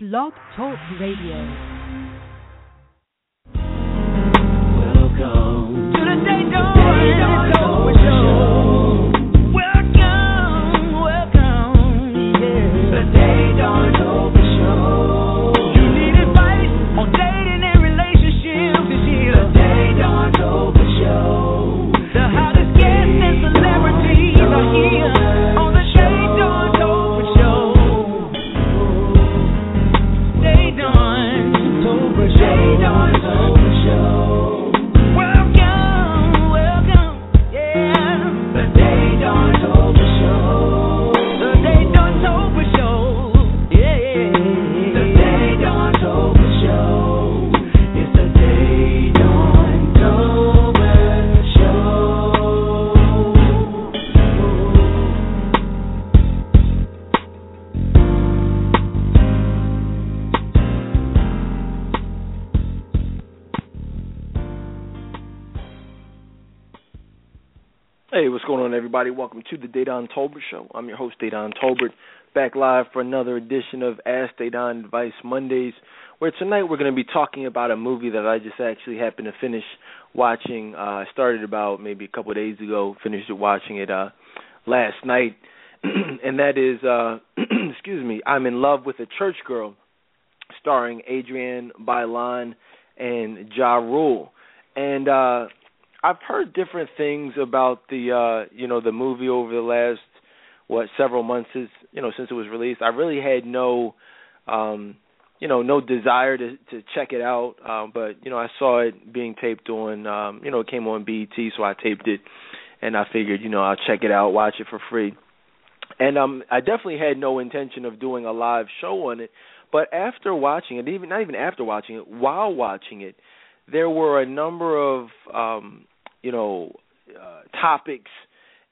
Blog Talk Radio. Welcome to the Daytona to the Dedan Tolbert Show. I'm your host, Dedan Tolbert, back live for another edition of Ask Dedan Advice Mondays, where tonight we're going to be talking about a movie that I just actually happened to finish watching. Uh, I started about maybe a couple of days ago, finished watching it uh, last night, and that is, uh, excuse me, I'm in Love with a Church Girl, starring Adrienne Bailon and Ja Rule. And uh I've heard different things about the uh you know the movie over the last what several months is you know since it was released. I really had no um you know no desire to to check it out um but you know I saw it being taped on um you know it came on BET so I taped it and I figured you know I'll check it out watch it for free. And um I definitely had no intention of doing a live show on it but after watching it even not even after watching it while watching it there were a number of um you know uh, topics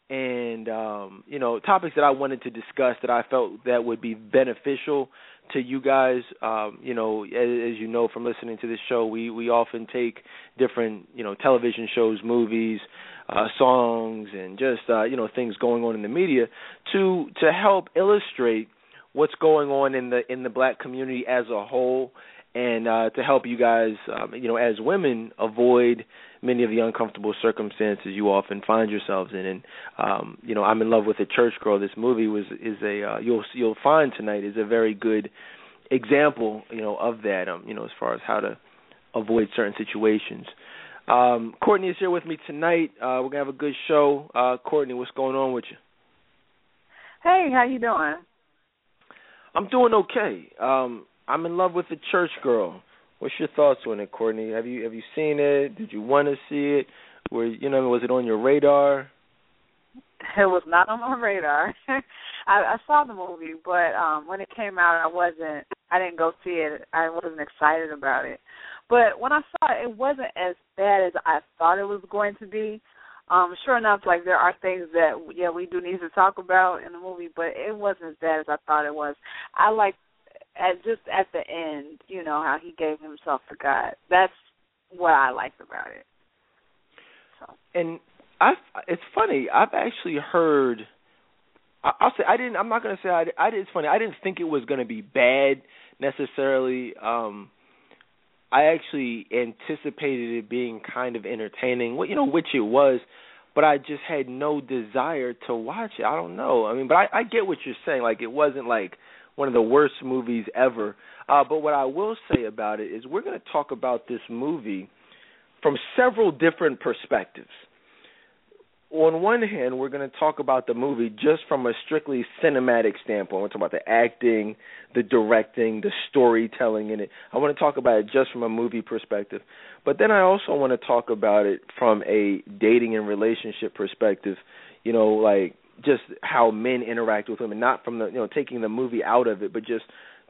and um you know topics that I wanted to discuss that I felt that would be beneficial to you guys. Um you know as, as you know from listening to this show we we often take different you know television shows movies uh songs and just uh you know things going on in the media to to help illustrate what's going on in the in the black community as a whole and uh, to help you guys, um, you know, as women, avoid many of the uncomfortable circumstances you often find yourselves in. And um, you know, I'm in love with a church girl. This movie was is a uh, you'll you'll find tonight is a very good example, you know, of that. Um, you know, as far as how to avoid certain situations. Um, Courtney is here with me tonight. Uh, we're gonna have a good show. Uh, Courtney, what's going on with you? Hey, how you doing? I'm doing okay. Um, I'm in love with the church girl. What's your thoughts on it, Courtney? Have you have you seen it? Did you want to see it? Were you know was it on your radar? It was not on my radar. I, I saw the movie, but um when it came out, I wasn't. I didn't go see it. I wasn't excited about it. But when I saw it, it wasn't as bad as I thought it was going to be. Um, sure enough, like there are things that yeah we do need to talk about in the movie, but it wasn't as bad as I thought it was. I like at just at the end, you know, how he gave himself to God. That's what I liked about it. So. And I, it's funny. I've actually heard. I, I'll say I didn't. I'm not to say I. I. It's funny. I didn't think it was to be bad necessarily. Um, I actually anticipated it being kind of entertaining. Well, you know, which it was. But I just had no desire to watch it. I don't know. I mean, but I, I get what you're saying. Like it wasn't like one of the worst movies ever. Uh, but what I will say about it is we're going to talk about this movie from several different perspectives. On one hand, we're going to talk about the movie just from a strictly cinematic standpoint. We're talking about the acting, the directing, the storytelling in it. I want to talk about it just from a movie perspective. But then I also want to talk about it from a dating and relationship perspective. You know, like just how men interact with women, not from the you know taking the movie out of it, but just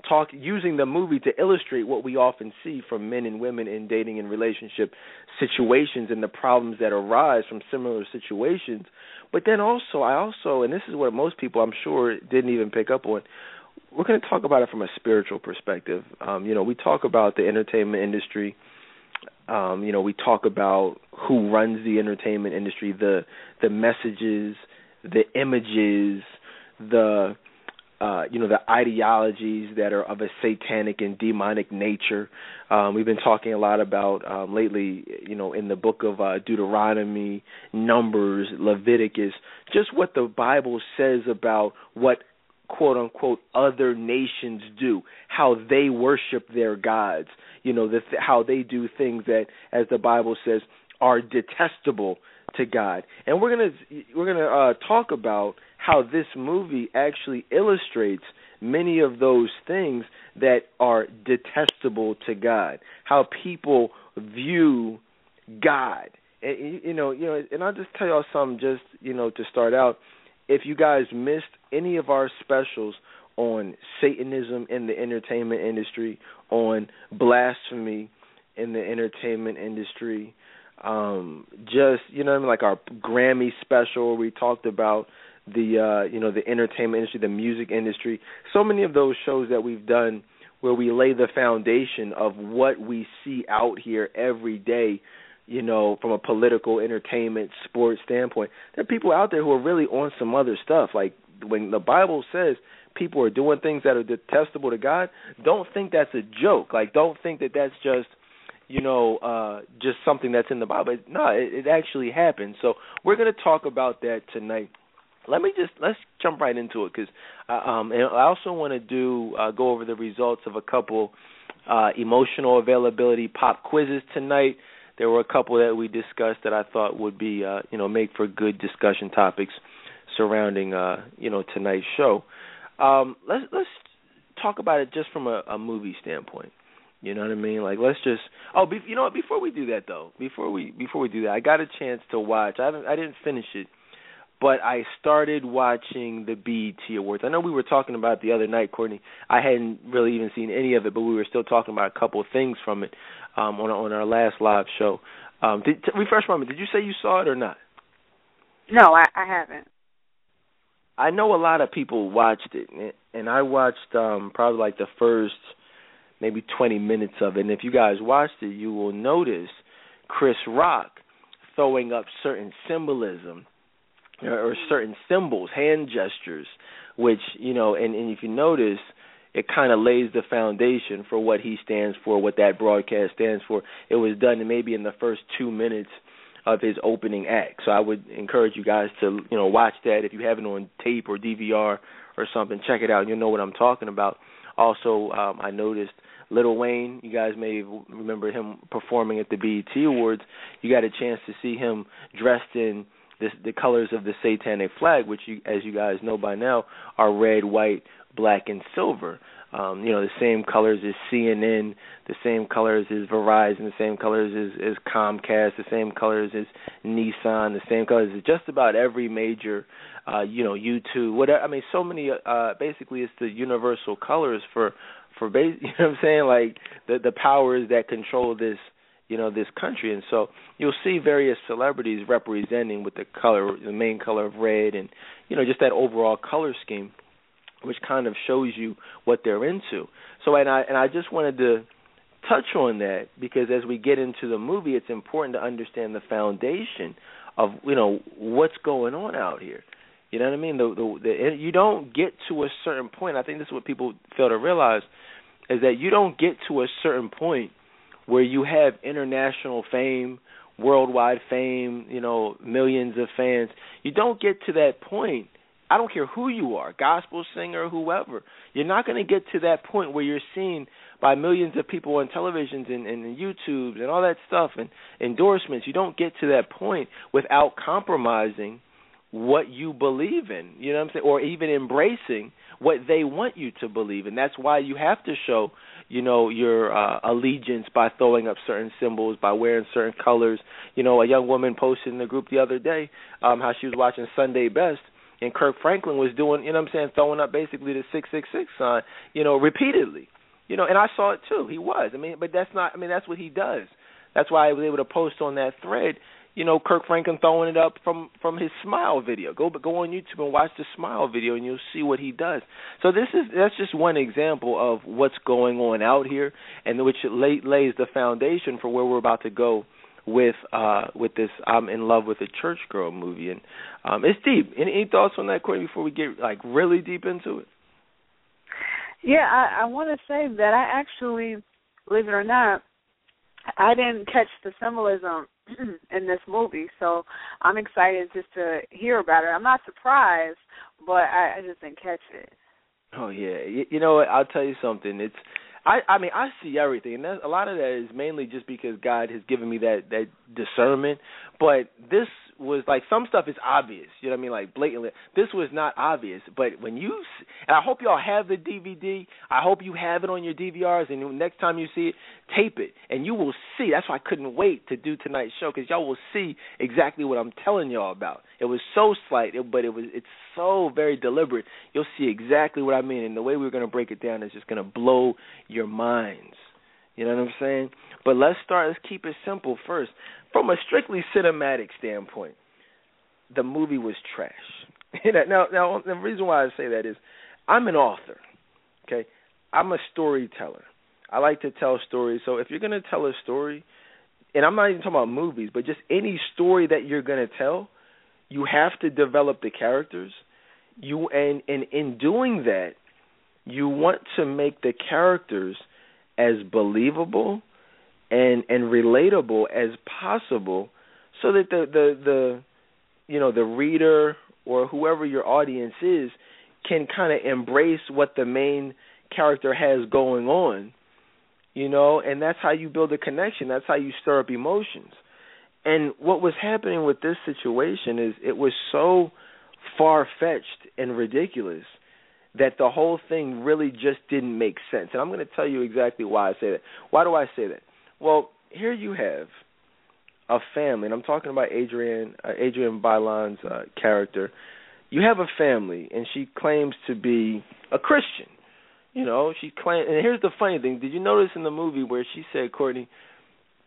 talk using the movie to illustrate what we often see from men and women in dating and relationship situations and the problems that arise from similar situations. But then also, I also, and this is what most people I'm sure didn't even pick up on. We're going to talk about it from a spiritual perspective. Um, you know, we talk about the entertainment industry. Um, you know, we talk about who runs the entertainment industry, the the messages, the images, the uh, you know, the ideologies that are of a satanic and demonic nature. Um, we've been talking a lot about um, lately, you know, in the book of uh, Deuteronomy, Numbers, Leviticus, just what the Bible says about what quote unquote other nations do, how they worship their gods, you know, the, how they do things that, as the Bible says, are detestable to God. And we're gonna we're gonna uh, talk about how this movie actually illustrates many of those things that are detestable to God. How people view God. And, you know, you know, and I'll just tell y'all something just, you know, to start out. If you guys missed any of our specials on Satanism in the entertainment industry, on blasphemy in the entertainment industry, um just you know I mean, like our Grammy special we talked about the uh you know the entertainment industry, the music industry. So many of those shows that we've done where we lay the foundation of what we see out here every day, you know, from a political, entertainment, sports standpoint. There are people out there who are really on some other stuff. Like when the Bible says people are doing things that are detestable to God, don't think that's a joke. Like don't think that that's just you know, uh just something that's in the Bible. No, it, it actually happened. So we're going to talk about that tonight let me just let's jump right into it because uh, um, and I also want to do uh, go over the results of a couple uh, emotional availability pop quizzes tonight. There were a couple that we discussed that I thought would be uh, you know make for good discussion topics surrounding uh, you know tonight's show. Um, let's let's talk about it just from a, a movie standpoint. You know what I mean? Like let's just oh, be, you know what? Before we do that though, before we before we do that, I got a chance to watch. I haven't I didn't finish it but I started watching the BET Awards. I know we were talking about the other night, Courtney. I hadn't really even seen any of it, but we were still talking about a couple of things from it um, on on our last live show. Um, did, t- refresh my memory. Did you say you saw it or not? No, I, I haven't. I know a lot of people watched it, and I watched um, probably like the first maybe 20 minutes of it. And if you guys watched it, you will notice Chris Rock throwing up certain symbolism uh, or, certain symbols, hand gestures, which you know, and, and if you notice, it kind of lays the foundation for what he stands for, what that broadcast stands for. It was done maybe in the first two minutes of his opening act. So I would encourage you guys to you know watch that if you have it on tape or DVR or something. Check it out. You'll know what I'm talking about. Also, um, I noticed Lil Wayne. You guys may remember him performing at the BET Awards. You got a chance to see him dressed in the, the colors of the satanic flag, which you, as you guys know by now, are red, white, black, and silver. Um, you know, the same colors as CNN, the same colors as Verizon, the same colors as, as Comcast, the same colors as Nissan, the same colors as just about every major, uh, you know, YouTube, whatever. I mean, so many. Uh, basically, it's the universal colors for for base. You know what I'm saying? Like the the powers that control this you know this country and so you'll see various celebrities representing with the color the main color of red and you know just that overall color scheme which kind of shows you what they're into so and i and i just wanted to touch on that because as we get into the movie it's important to understand the foundation of you know what's going on out here you know what i mean the the, the you don't get to a certain point i think this is what people fail to realize is that you don't get to a certain point where you have international fame, worldwide fame, you know, millions of fans. You don't get to that point. I don't care who you are, gospel singer, whoever. You're not going to get to that point where you're seen by millions of people on televisions and, and YouTube and all that stuff and endorsements. You don't get to that point without compromising what you believe in. You know what I'm saying? Or even embracing what they want you to believe. And that's why you have to show you know your uh, allegiance by throwing up certain symbols, by wearing certain colors. You know, a young woman posted in the group the other day um, how she was watching Sunday Best, and Kirk Franklin was doing, you know, what I'm saying, throwing up basically the six six six sign, you know, repeatedly. You know, and I saw it too. He was. I mean, but that's not. I mean, that's what he does. That's why I was able to post on that thread you know Kirk Franklin throwing it up from from his smile video. Go go on YouTube and watch the smile video, and you'll see what he does. So this is that's just one example of what's going on out here, and which lay, lays the foundation for where we're about to go with uh with this I'm in love with a church girl movie, and um it's deep. Any, any thoughts on that, Courtney? Before we get like really deep into it. Yeah, I, I want to say that I actually, believe it or not, I didn't catch the symbolism in this movie, so I'm excited just to hear about it. I'm not surprised, but I, I just didn't catch it. Oh yeah, you, you know what? I'll tell you something. It's I I mean I see everything, and that, a lot of that is mainly just because God has given me that that discernment. But this was like some stuff is obvious. You know what I mean? Like blatantly. This was not obvious, but when you and I hope y'all have the DVD. I hope you have it on your DVRs, and next time you see it, tape it, and you will see. That's why I couldn't wait to do tonight's show because y'all will see exactly what I'm telling y'all about. It was so slight, but it was it's so very deliberate. You'll see exactly what I mean, and the way we're going to break it down is just going to blow your minds. You know what I'm saying? But let's start. Let's keep it simple first. From a strictly cinematic standpoint, the movie was trash. now, now the reason why I say that is, I'm an author. Okay, I'm a storyteller. I like to tell stories. So if you're to tell a story, and I'm not even talking about movies, but just any story that you're to tell, you have to develop the characters. You and and in doing that, you want to make the characters as believable and and relatable as possible so that the the the you know the reader or whoever your audience is can kind of embrace what the main character has going on you know? And that's how you build a connection. That's how you stir up emotions. And what was happening with this situation is it was so far fetched and ridiculous that the whole thing really just didn't make sense. And I'm going to tell you exactly why I say that. Why do I say that? Well, here you have a family, and I'm talking about Adrian uh, Adrienne Bailon's uh, character. You have a family, and she claims to be a Christian. You know, she claims. And here's the funny thing: Did you notice in the movie where she said, "Courtney,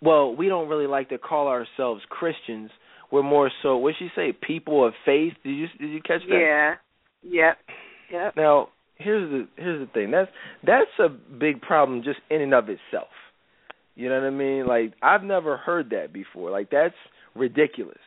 well, we don't really like to call ourselves Christians. We're more so. What she say? People of faith. Did you did you catch that? Yeah. Yep. Yep. Now, here's the here's the thing. That's that's a big problem just in and of itself. You know what I mean? Like I've never heard that before. Like that's ridiculous.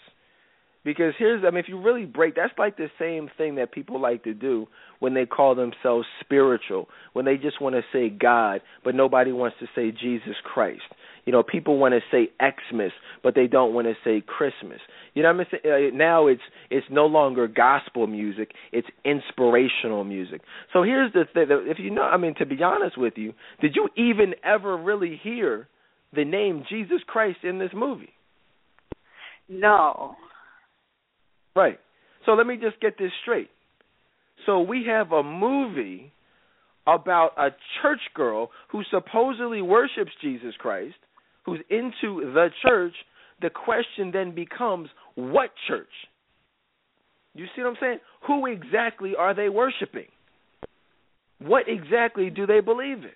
Because here's I mean if you really break that's like the same thing that people like to do when they call themselves spiritual, when they just want to say God, but nobody wants to say Jesus Christ. You know, people want to say Xmas, but they don't want to say Christmas. You know what I'm saying? Uh, now it's it's no longer gospel music; it's inspirational music. So here's the thing: if you know, I mean, to be honest with you, did you even ever really hear the name Jesus Christ in this movie? No. Right. So let me just get this straight. So we have a movie about a church girl who supposedly worships Jesus Christ who's into the church, the question then becomes what church? You see what I'm saying? Who exactly are they worshiping? What exactly do they believe in?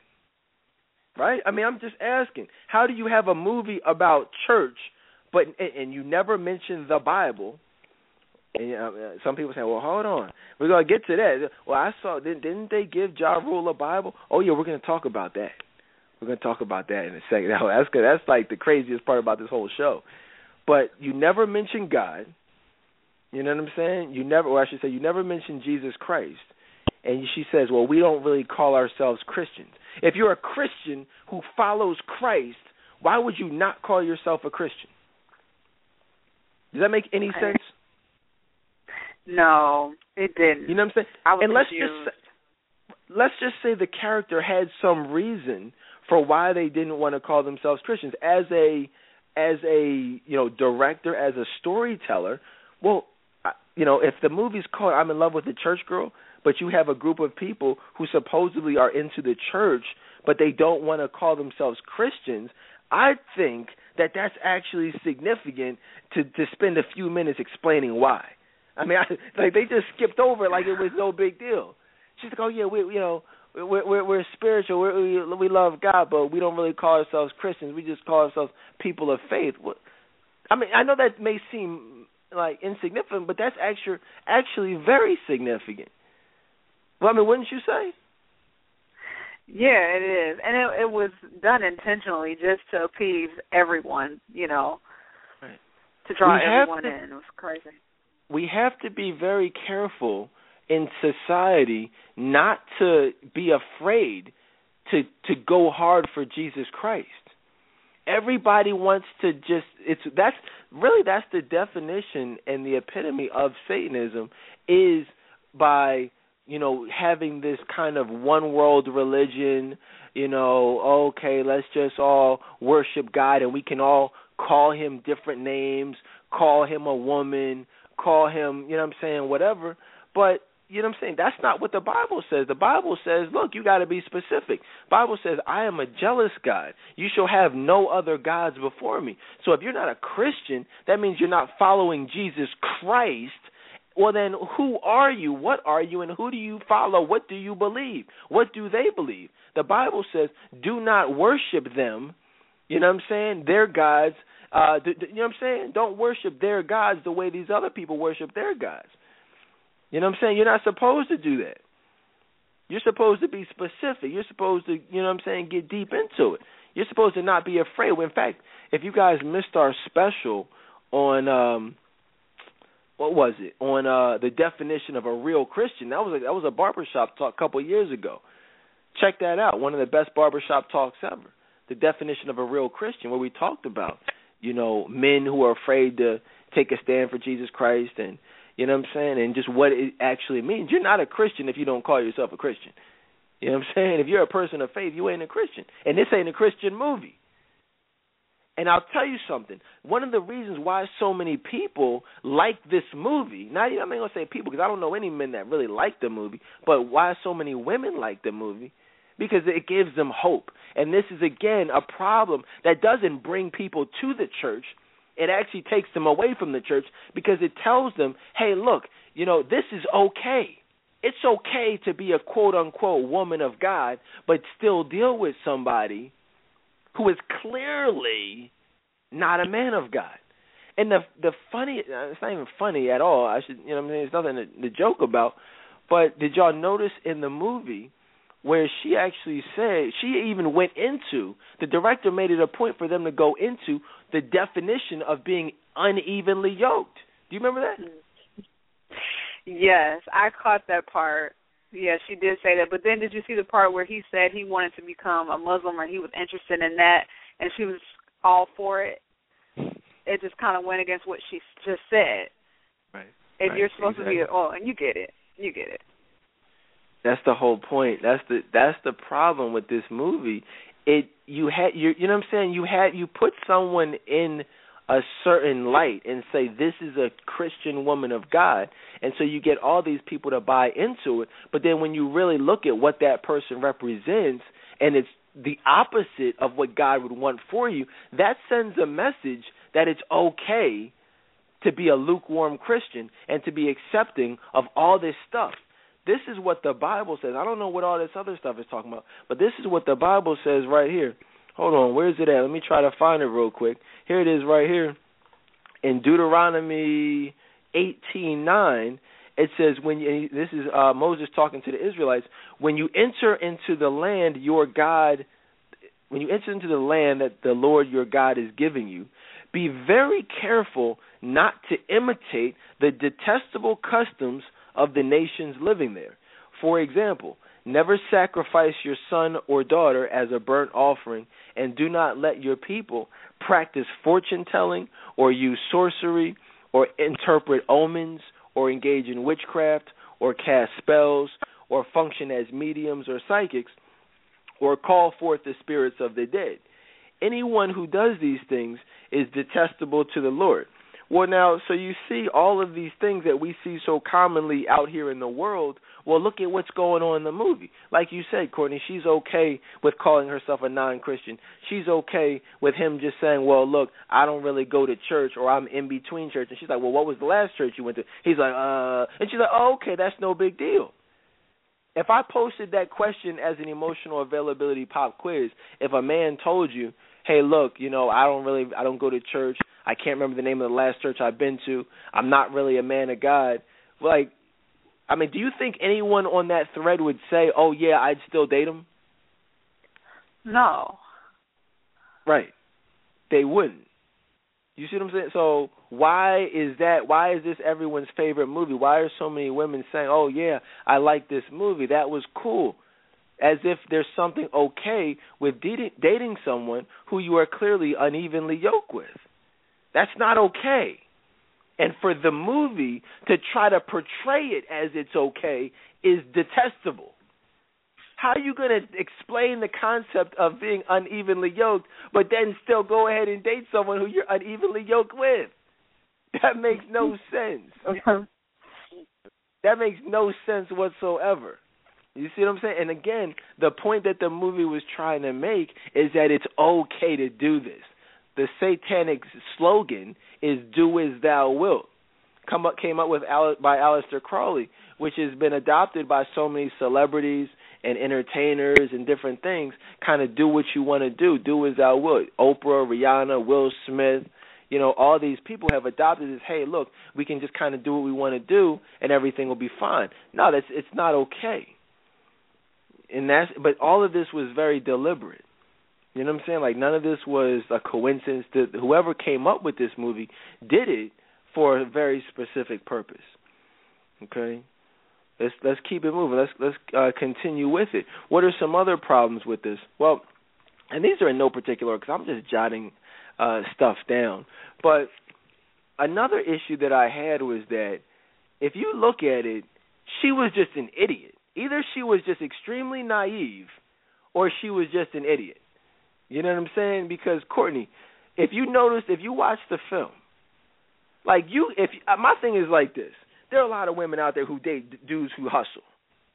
Right? I mean, I'm just asking. How do you have a movie about church, but and you never mention the Bible? And uh, some people say, "Well, hold on, we're gonna get to that." Well, I saw didn't they give Ja Rule a Bible? Oh yeah, we're gonna talk about that. We're going to talk about that in a second. Now, that's that's like the craziest part about this whole show. But you never mention God. You know what I'm saying? You never, or I should say, you never mention Jesus Christ. And she says, "Well, we don't really call ourselves Christians. If you're a Christian who follows Christ, why would you not call yourself a Christian?" Does that make any sense? No, it didn't. You know what I'm saying? I was and let's just let's just say the character had some reason for why they didn't want to call themselves Christians. As a as a you know director as a storyteller well you know if the movie's called I'm in love with a church girl but you have a group of people who supposedly are into the church but they don't want to call themselves Christians I think that that's actually significant to to spend a few minutes explaining why. I mean I, like they just skipped over it like it was no big deal. She's like oh yeah we you know we're we're, we're spiritual. We're, we we love God, but we don't really call ourselves Christians. We just call ourselves people of faith. I mean, I know that may seem like insignificant, but that's actually actually very significant. Well, I mean, wouldn't you say? Yeah, it is, and it, it was done intentionally just to appease everyone. You know, right. to draw everyone to- in. It was crazy. we have to be very careful in society not to be afraid to to go hard for Jesus Christ. Everybody wants to just it's that's really that's the definition and the epitome of Satanism is by you know having this kind of one world religion you know okay let's just all worship god and we can all call him different names call him a woman call him you know what i'm saying whatever but you know what I'm saying? That's not what the Bible says. The Bible says, look, you got to be specific. Bible says, I am a jealous God. You shall have no other gods before me. So if you're not a Christian, that means you're not following Jesus Christ. Well, then who are you? What are you? And who do you follow? What do you believe? What do they believe? The Bible says, do not worship them. You know what I'm saying? Their gods. Uh, you know what I'm saying? Don't worship their gods the way these other people worship their gods. You know what I'm saying? You're not supposed to do that. You're supposed to be specific. You're supposed to, you know what I'm saying, get deep into it. You're supposed to not be afraid. In fact, if you guys missed our special on um what was it? On uh the definition of a real Christian. That was a that was a barbershop talk a couple years ago. Check that out. One of the best barbershop talks ever. The definition of a real Christian where we talked about, you know, men who are afraid to take a stand for Jesus Christ and you know what I'm saying? And just what it actually means. You're not a Christian if you don't call yourself a Christian. You know what I'm saying? If you're a person of faith, you ain't a Christian. And this ain't a Christian movie. And I'll tell you something. One of the reasons why so many people like this movie, not I'm not gonna say people because I don't know any men that really like the movie, but why so many women like the movie, because it gives them hope. And this is again a problem that doesn't bring people to the church it actually takes them away from the church because it tells them, hey, look, you know, this is okay. It's okay to be a quote unquote woman of God, but still deal with somebody who is clearly not a man of God. And the the funny uh, it's not even funny at all. I should you know I mean there's nothing to, to joke about. But did y'all notice in the movie where she actually said she even went into the director made it a point for them to go into the definition of being unevenly yoked. Do you remember that? Yes, I caught that part. Yes, she did say that. But then did you see the part where he said he wanted to become a Muslim or he was interested in that and she was all for it? It just kind of went against what she just said. Right. If right. you're supposed exactly. to be, oh, and you get it. You get it. That's the whole point. That's the that's the problem with this movie. It you had you you know what I'm saying. You had you put someone in a certain light and say this is a Christian woman of God, and so you get all these people to buy into it. But then when you really look at what that person represents, and it's the opposite of what God would want for you, that sends a message that it's okay to be a lukewarm Christian and to be accepting of all this stuff. This is what the Bible says. I don't know what all this other stuff is talking about, but this is what the Bible says right here. Hold on, where's it at? Let me try to find it real quick. Here it is right here. In Deuteronomy 18:9, it says when you, this is uh, Moses talking to the Israelites, when you enter into the land your God when you enter into the land that the Lord your God is giving you, be very careful not to imitate the detestable customs of the nations living there. For example, never sacrifice your son or daughter as a burnt offering, and do not let your people practice fortune telling or use sorcery or interpret omens or engage in witchcraft or cast spells or function as mediums or psychics or call forth the spirits of the dead. Anyone who does these things is detestable to the Lord. Well, now, so you see all of these things that we see so commonly out here in the world. Well, look at what's going on in the movie. Like you said, Courtney, she's okay with calling herself a non-Christian. She's okay with him just saying, "Well, look, I don't really go to church, or I'm in between church." And she's like, "Well, what was the last church you went to?" He's like, "Uh," and she's like, "Oh, okay, that's no big deal." If I posted that question as an emotional availability pop quiz, if a man told you, "Hey, look, you know, I don't really, I don't go to church. I can't remember the name of the last church I've been to. I'm not really a man of God." Like, I mean, do you think anyone on that thread would say, "Oh yeah, I'd still date him"? No. Right. They wouldn't. You see what I'm saying? So why is that? Why is this everyone's favorite movie? Why are so many women saying, "Oh yeah, I like this movie. That was cool," as if there's something okay with dating, dating someone who you are clearly unevenly yoked with. That's not okay. And for the movie to try to portray it as it's okay is detestable. How are you going to explain the concept of being unevenly yoked, but then still go ahead and date someone who you're unevenly yoked with? That makes no sense. Uh-huh. that makes no sense whatsoever. You see what I'm saying? And again, the point that the movie was trying to make is that it's okay to do this. The satanic slogan is "Do as Thou Wilt." Come up, came up with by Aleister Crowley, which has been adopted by so many celebrities and entertainers and different things. Kind of do what you want to do. Do as Thou Wilt. Oprah, Rihanna, Will Smith, you know, all these people have adopted this. Hey, look, we can just kind of do what we want to do, and everything will be fine. No, that's it's not okay. And that's but all of this was very deliberate. You know what I'm saying? Like none of this was a coincidence. That whoever came up with this movie did it for a very specific purpose. Okay, let's let's keep it moving. Let's let's uh, continue with it. What are some other problems with this? Well, and these are in no particular because I'm just jotting uh, stuff down. But another issue that I had was that if you look at it, she was just an idiot. Either she was just extremely naive, or she was just an idiot. You know what I'm saying? Because Courtney, if you notice, if you watch the film, like you, if uh, my thing is like this, there are a lot of women out there who date dudes who hustle.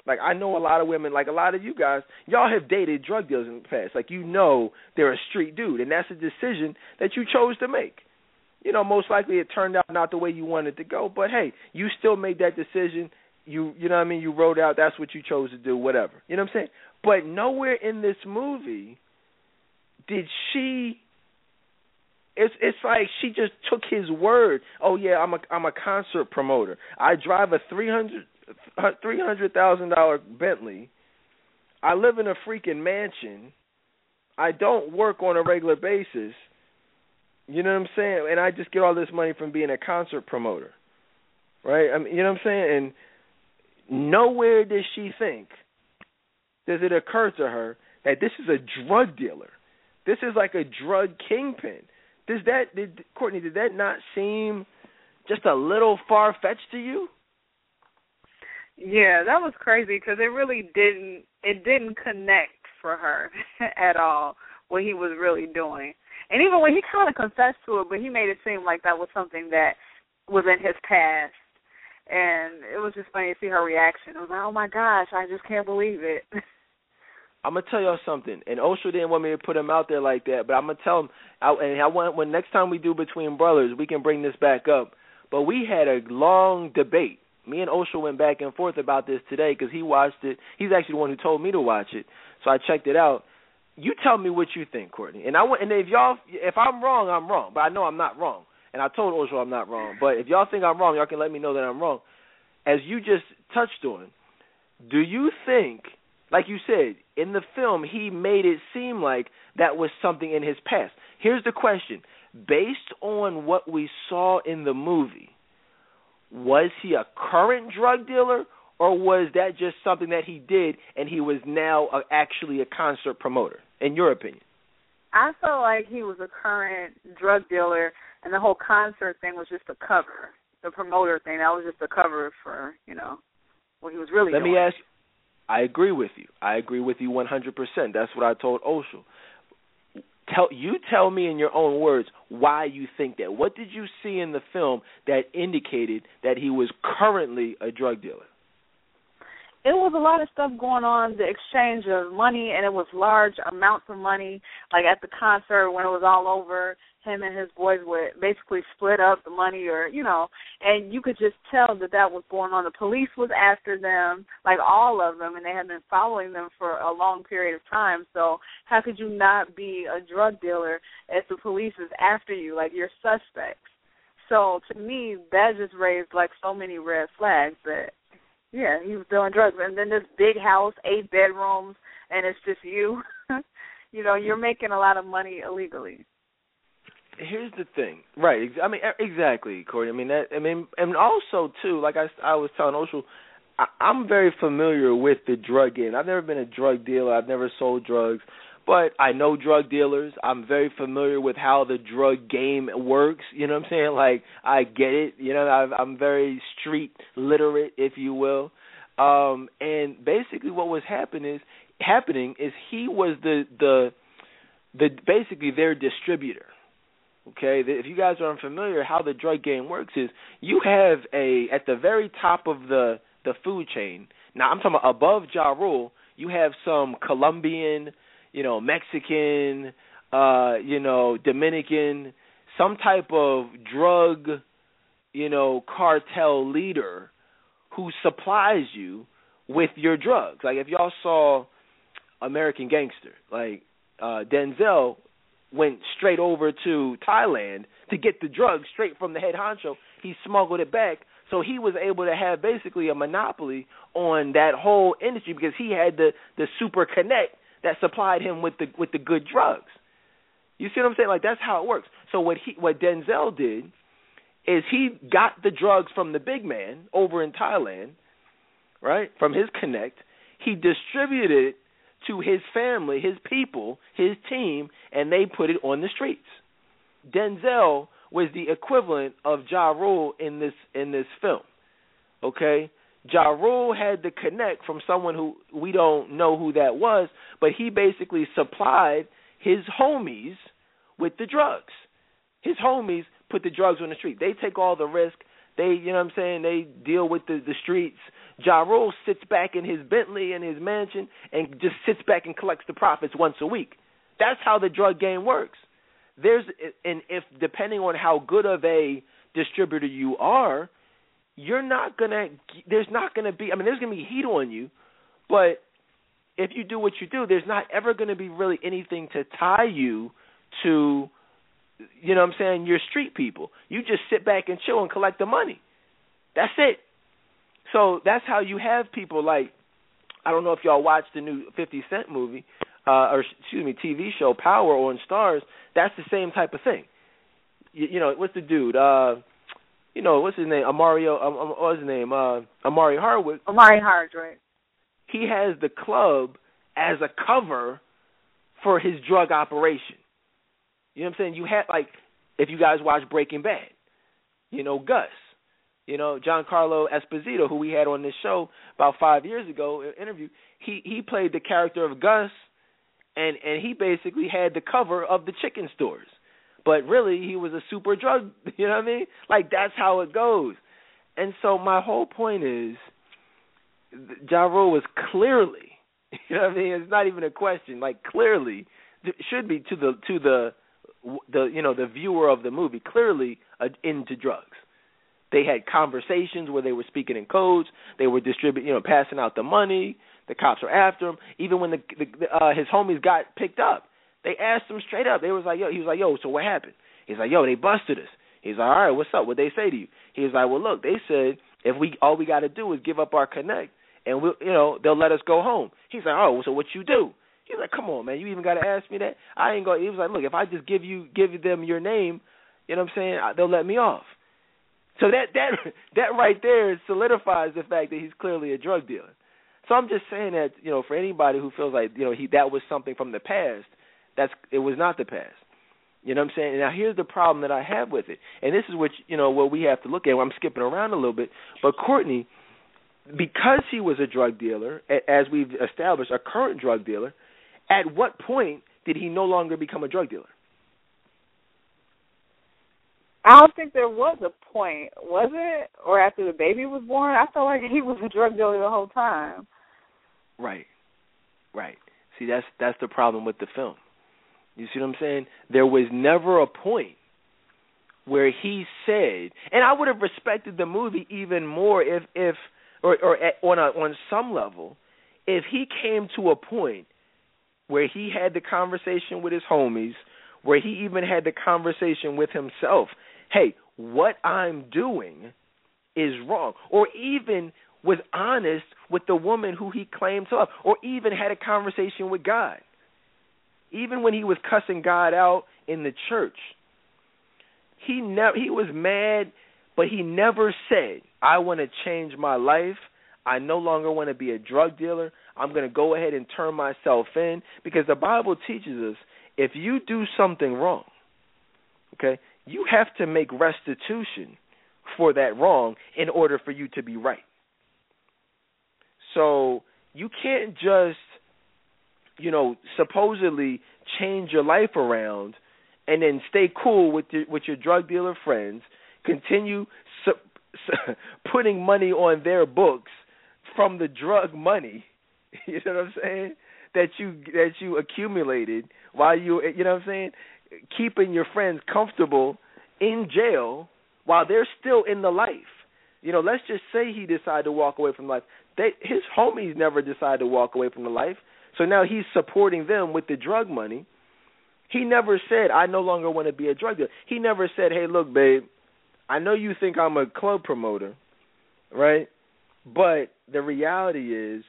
Like I know a lot of women, like a lot of you guys, y'all have dated drug dealers in the past. Like you know they're a street dude, and that's a decision that you chose to make. You know, most likely it turned out not the way you wanted to go, but hey, you still made that decision. You you know what I mean? You wrote out that's what you chose to do, whatever. You know what I'm saying? But nowhere in this movie did she it's it's like she just took his word. Oh yeah, I'm a I'm a concert promoter. I drive a three hundred three hundred thousand dollar Bentley. I live in a freaking mansion. I don't work on a regular basis. You know what I'm saying? And I just get all this money from being a concert promoter. Right? I mean, you know what I'm saying? And nowhere does she think does it occur to her that this is a drug dealer. This is like a drug kingpin. Does that did Courtney, did that not seem just a little far fetched to you? Yeah, that was crazy because it really didn't it didn't connect for her at all what he was really doing. And even when he kind of confessed to it, but he made it seem like that was something that was in his past. And it was just funny to see her reaction. It was like, oh my gosh, I just can't believe it. I'm gonna tell y'all something, and Osho didn't want me to put him out there like that, but I'm gonna tell him. I, and I want when next time we do between brothers, we can bring this back up. But we had a long debate me and Osho went back and forth about this today because he watched it. He's actually the one who told me to watch it, so I checked it out. You tell me what you think, Courtney. And I want, and if y'all, if I'm wrong, I'm wrong, but I know I'm not wrong. And I told Osho I'm not wrong. But if y'all think I'm wrong, y'all can let me know that I'm wrong. As you just touched on, do you think, like you said, in the film, he made it seem like that was something in his past? Here's the question: based on what we saw in the movie was he a current drug dealer or was that just something that he did and he was now a, actually a concert promoter in your opinion i felt like he was a current drug dealer and the whole concert thing was just a cover the promoter thing that was just a cover for you know what he was really let doing. me ask i agree with you i agree with you 100% that's what i told osho tell you tell me in your own words why you think that. What did you see in the film that indicated that he was currently a drug dealer? It was a lot of stuff going on, the exchange of money, and it was large amounts of money. Like at the concert, when it was all over, him and his boys would basically split up the money or you know and you could just tell that that was going on. The police was after them like all of them and they had been following them for a long period of time. So how could you not be a drug dealer if the police is after you? Like you're suspects. So to me that just raised like so many red flags that yeah he was doing drugs. And then this big house eight bedrooms and it's just you. You know you're making a lot of money illegally here's the thing, right? I mean, exactly, Corey. I mean that. I mean, and also too, like I, I was telling Oshul, I, I'm very familiar with the drug game. I've never been a drug dealer. I've never sold drugs, but I know drug dealers. I'm very familiar with how the drug game works. You know what I'm saying? Like I get it. You know, I've, I'm very street literate, if you will. Um, and basically, what was happening is happening is he was the the the basically their distributor. Okay, if you guys are unfamiliar, how the drug game works is you have a at the very top of the the food chain. Now I'm talking about above Ja Rule, you have some Colombian, you know, Mexican, uh, you know, Dominican, some type of drug, you know, cartel leader who supplies you with your drugs. Like if y'all saw American Gangster, like uh Denzel went straight over to Thailand to get the drugs straight from the head honcho. He smuggled it back, so he was able to have basically a monopoly on that whole industry because he had the the super connect that supplied him with the with the good drugs. You see what I'm saying? Like that's how it works. So what he what Denzel did is he got the drugs from the big man over in Thailand, right? From his connect. He distributed it to his family, his people, his team, and they put it on the streets. Denzel was the equivalent of Ja Rule in this in this film. Okay? Ja Rule had the connect from someone who we don't know who that was, but he basically supplied his homies with the drugs. His homies put the drugs on the street. They take all the risk. They, you know what I'm saying, they deal with the the streets. Ja Rule sits back in his Bentley in his mansion and just sits back and collects the profits once a week. That's how the drug game works. There's and if depending on how good of a distributor you are, you're not gonna. There's not gonna be. I mean, there's gonna be heat on you, but if you do what you do, there's not ever gonna be really anything to tie you to. You know what I'm saying? Your street people. You just sit back and chill and collect the money. That's it. So that's how you have people like I don't know if y'all watched the new 50 Cent movie uh or excuse me TV show Power on Starz. That's the same type of thing. You, you know what's the dude? Uh you know what's his name? Amario. Um, um, what's his name? Uh Omari Hardwick. Omari Hardwick. He has the club as a cover for his drug operation. You know what I'm saying? You had like if you guys watch Breaking Bad, you know Gus you know, Giancarlo Esposito, who we had on this show about five years ago, an interview, he he played the character of Gus, and and he basically had the cover of the chicken stores, but really he was a super drug. You know what I mean? Like that's how it goes. And so my whole point is, Ja Rule was clearly, you know what I mean? It's not even a question. Like clearly, should be to the to the the you know the viewer of the movie clearly uh, into drugs. They had conversations where they were speaking in codes. They were distributing, you know, passing out the money. The cops were after him. Even when the, the uh, his homies got picked up, they asked him straight up. They was like, "Yo," he was like, "Yo, so what happened?" He's like, "Yo, they busted us." He's like, "All right, what's up? What they say to you?" He was like, "Well, look, they said if we all we got to do is give up our connect, and we, will you know, they'll let us go home." He's like, "Oh, so what you do?" He's like, "Come on, man, you even got to ask me that? I ain't going." He was like, "Look, if I just give you give them your name, you know what I'm saying? They'll let me off." So that that that right there solidifies the fact that he's clearly a drug dealer. So I'm just saying that you know for anybody who feels like you know he that was something from the past, that's it was not the past. You know what I'm saying? Now here's the problem that I have with it, and this is what you know what we have to look at. I'm skipping around a little bit, but Courtney, because he was a drug dealer, as we've established, a current drug dealer, at what point did he no longer become a drug dealer? I don't think there was a point, was it? Or after the baby was born? I felt like he was a drug dealer the whole time. Right. Right. See that's that's the problem with the film. You see what I'm saying? There was never a point where he said, and I would have respected the movie even more if if or or at, on a, on some level if he came to a point where he had the conversation with his homies, where he even had the conversation with himself hey, what I'm doing is wrong, or even was honest with the woman who he claimed to love, or even had a conversation with God. Even when he was cussing God out in the church, he never he was mad, but he never said, "I want to change my life. I no longer want to be a drug dealer. I'm going to go ahead and turn myself in because the Bible teaches us if you do something wrong, okay, you have to make restitution for that wrong in order for you to be right. So you can't just, you know, supposedly change your life around and then stay cool with your with your drug dealer friends, continue su- su- putting money on their books from the drug money. You know what I'm saying? That you that you accumulated while you you know what I'm saying? Keeping your friends comfortable in jail while they're still in the life. You know, let's just say he decided to walk away from life. They his homies never decided to walk away from the life. So now he's supporting them with the drug money. He never said, I no longer want to be a drug dealer. He never said, Hey, look, babe, I know you think I'm a club promoter, right? But the reality is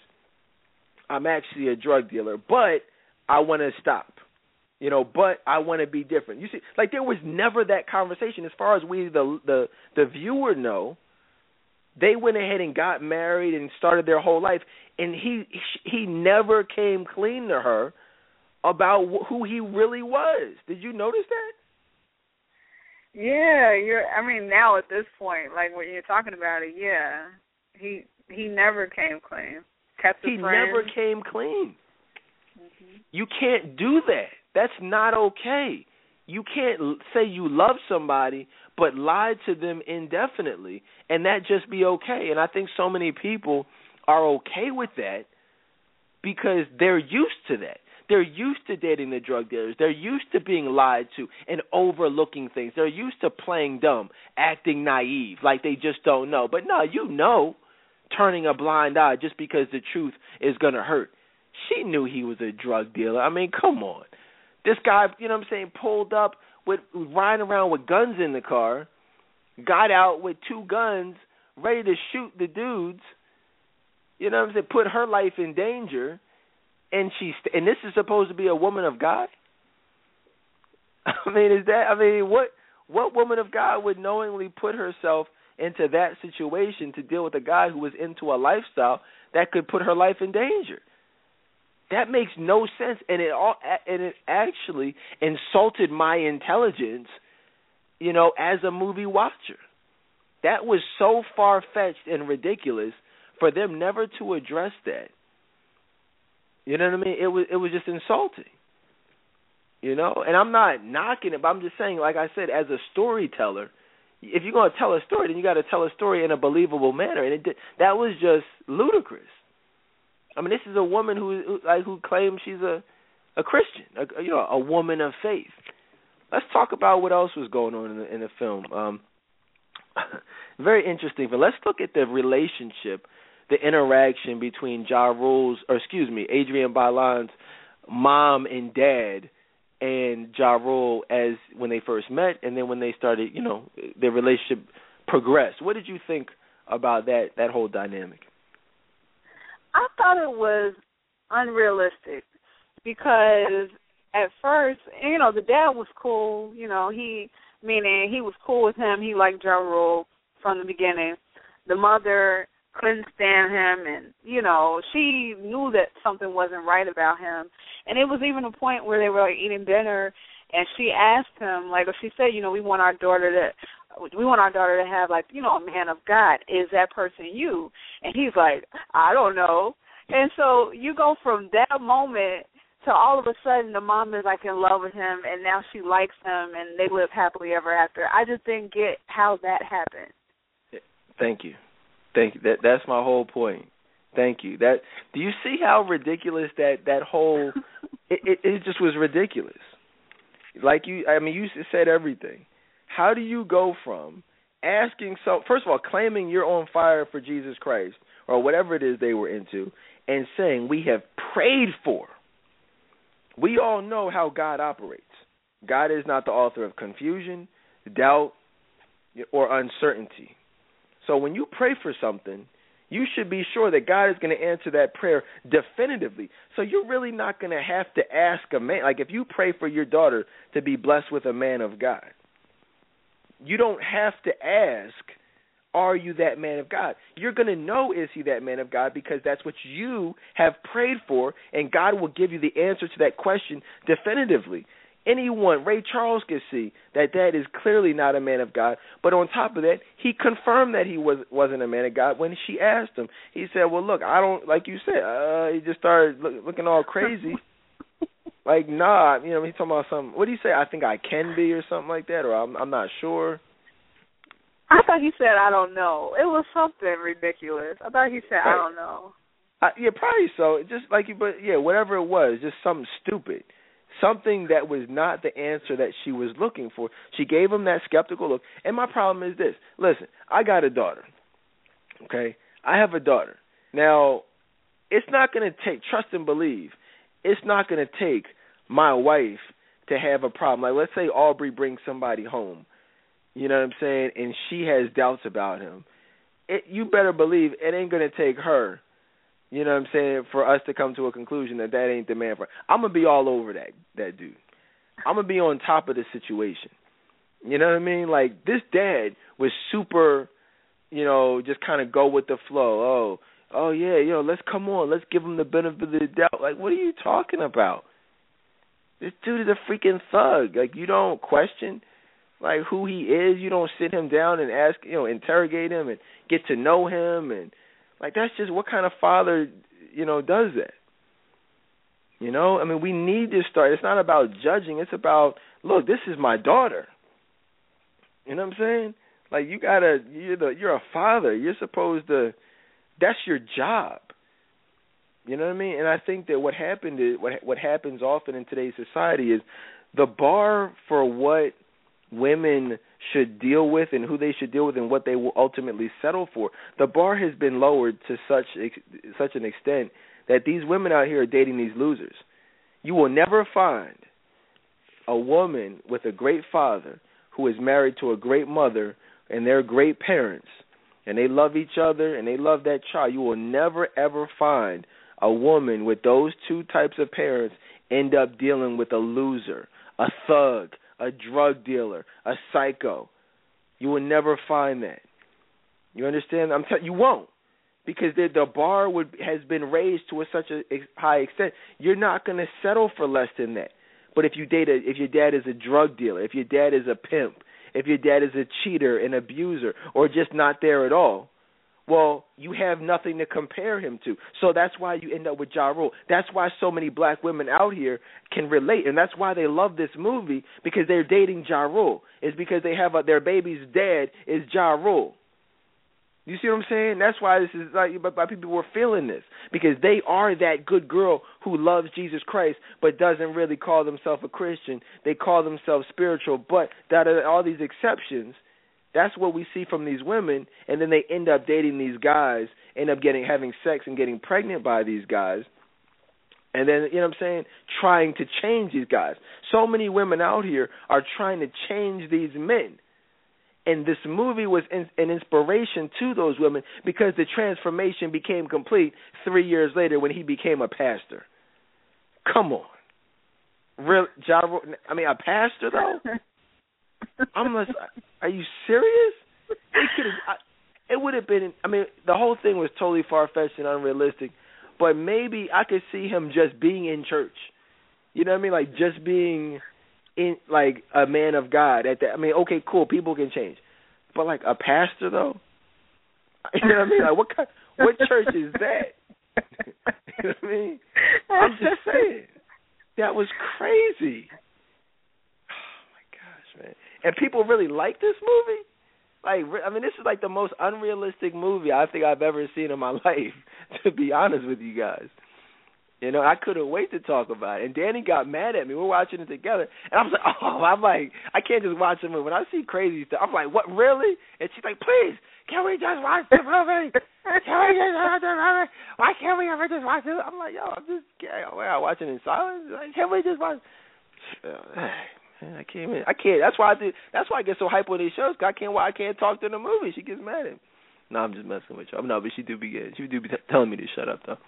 I'm actually a drug dealer, but I want to stop you know but i want to be different. You see like there was never that conversation. As far as we the the the viewer know they went ahead and got married and started their whole life. And he he never came clean to her about who he really was. Did you notice that? Yeah you're i mean now at this point like when you're talking about it yeah. He he never came clean. Kept he friends. never came clean. Mm-hmm. you can't do that that's not okay. You can't say you love somebody but lie to them indefinitely and that just be okay. And I think so many people are okay with that because they're used to that. They're used to dating the drug dealers. They're used to being lied to and overlooking things. They're used to playing dumb, acting naive, like they just don't know. But no, you know, turning a blind eye just because the truth is going to hurt. She knew he was a drug dealer. I mean, come on. This guy, you know what I'm saying, pulled up with riding around with guns in the car, got out with two guns, ready to shoot the dudes. You know what I'm saying? Put her life in danger, and she's and this is supposed to be a woman of God. I mean, is that? I mean, what what woman of God would knowingly put herself into that situation to deal with a guy who was into a lifestyle that could put her life in danger? That makes no sense, and it all and it actually insulted my intelligence, you know, as a movie watcher. That was so far fetched and ridiculous for them never to address that. You know what I mean? It was it was just insulting. You know, and I'm not knocking it, but I'm just saying, like I said, as a storyteller, if you're going to tell a story, then you got to tell a story in a believable manner, and it did, that was just ludicrous. I mean, this is a woman who, who like who claims she's a a Christian, a, you know, a woman of faith. Let's talk about what else was going on in the in the film. Um, very interesting. But let's look at the relationship, the interaction between Ja Rule's, or excuse me, Adrienne Bailon's mom and dad, and Ja Rule as when they first met, and then when they started, you know, their relationship progressed. What did you think about that that whole dynamic? I thought it was unrealistic because at first, you know, the dad was cool. You know, he meaning he was cool with him. He liked Ja Rule from the beginning. The mother couldn't stand him, and you know, she knew that something wasn't right about him. And it was even a point where they were like eating dinner, and she asked him, like, she said, you know, we want our daughter to we want our daughter to have like you know a man of God. Is that person you? And he's like, I don't know. And so you go from that moment to all of a sudden the mom is like in love with him and now she likes him and they live happily ever after. I just didn't get how that happened. Thank you. Thank you. That that's my whole point. Thank you. That do you see how ridiculous that that whole it, it it just was ridiculous. Like you I mean you said everything. How do you go from asking so first of all claiming you're on fire for Jesus Christ or whatever it is they were into and saying we have prayed for. We all know how God operates. God is not the author of confusion doubt or uncertainty. So when you pray for something you should be sure that God is going to answer that prayer definitively. So you're really not going to have to ask a man. Like if you pray for your daughter to be blessed with a man of God, you don't have to ask, are you that man of God? You're going to know is he that man of God because that's what you have prayed for, and God will give you the answer to that question definitively. Anyone, Ray Charles could see that that is clearly not a man of God. But on top of that, he confirmed that he was wasn't a man of God when she asked him. He said, "Well, look, I don't like you said." Uh, he just started look, looking all crazy. like, nah, you know, he's talking about something. What do you say? I think I can be, or something like that, or I'm I'm not sure. I thought he said I don't know. It was something ridiculous. I thought he said right. I don't know. Uh, yeah, probably so. Just like, you, but yeah, whatever it was, just something stupid something that was not the answer that she was looking for. She gave him that skeptical look. And my problem is this. Listen, I got a daughter. Okay? I have a daughter. Now, it's not going to take trust and believe. It's not going to take my wife to have a problem. Like let's say Aubrey brings somebody home. You know what I'm saying? And she has doubts about him. It, you better believe it ain't going to take her you know what I'm saying? For us to come to a conclusion that that ain't the man for. I'm gonna be all over that that dude. I'm gonna be on top of the situation. You know what I mean? Like this dad was super, you know, just kind of go with the flow. Oh, oh yeah, know, let's come on, let's give him the benefit of the doubt. Like, what are you talking about? This dude is a freaking thug. Like, you don't question like who he is. You don't sit him down and ask, you know, interrogate him and get to know him and like that's just what kind of father, you know, does that? You know, I mean, we need to start. It's not about judging. It's about look. This is my daughter. You know what I'm saying? Like you gotta, you're the, you're a father. You're supposed to. That's your job. You know what I mean? And I think that what happened is what what happens often in today's society is the bar for what women should deal with and who they should deal with and what they will ultimately settle for. The bar has been lowered to such such an extent that these women out here are dating these losers. You will never find a woman with a great father who is married to a great mother and they're great parents and they love each other and they love that child. You will never ever find a woman with those two types of parents end up dealing with a loser, a thug, a drug dealer, a psycho. You will never find that. You understand? I'm telling you won't because the the bar would has been raised to a, such a high extent. You're not going to settle for less than that. But if you date a, if your dad is a drug dealer, if your dad is a pimp, if your dad is a cheater, an abuser, or just not there at all, well, you have nothing to compare him to. So that's why you end up with Ja Rule. That's why so many black women out here can relate, and that's why they love this movie because they're dating Ja Rule. Is because they have a, their baby's dad is Ja Rule. You see what I'm saying? That's why this is like, why people were feeling this because they are that good girl who loves Jesus Christ but doesn't really call themselves a Christian. They call themselves spiritual, but that are all these exceptions that's what we see from these women, and then they end up dating these guys, end up getting having sex and getting pregnant by these guys, and then you know what I'm saying, trying to change these guys. So many women out here are trying to change these men. And this movie was in, an inspiration to those women because the transformation became complete three years later when he became a pastor. Come on, real, I mean, a pastor though. I'm like, are you serious? It could have. It would have been. I mean, the whole thing was totally far fetched and unrealistic. But maybe I could see him just being in church. You know what I mean? Like just being in like a man of God at that. I mean, okay, cool. People can change, but like a pastor though. You know what I mean? Like what kind? What church is that? you know what I mean? I'm just saying. That was crazy and people really like this movie. Like, I mean, this is like the most unrealistic movie I think I've ever seen in my life. To be honest with you guys, you know, I couldn't wait to talk about it. And Danny got mad at me. We're watching it together, and I was like, "Oh, I'm like, I can't just watch a movie. When I see crazy stuff, I'm like, what, really?" And she's like, "Please, can we just watch the movie? Can we just watch the movie? Why can't we ever just watch it?" I'm like, "Yo, I'm just, I'm watching in silence. Like, can we just watch?" I can't. Even, I can't. That's why I do. That's why I get so hype on these shows. I can't. Why I can't talk to the movie? She gets mad at me. No, I'm just messing with you. No, but she do be getting. She do be t- telling me to shut up though.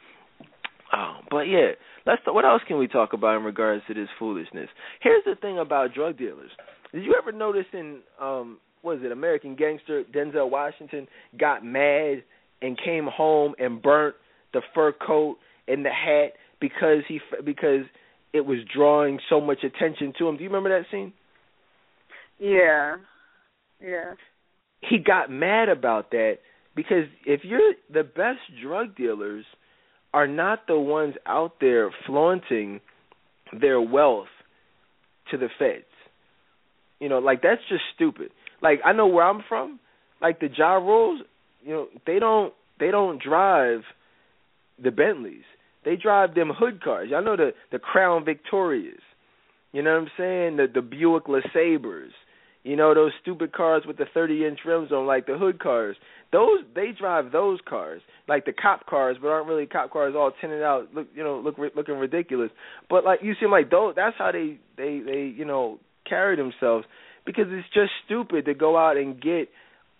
Oh, but yeah, let's. What else can we talk about in regards to this foolishness? Here's the thing about drug dealers. Did you ever notice in um was it American Gangster Denzel Washington got mad and came home and burnt the fur coat and the hat because he because it was drawing so much attention to him. Do you remember that scene? Yeah. Yeah. He got mad about that because if you're the best drug dealers are not the ones out there flaunting their wealth to the feds. You know, like that's just stupid. Like I know where I'm from, like the Ja Rules, you know, they don't they don't drive the Bentleys. They drive them hood cars. Y'all know the the Crown Victorias. You know what I'm saying? The the Buick LeSabres. You know those stupid cars with the 30 inch rims on, like the hood cars. Those they drive those cars, like the cop cars, but aren't really cop cars, all tinted out, look you know look looking ridiculous. But like you seem like those, that's how they they they you know carry themselves because it's just stupid to go out and get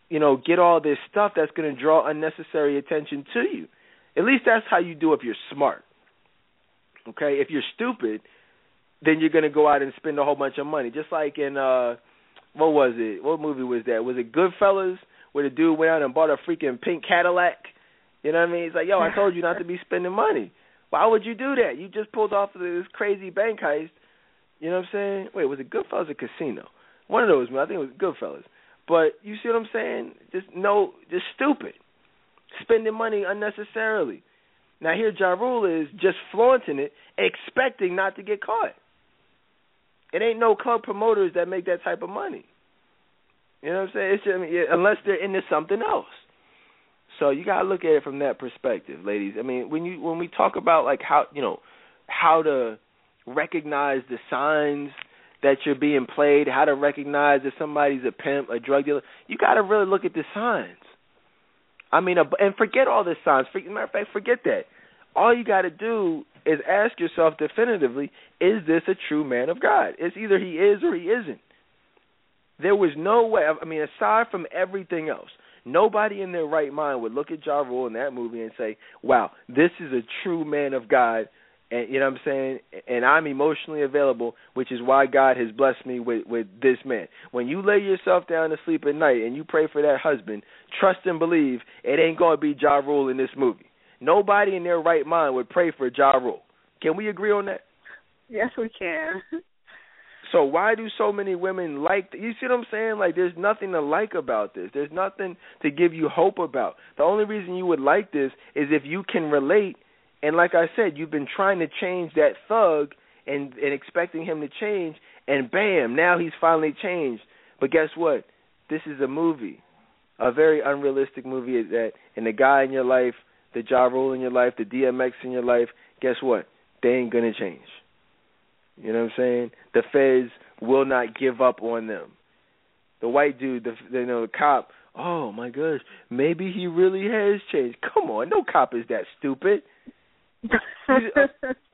you know get all this stuff that's going to draw unnecessary attention to you. At least that's how you do if you're smart. Okay, if you're stupid, then you're going to go out and spend a whole bunch of money. Just like in uh what was it? What movie was that? Was it Goodfellas where the dude went out and bought a freaking pink Cadillac? You know what I mean? He's like, "Yo, I told you not to be spending money. Why would you do that? You just pulled off of this crazy bank heist." You know what I'm saying? Wait, was it Goodfellas or Casino? One of those, man. I think it was Goodfellas. But you see what I'm saying? Just no, just stupid, spending money unnecessarily. Now here, Ja Rule is just flaunting it, expecting not to get caught. It ain't no club promoters that make that type of money. You know what I'm saying? It's just, I mean, unless they're into something else. So you gotta look at it from that perspective, ladies. I mean, when you when we talk about like how you know how to recognize the signs that you're being played, how to recognize if somebody's a pimp, a drug dealer, you got to really look at the signs. I mean, and forget all the signs. matter of fact, forget that. All you got to do is ask yourself definitively: Is this a true man of God? It's either he is or he isn't. There was no way. I mean, aside from everything else, nobody in their right mind would look at Ja Rule in that movie and say, "Wow, this is a true man of God and you know what I'm saying? And I'm emotionally available which is why God has blessed me with with this man. When you lay yourself down to sleep at night and you pray for that husband trust and believe it ain't going to be Ja Rule in this movie. Nobody in their right mind would pray for Ja Rule. Can we agree on that? Yes we can. So why do so many women like you see what I'm saying? Like there's nothing to like about this. There's nothing to give you hope about. The only reason you would like this is if you can relate and like I said, you've been trying to change that thug and and expecting him to change, and bam, now he's finally changed. But guess what? This is a movie, a very unrealistic movie. That and the guy in your life, the Ja Rule in your life, the DMX in your life. Guess what? They ain't gonna change. You know what I'm saying? The feds will not give up on them. The white dude, the you know the cop. Oh my gosh, maybe he really has changed. Come on, no cop is that stupid.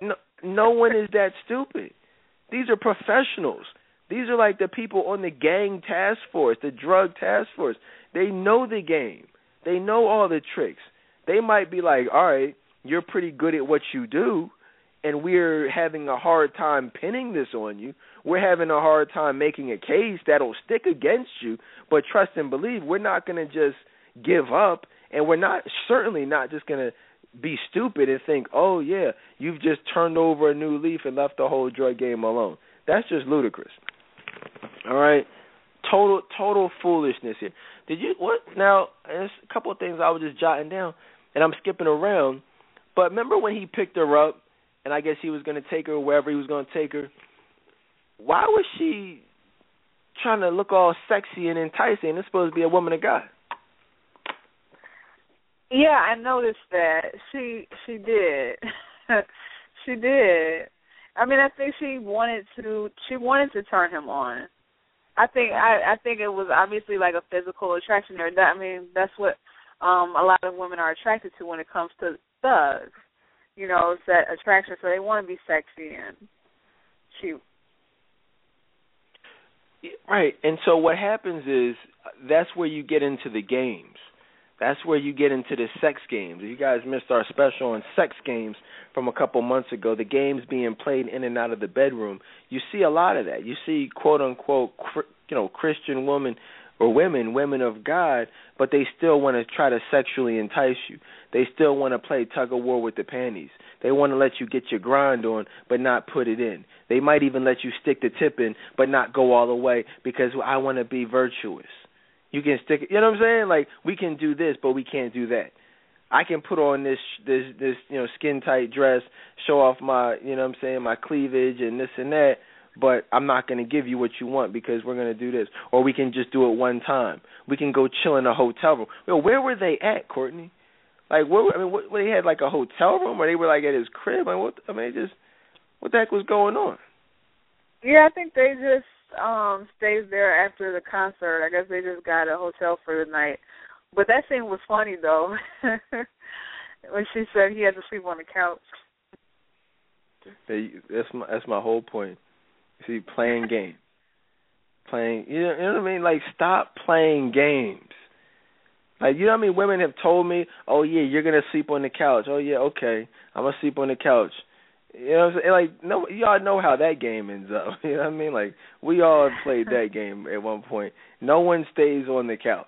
No, no one is that stupid. These are professionals. These are like the people on the gang task force, the drug task force. They know the game. They know all the tricks. They might be like, "All right, you're pretty good at what you do, and we're having a hard time pinning this on you. We're having a hard time making a case that'll stick against you, but trust and believe, we're not going to just give up, and we're not certainly not just going to be stupid and think, "Oh yeah, you've just turned over a new leaf and left the whole drug game alone." That's just ludicrous. All right, total total foolishness here. Did you what? Now, there's a couple of things I was just jotting down, and I'm skipping around. But remember when he picked her up, and I guess he was going to take her wherever he was going to take her. Why was she trying to look all sexy and enticing? It's supposed to be a woman of God. Yeah, I noticed that. She she did. she did. I mean, I think she wanted to she wanted to turn him on. I think I I think it was obviously like a physical attraction there. That I mean, that's what um a lot of women are attracted to when it comes to thugs. You know, it's that attraction. So they want to be sexy and she Right. And so what happens is that's where you get into the games that's where you get into the sex games. You guys missed our special on sex games from a couple months ago. The games being played in and out of the bedroom. You see a lot of that. You see quote unquote you know Christian women or women, women of God, but they still want to try to sexually entice you. They still want to play tug of war with the panties. They want to let you get your grind on, but not put it in. They might even let you stick the tip in, but not go all the way because I want to be virtuous. You can stick, it you know what I'm saying? Like we can do this, but we can't do that. I can put on this this this you know skin tight dress, show off my you know what I'm saying my cleavage and this and that, but I'm not going to give you what you want because we're going to do this, or we can just do it one time. We can go chill in a hotel room. Well, where were they at, Courtney? Like, where? I mean, what, they had like a hotel room, or they were like at his crib. I mean, what? I mean, just what the heck was going on? Yeah, I think they just um stayed there after the concert. I guess they just got a hotel for the night. But that scene was funny though, when she said he had to sleep on the couch. Hey, that's my that's my whole point. See, playing games, playing. You know, you know what I mean? Like, stop playing games. Like, you know what I mean? Women have told me, "Oh yeah, you're gonna sleep on the couch." Oh yeah, okay, I'm gonna sleep on the couch. You know, what I'm saying? like no, y'all know how that game ends up. You know what I mean? Like we all have played that game at one point. No one stays on the couch.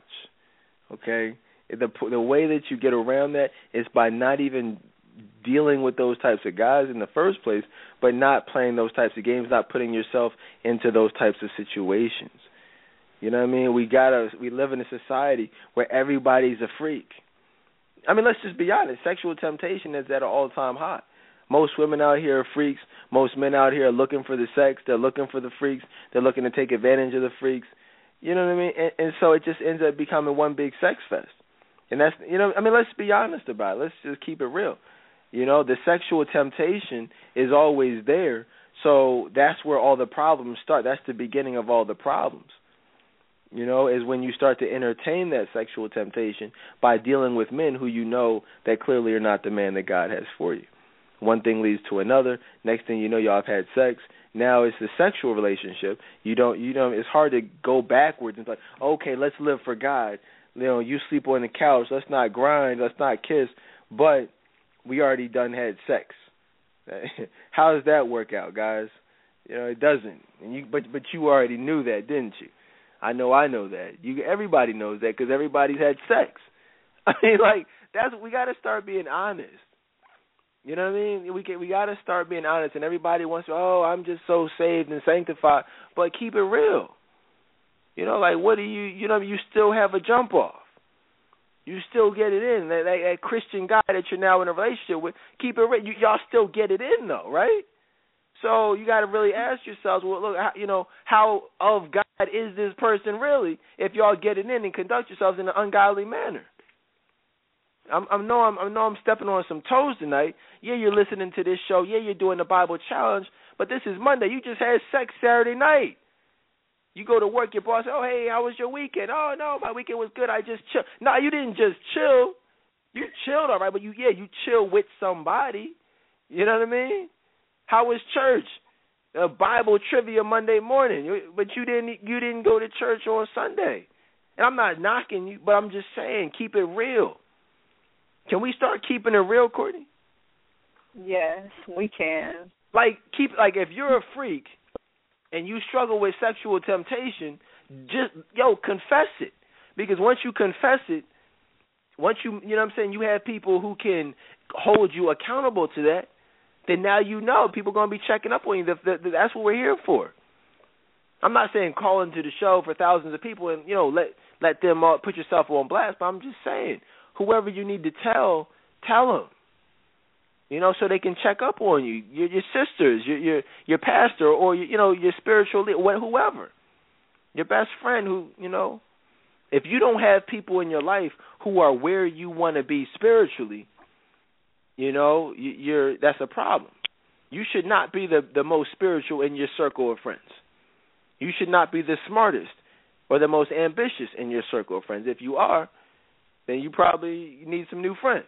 Okay, the the way that you get around that is by not even dealing with those types of guys in the first place, but not playing those types of games, not putting yourself into those types of situations. You know what I mean? We gotta we live in a society where everybody's a freak. I mean, let's just be honest. Sexual temptation is at an all time high. Most women out here are freaks. Most men out here are looking for the sex. They're looking for the freaks. They're looking to take advantage of the freaks. You know what I mean? And, and so it just ends up becoming one big sex fest. And that's you know, I mean, let's be honest about it. Let's just keep it real. You know, the sexual temptation is always there. So that's where all the problems start. That's the beginning of all the problems. You know, is when you start to entertain that sexual temptation by dealing with men who you know that clearly are not the man that God has for you. One thing leads to another. Next thing you know, y'all have had sex. Now it's the sexual relationship. You don't, you know, it's hard to go backwards and like, okay, let's live for God. You know, you sleep on the couch. Let's not grind. Let's not kiss. But we already done had sex. How does that work out, guys? You know, it doesn't. And you, but but you already knew that, didn't you? I know I know that. You everybody knows that because everybody's had sex. I mean, like that's we got to start being honest. You know what I mean? We can, we got to start being honest. And everybody wants to, oh, I'm just so saved and sanctified, but keep it real. You know, like what do you? You know, you still have a jump off. You still get it in. That, that, that Christian guy that you're now in a relationship with, keep it real. You, y'all still get it in though, right? So you got to really ask yourselves, well, look, you know, how of God is this person really? If y'all get it in and conduct yourselves in an ungodly manner. I'm, I know I'm, I know I'm stepping on some toes tonight. Yeah, you're listening to this show. Yeah, you're doing the Bible challenge. But this is Monday. You just had sex Saturday night. You go to work, your boss, oh hey, how was your weekend? Oh no, my weekend was good. I just chill. No, you didn't just chill. You chilled all right, but you yeah, you chill with somebody. You know what I mean? How was church? A Bible trivia Monday morning, but you didn't you didn't go to church on Sunday. And I'm not knocking you, but I'm just saying, keep it real. Can we start keeping it real, Courtney? Yes, we can. Like keep like if you're a freak and you struggle with sexual temptation, just yo confess it because once you confess it, once you you know what I'm saying, you have people who can hold you accountable to that. Then now you know people are gonna be checking up on you. That's what we're here for. I'm not saying call into the show for thousands of people and you know let let them uh, put yourself on blast, but I'm just saying whoever you need to tell, tell them you know, so they can check up on you, your, your sisters, your your your pastor, or you know your spiritual leader, whoever, your best friend. Who you know, if you don't have people in your life who are where you want to be spiritually, you know, you, you're that's a problem. You should not be the the most spiritual in your circle of friends. You should not be the smartest or the most ambitious in your circle of friends. If you are, then you probably need some new friends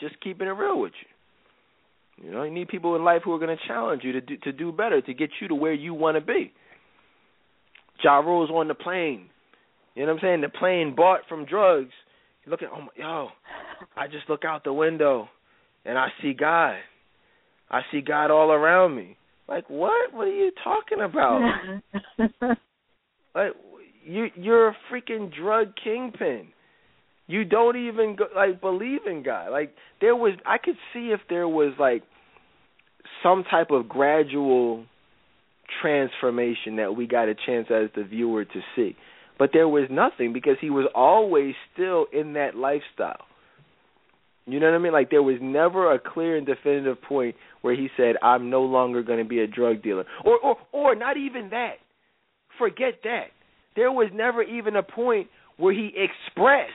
just keeping it real with you. You know, you need people in life who are going to challenge you to do, to do better, to get you to where you want to be. Ja Rule's on the plane. You know what I'm saying? The plane bought from drugs. You look at, oh my, yo, I just look out the window and I see God. I see God all around me. Like what? What are you talking about? like you you're a freaking drug kingpin. You don't even go, like believe in God. Like there was, I could see if there was like some type of gradual transformation that we got a chance as the viewer to see. But there was nothing because he was always still in that lifestyle. You know what I mean? Like there was never a clear and definitive point where he said, "I'm no longer going to be a drug dealer," or or or not even that. Forget that. There was never even a point where he expressed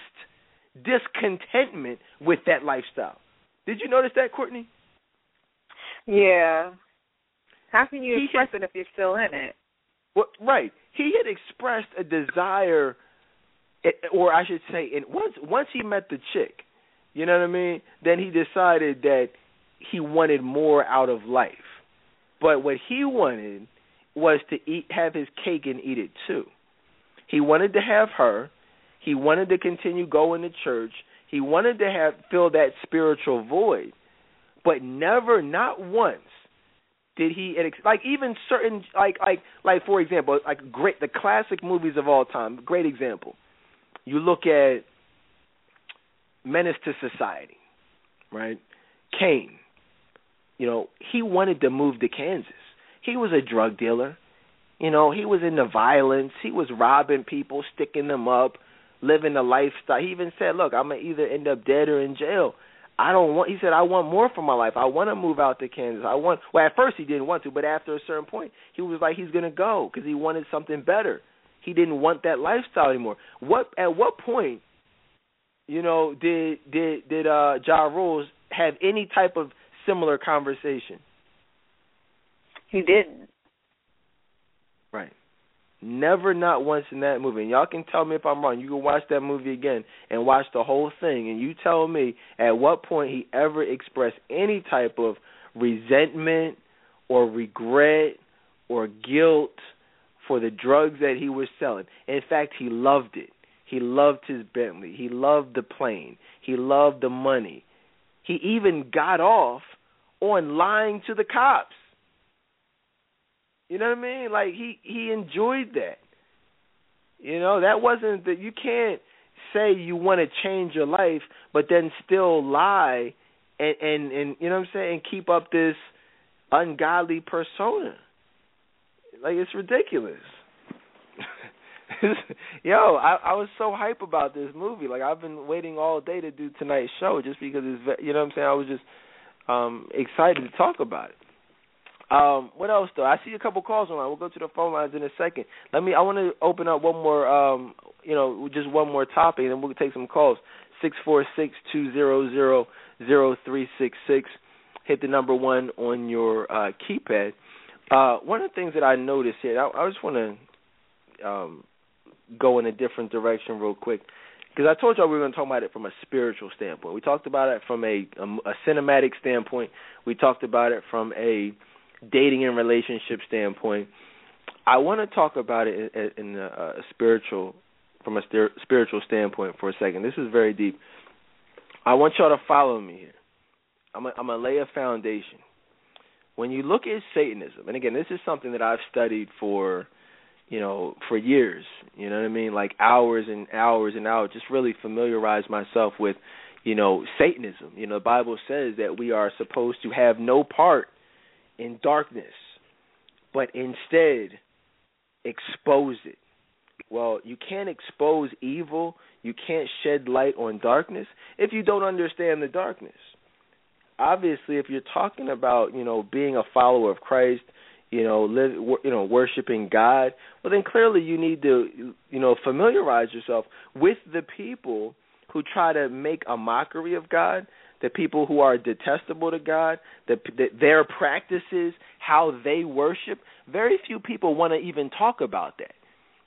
discontentment with that lifestyle. Did you notice that, Courtney? Yeah. How can you He express it if you're still in it? Well, right. He had expressed a desire, eh, or I should say, and once once he met the chick, you know what I mean. Then he decided that he wanted more out of life. But what he wanted was to eat, have his cake and eat it too. He wanted to have her. He wanted to continue going to church. He wanted to have fill that spiritual void, but never, not once, did he like even certain like like like for example like great the classic movies of all time great example. You look at Menace II Society right? Caine you know he wanted to move to kansas. He was a drug dealer. You know he was into violence. He was robbing people sticking them up living a lifestyle he even said look i'm gonna either end up dead or in jail I don't want. He said, I want more for my life. I want to move out to Kansas. I want. Well, at first he didn't want to, but after a certain point, he was like, he's to go because he wanted something better. He didn't want that lifestyle anymore. What? At what point, you know, did did did uh Ja Rule have any type of similar conversation? He didn't. Never, not once in that movie. And y'all can tell me if I'm wrong. You can watch that movie again and watch the whole thing, and you tell me at what point he ever expressed any type of resentment or regret or guilt for the drugs that he was selling. In fact, he loved it. He loved his Bentley. He loved the plane. He loved the money. He even got off on lying to the cops. You know what I mean? Like he he enjoyed that. You know, that wasn't that you can't say you want to change your life but then still lie and and and you know what I'm saying, keep up this ungodly persona. Like it's ridiculous. Yo, I I was so hype about this movie. Like I've been waiting all day to do tonight's show just because it's you know what I'm saying. I was just um excited to talk about it. Um, what else though? I see a couple calls online. We'll go to the phone lines in a second. Let me. I want to open up one more. Um, you know, just one more topic, and then we'll take some calls. Six four six two zero zero zero three six six. Hit the number one on your uh, keypad. Uh, one of the things that I noticed here, I, I just want to um, go in a different direction real quick because I told y'all we were going to talk about it from a spiritual standpoint. We talked about it from a, a, a cinematic standpoint. We talked about it from a dating and relationship standpoint. I want to talk about it in, a, a spiritual, from a spiritual standpoint for a second. This is very deep. I want y'all to follow me here. I'm going to lay a foundation. When you look at Satanism, and again, this is something that I've studied for, you know, for years. You know what I mean? Like hours and hours and hours. Just really familiarize myself with, you know, Satanism. You know, the Bible says that we are supposed to have no part in darkness, but instead expose it. Well, you can't expose evil, you can't shed light on darkness if you don't understand the darkness. Obviously, if you're talking about, you know, being a follower of Christ, you know, live, you know, worshiping God, well then clearly you need to, you know, familiarize yourself with the people who try to make a mockery of God, the people who are detestable to God, the, the, their practices, how they worship. Very few people want to even talk about that.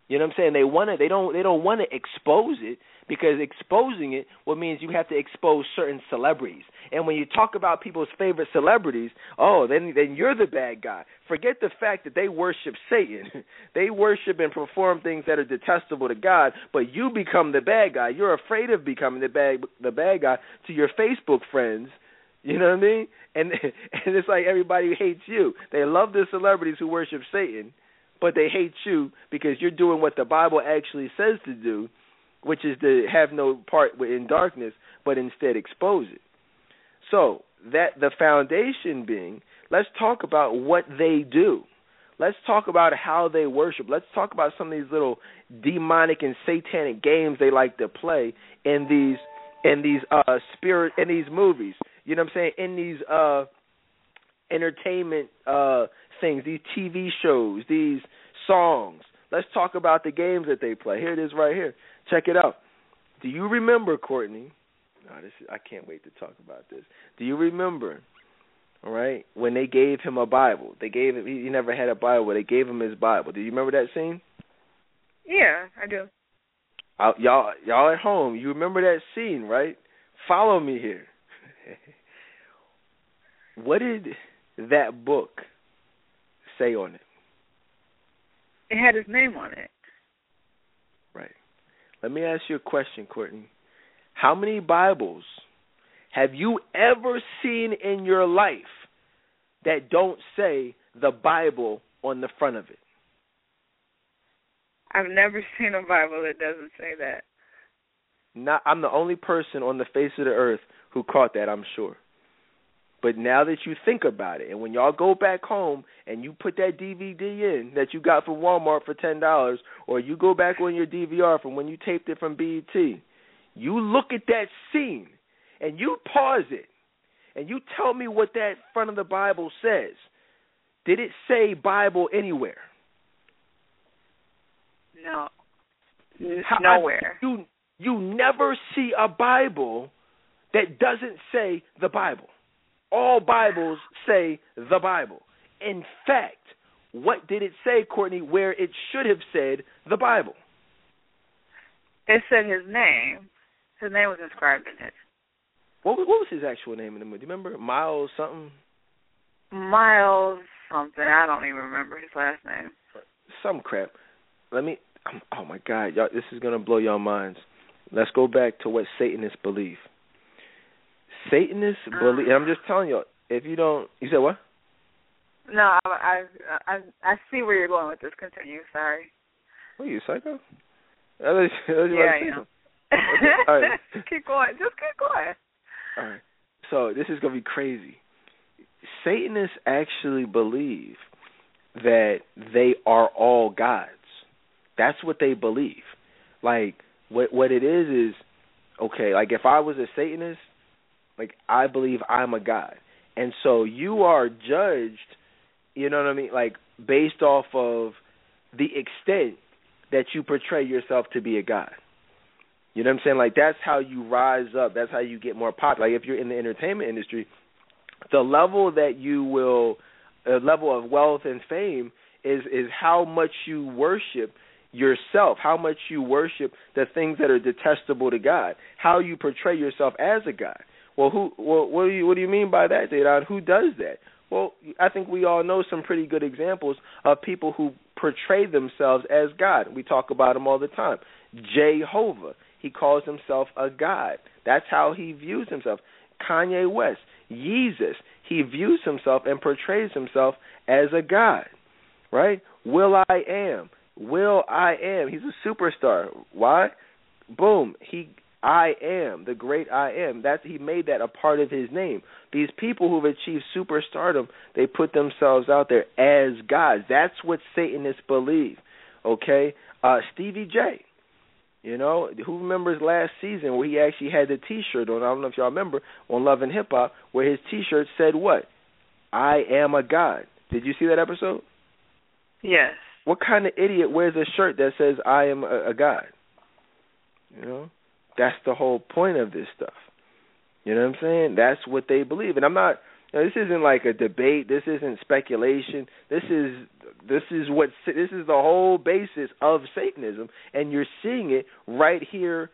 You know what I'm saying? They want to. They don't. They don't want to expose it because exposing it what means you have to expose certain celebrities. And when you talk about people's favorite celebrities, oh, then then you're the bad guy. Forget the fact that they worship Satan. they worship and perform things that are detestable to God, but you become the bad guy. You're afraid of becoming the bad the bad guy to your Facebook friends. You know what I mean? And and it's like everybody hates you. They love the celebrities who worship Satan, but they hate you because you're doing what the Bible actually says to do, which is to have no part in darkness, but instead expose it. So that the foundation being, let's talk about what they do. Let's talk about how they worship. Let's talk about some of these little demonic and satanic games they like to play in these in these uh spirit in these movies. You know what I'm saying? In these uh entertainment uh things, these TV shows, these songs. Let's talk about the games that they play. Here it is right here. Check it out. Do you remember, Courtney? Oh, this is, I can't wait to talk about this. Do you remember, all right, when they gave him a Bible? They gave him, he never had a Bible. They gave him his Bible. Do you remember that scene? Yeah, I do. Uh, y'all, y'all at home, you remember that scene, right? Follow me here. what did that book say on it? It had his name on it. Right. Let me ask you a question, Courtney. How many Bibles have you ever seen in your life that don't say the Bible on the front of it? I've never seen a Bible that doesn't say that. Not I'm the only person on the face of the earth who caught that, I'm sure. But now that you think about it, and when y'all go back home and you put that DVD in that you got from Walmart for ten dollars, or you go back on your DVR from when you taped it from BET, you look at that scene and you pause it and you tell me what that front of the Bible says. Did it say Bible anywhere? No. How- Nowhere. You you never see a Bible that doesn't say the Bible. All Bibles say the Bible. In fact, what did it say, Courtney, where it should have said the Bible? It said his name. His name was inscribed in it. What was, what was his actual name in the movie? Do you remember? Miles something? Miles something. I don't even remember his last name. Some crap. Let me. Oh my God, y'all! This is gonna blow your minds. Let's go back to what Satanists believe. Satanists mm. believe. I'm just telling you. If you don't, you said what? No, I I I, I see where you're going with this. Continue. Sorry. What are you psycho? I was Yeah, I am. All right. keep going. Just keep going. All right. So this is gonna be crazy. Satanists actually believe that they are all gods. That's what they believe. Like what what it is is okay, like if I was a Satanist, like I believe I'm a god. And so you are judged, you know what I mean, like based off of the extent that you portray yourself to be a god. You know what I'm saying? Like that's how you rise up. That's how you get more popular. Like if you're in the entertainment industry, the level that you will, uh, level of wealth and fame is is how much you worship yourself, how much you worship the things that are detestable to God, how you portray yourself as a God. Well, who? Well, what do you what do you mean by that, Dedan? Who does that? Well, I think we all know some pretty good examples of people who portray themselves as God. We talk about them all the time. Jehovah, he calls himself a God. That's how he views himself. Kanye West, Yeezus, he views himself and portrays himself as a God. Right? Will I am. will.i.am. He's a superstar. Why? Boom. He I am, the great I am. That's he made that a part of his name. These people who've achieved superstardom, they put themselves out there as gods. That's what Satanists believe. Okay? Uh Stevie J. You know, who remembers last season where he actually had the T-shirt on? I don't know if y'all remember on Love and Hip Hop, where his T-shirt said what? I am a god. Did you see that episode? Yes. What kind of idiot wears a shirt that says I am a, a god? You know, that's the whole point of this stuff. You know what I'm saying? That's what they believe, and I'm not. You know, this isn't like a debate. This isn't speculation. This is this is what this is the whole basis of Satanism, and you're seeing it right here,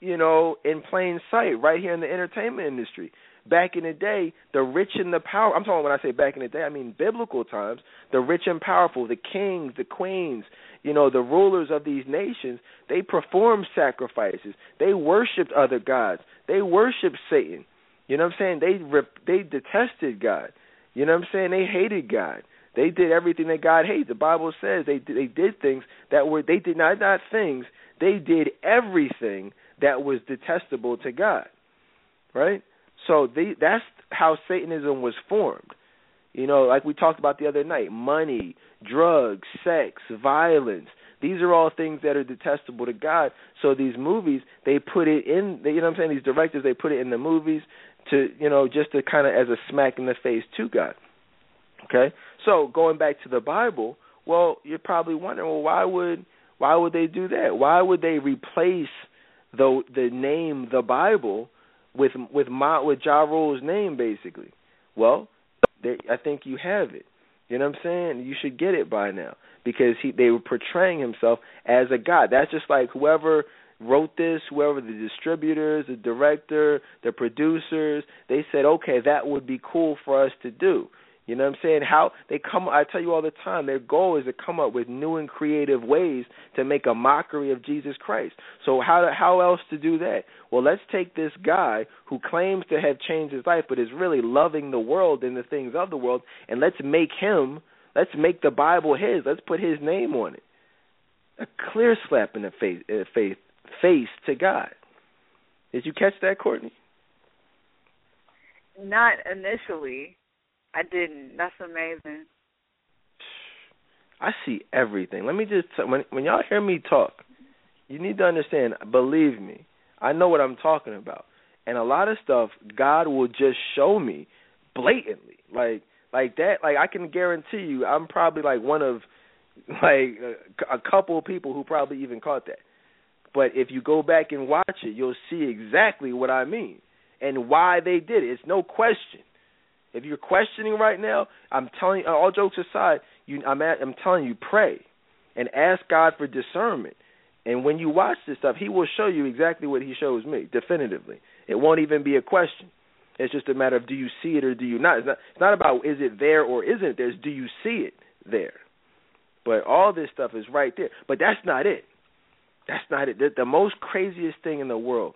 you know, in plain sight, right here in the entertainment industry. Back in the day, the rich and the power. I'm talking when I say back in the day, I mean biblical times. The rich and powerful, the kings, the queens, you know, the rulers of these nations, they performed sacrifices. They worshipped other gods. They worshipped Satan. You know what I'm saying? They they detested God. You know what I'm saying? They hated God. They did everything that God hates. The Bible says they they did things that were they did not not things. They did everything that was detestable to God. Right? So they that's how Satanism was formed. You know, like we talked about the other night, money, drugs, sex, violence. These are all things that are detestable to God. So these movies, they put it in. You know what I'm saying? These directors, they put it in the movies to, you know, just to kind of as a smack in the face to God. Okay, so going back to the Bible, well, you're probably wondering, well, why would why would they do that? Why would they replace the the name the Bible with with my with Ja Rule's name basically? Well, they, I think you have it. You know what I'm saying? You should get it by now because he they were portraying himself as a god. That's just like whoever wrote this, whoever the distributors, the director, the producers, they said, okay, that would be cool for us to do. You know what I'm saying? How they come I tell you all the time, their goal is to come up with new and creative ways to make a mockery of Jesus Christ. So how how else to do that? Well, let's take this guy who claims to have changed his life but is really loving the world and the things of the world and let's make him let's make the Bible his. Let's put his name on it. A clear slap in the face uh, face face to God. Did you catch that, Courtney? Not initially. I didn't. That's amazing. I see everything. Let me just when when y'all hear me talk, you need to understand. Believe me, I know what I'm talking about, and a lot of stuff God will just show me blatantly, like like that. Like I can guarantee you, I'm probably like one of like a, a couple of people who probably even caught that. But if you go back and watch it, you'll see exactly what I mean and why they did it. It's no question. If you're questioning right now, I'm telling you, all jokes aside, you, I'm at, I'm telling you, pray and ask God for discernment. And when you watch this stuff, He will show you exactly what He shows me, definitively. It won't even be a question. It's just a matter of do you see it or do you not. It's not, it's not about is it there or isn't it there. It's do you see it there. But all this stuff is right there. But that's not it. That's not it. The, the most craziest thing in the world.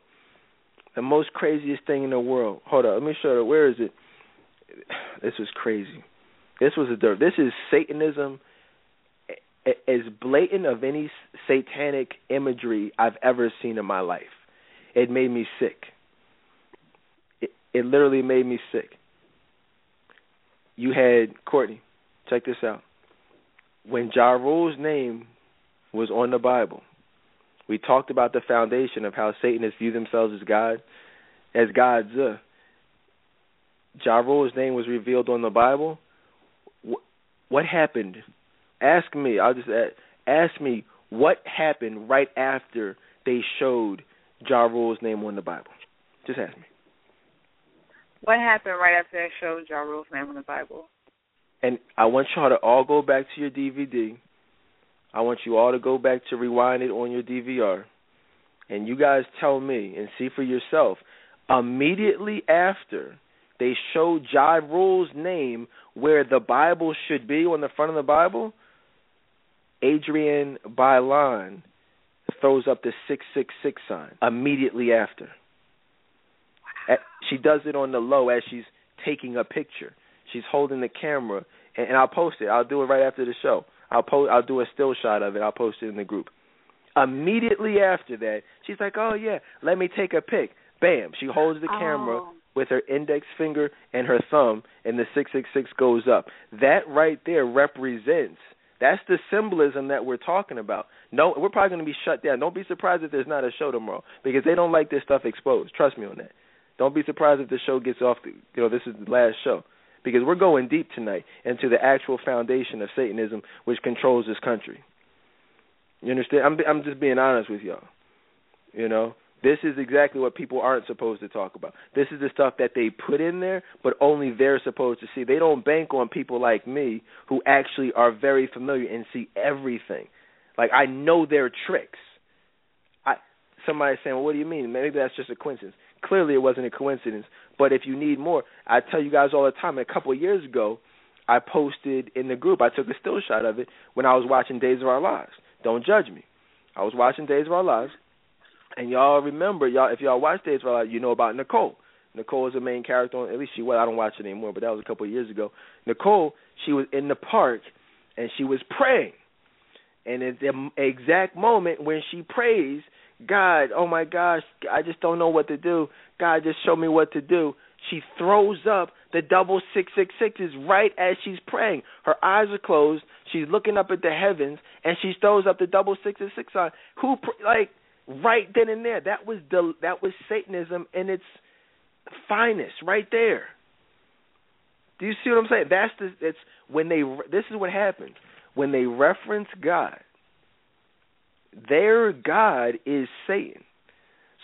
The most craziest thing in the world. Hold on, let me show you. Where is it? This was crazy. This was a dirt. This is Satanism as blatant of any satanic imagery I've ever seen in my life. It made me sick. It, it literally made me sick. You had Courtney. Check this out. When Ja Rule's name was on the Bible, we talked about the foundation of how Satanists view themselves as God, as gods. Uh, Ja Rule's name was revealed on the Bible, what happened? Ask me. I'll just ask, ask me what happened right after they showed Ja Rule's name on the Bible. Just ask me. What happened right after they showed Ja Rule's name on the Bible? And I want y'all to all go back to your DVD. I want you all to go back to rewind it on your DVR. And you guys tell me and see for yourself. Immediately after they showed Ja Rule's name where the Bible should be on the front of the Bible, Adrienne Bailon throws up the 666 sign immediately after. She does it on the low as she's taking a picture. She's holding the camera, and, and I'll post it. I'll do it right after the show. I'll post. I'll do a still shot of it. I'll post it in the group. Immediately after that, she's like, "Oh yeah, let me take a pic." Bam! She holds the camera Oh. With her index finger and her thumb, and the 666 goes up. That right there represents. That's the symbolism that we're talking about. No, we're probably going to be shut down. Don't be surprised if there's not a show tomorrow because they don't like this stuff exposed. Trust me on that. Don't be surprised if the show gets off. The, you know, this is the last show because we're going deep tonight into the actual foundation of Satanism, which controls this country. You understand? I'm I'm just being honest with y'all. You know, this is exactly what people aren't supposed to talk about. This is the stuff that they put in there, but only they're supposed to see. They don't bank on people like me who actually are very familiar and see everything. Like I know their tricks. I somebody's saying, well, "What do you mean? Maybe that's just a coincidence." Clearly, it wasn't a coincidence. But if you need more, I tell you guys all the time. A couple of years ago, I posted in the group. I took a still shot of it when I was watching Days of Our Lives. Don't judge me. I was watching Days of Our Lives, and y'all remember, y'all if y'all watch Days of Our Lives, you know about Nicole. Nicole is the main character. On, at least she was. I don't watch it anymore, but that was a couple of years ago. Nicole, she was in the park and she was praying. And at the exact moment when she prays, God, oh my gosh, I just don't know what to do. God, just show me what to do. She throws up the double six six sixes right as she's praying. Her eyes are closed. She's looking up at the heavens, and she throws up the double six six six on. Who like right then and there? That was the that was Satanism in its finest, right there. Do you see what I'm saying? That's the it's when they this is what happens when they reference God. Their God is Satan.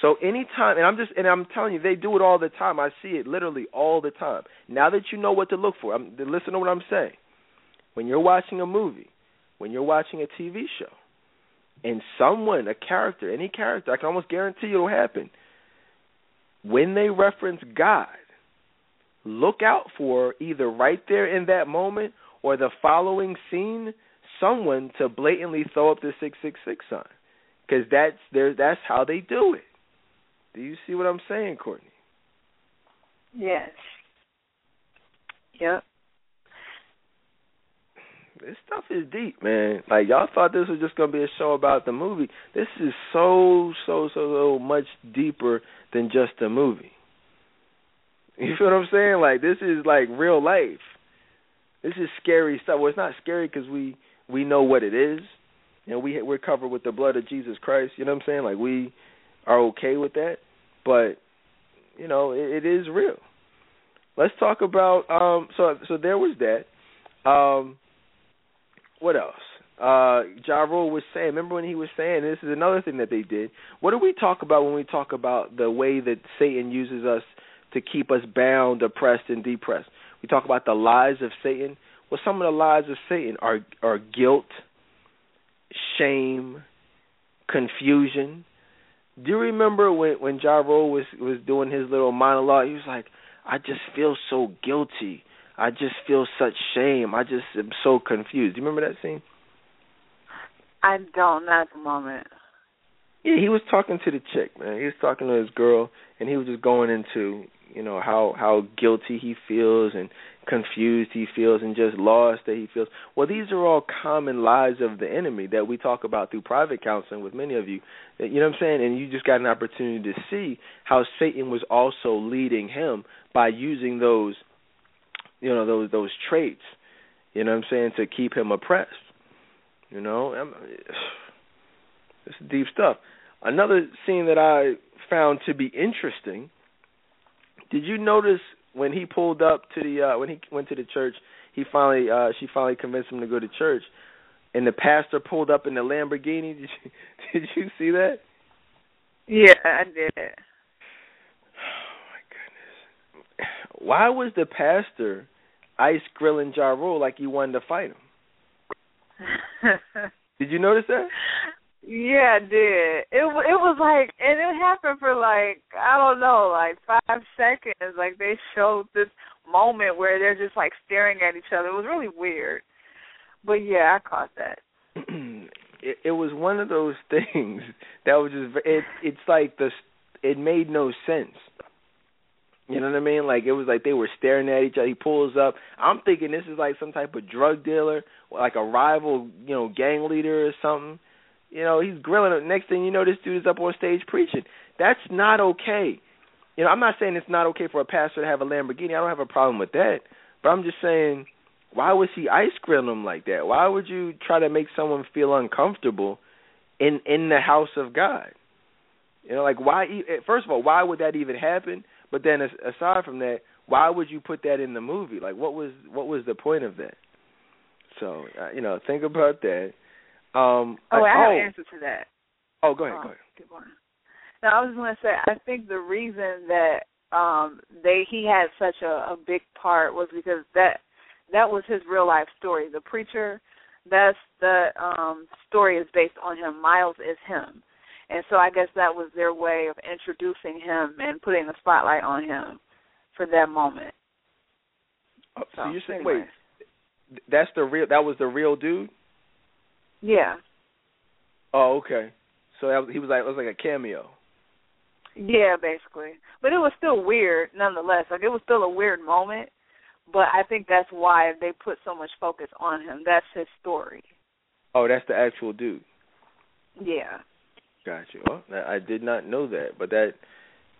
So anytime, and I'm just, and I'm telling you, they do it all the time. I see it literally all the time. Now that you know what to look for, I'm, listen to what I'm saying. When you're watching a movie, when you're watching a TV show, and someone, a character, any character, I can almost guarantee it'll happen. When they reference God, look out for either right there in that moment or the following scene someone to blatantly throw up the six six six sign because that's there that's how they do it. Do you see what I'm saying, Courtney? Yes. Yep. This stuff is deep, man. Like y'all thought this was just gonna be a show about the movie. This is so so so so much deeper than just a movie. You feel what I'm saying? Like this is like real life. This is scary stuff. Well, it's not scary because we we know what it is, and we we're covered with the blood of Jesus Christ. You know what I'm saying? Like we are okay with that, but you know it, it is real. Let's talk about um. So so there was that. Um. What else? Uh, ja Rule was saying. Remember when he was saying this is another thing that they did. What do we talk about when we talk about the way that Satan uses us to keep us bound, oppressed, and depressed? We talk about the lies of Satan. Well, some of the lies of Satan are are guilt, shame, confusion. Do you remember when when Ja Rule was was doing his little monologue? He was like, "I just feel so guilty. I just feel such shame. I just am so confused." Do you remember that scene? I don't, not at the moment. Yeah, he was talking to the chick, man. He was talking to his girl, and he was just going into you know how how guilty he feels and confused he feels and just lost that he feels well these are all common lies of the enemy that we talk about through private counseling with many of you you know what i'm saying and you just got an opportunity to see how satan was also leading him by using those you know those those traits you know what i'm saying to keep him oppressed you know it's deep stuff another scene that i found to be interesting did you notice when he pulled up to the uh when he went to the church, he finally uh she finally convinced him to go to church and the pastor pulled up in the Lamborghini. Did you did you see that? Yeah, I did. Why was the pastor ice grilling Ja Rule like he wanted to fight him? did you notice that? Yeah, I did. It it was like, and it happened for like I don't know, like five seconds. Like they showed this moment where they're just like staring at each other. It was really weird. But yeah, I caught that. it, it was one of those things that was just it. It's like the it made no sense. You know what I mean? Like it was like they were staring at each other. He pulls up. I'm thinking this is like some type of drug dealer, like a rival, you know, gang leader or something you know, he's grilling it. Next thing you know, this dude is up on stage preaching. That's not okay. You know, I'm not saying it's not okay for a pastor to have a Lamborghini. I don't have a problem with that. But I'm just saying, why was he ice grilling him like that? Why would you try to make someone feel uncomfortable in in the house of God? You know, like why? Eh, first of all, why would that even happen? But then, aside from that, why would you put that in the movie? Like, what was what was the point of that? So, uh, you know, think about that. Um, oh, I, I have oh, an answer to that. Oh, go ahead. Oh, go ahead. Good morning. Now, I was going to say, I think the reason that um they he had such a, a big part was because that that was his real life story. The preacher, that's the um story is based on him. Miles is him. And so I guess that was their way of introducing him and putting the spotlight on him for that moment. Oh, so, so, you're saying wait, that's the real that was the real dude? Yeah. Oh, okay. So that was, he was like it was like a cameo. Yeah, basically. But it was still weird nonetheless. Like it was still a weird moment. but I think that's why they put so much focus on him. That's his story. Oh, that's the actual dude. Yeah. Gotcha. Well, I did not know that, but that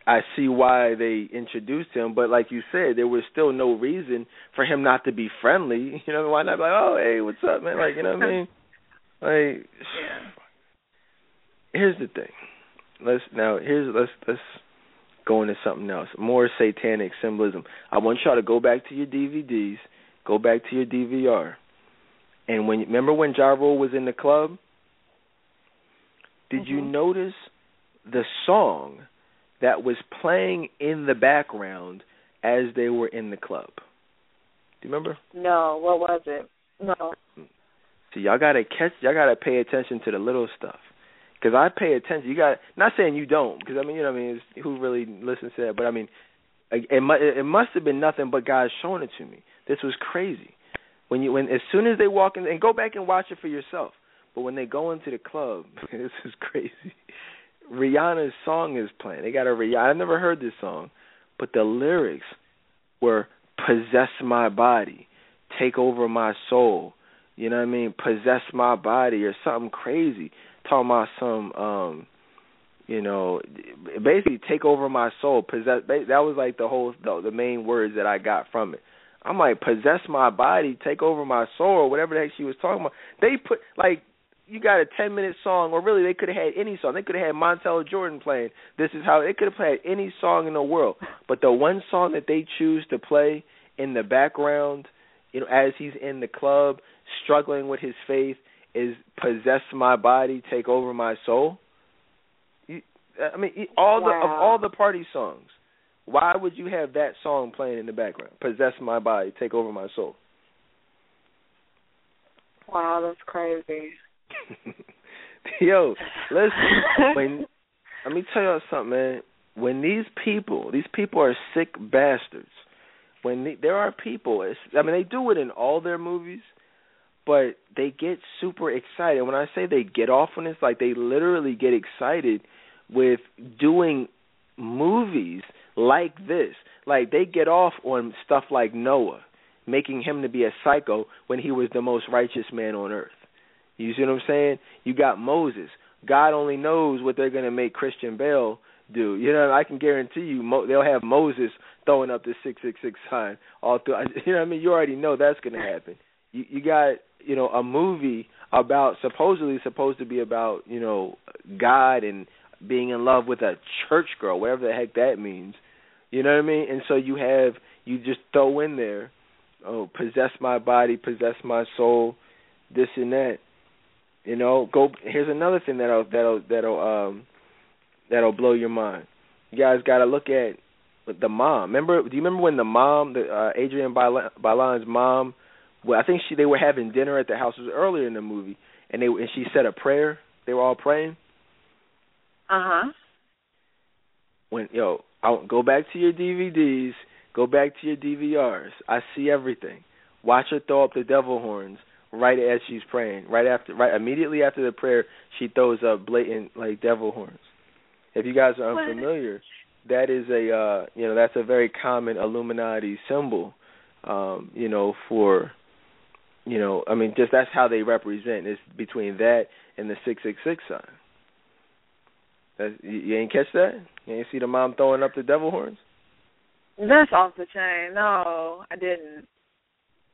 I see why they introduced him. But like you said, there was still no reason for him not to be friendly. You know, why not be like, oh, hey, what's up, man? Like, you know what I mean? Like, yeah. here's the thing. Let's now here's let's let's go into something else. More satanic symbolism. I want y'all to go back to your DVDs, go back to your DVR, and when remember when Ja Rule was in the club did mm-hmm. you notice the song that was playing in the background as they were in the club? Do you remember? No. What was it? No. See, y'all gotta catch. Y'all gotta pay attention to the little stuff. Because I pay attention. You got. Not saying you don't. Because I mean, you know, what I mean, it's, who really listens to that? But I mean, it, it, it must have been nothing but God showing it to me. This was crazy. When you when as soon as they walk in and go back and watch it for yourself. But when they go into the club, this is crazy. Rihanna's song is playing. They got a Rihanna. I never heard this song, but the lyrics were "possess my body, take over my soul." You know what I mean? Possess my body or something crazy. Talking about some, um, you know, basically take over my soul. Possess. That was like the whole the, the main words that I got from it. I'm like possess my body, take over my soul, or whatever the heck she was talking about. They put like you got a ten minute song, or really they could have had any song. They could have had Montell Jordan playing. This is how they could have played any song in the world. But the one song that they choose to play in the background, you know, as he's in the club struggling with his faith, is "Possess My Body, Take Over My Soul." I mean, all the of all the party songs, why would you have that song playing in the background? "Possess My Body, Take Over My Soul." Wow, that's crazy. Yo, listen. when let me tell y'all something, man. When these people, these people are sick bastards. When they, there are people, it's, I mean, they do it in all their movies, but they get super excited. When I say they get off on this, like they literally get excited with doing movies like this. Like they get off on stuff like Noah, making him to be a psycho when he was the most righteous man on earth. You see what I'm saying? You got Moses. God only knows what they're going to make Christian Bale do. You know, I can guarantee you Mo- they'll have Moses throwing up the 666 sign all through. You know what I mean? You already know that's going to happen. You you got, you know, a movie about supposedly supposed to be about, you know, God and being in love with a church girl, whatever the heck that means. You know what I mean? And so you have you just throw in there, oh, possess my body, possess my soul, this and that. You know, go. Here's another thing that'll that'll that'll um that'll blow your mind. You guys got to look at the mom. Remember? Do you remember when the mom, the uh, Adrienne Bailon's mom? Well, I think she they were having dinner at the house. It was earlier in the movie, and they and she said a prayer. They were all praying. Uh huh. When yo, I'll go back to your DVDs, go back to your DVRs. I see everything. Watch her throw up the devil horns right as she's praying. Right after, right immediately after the prayer, she throws up blatant like devil horns. If you guys are unfamiliar, that is a uh, you know that's a very common Illuminati symbol. Um, you know for you know I mean just that's how they represent. It's between that and the six six six sign. That's, you, you ain't catch that? You ain't see the mom throwing up the devil horns? That's off the chain. No, I didn't.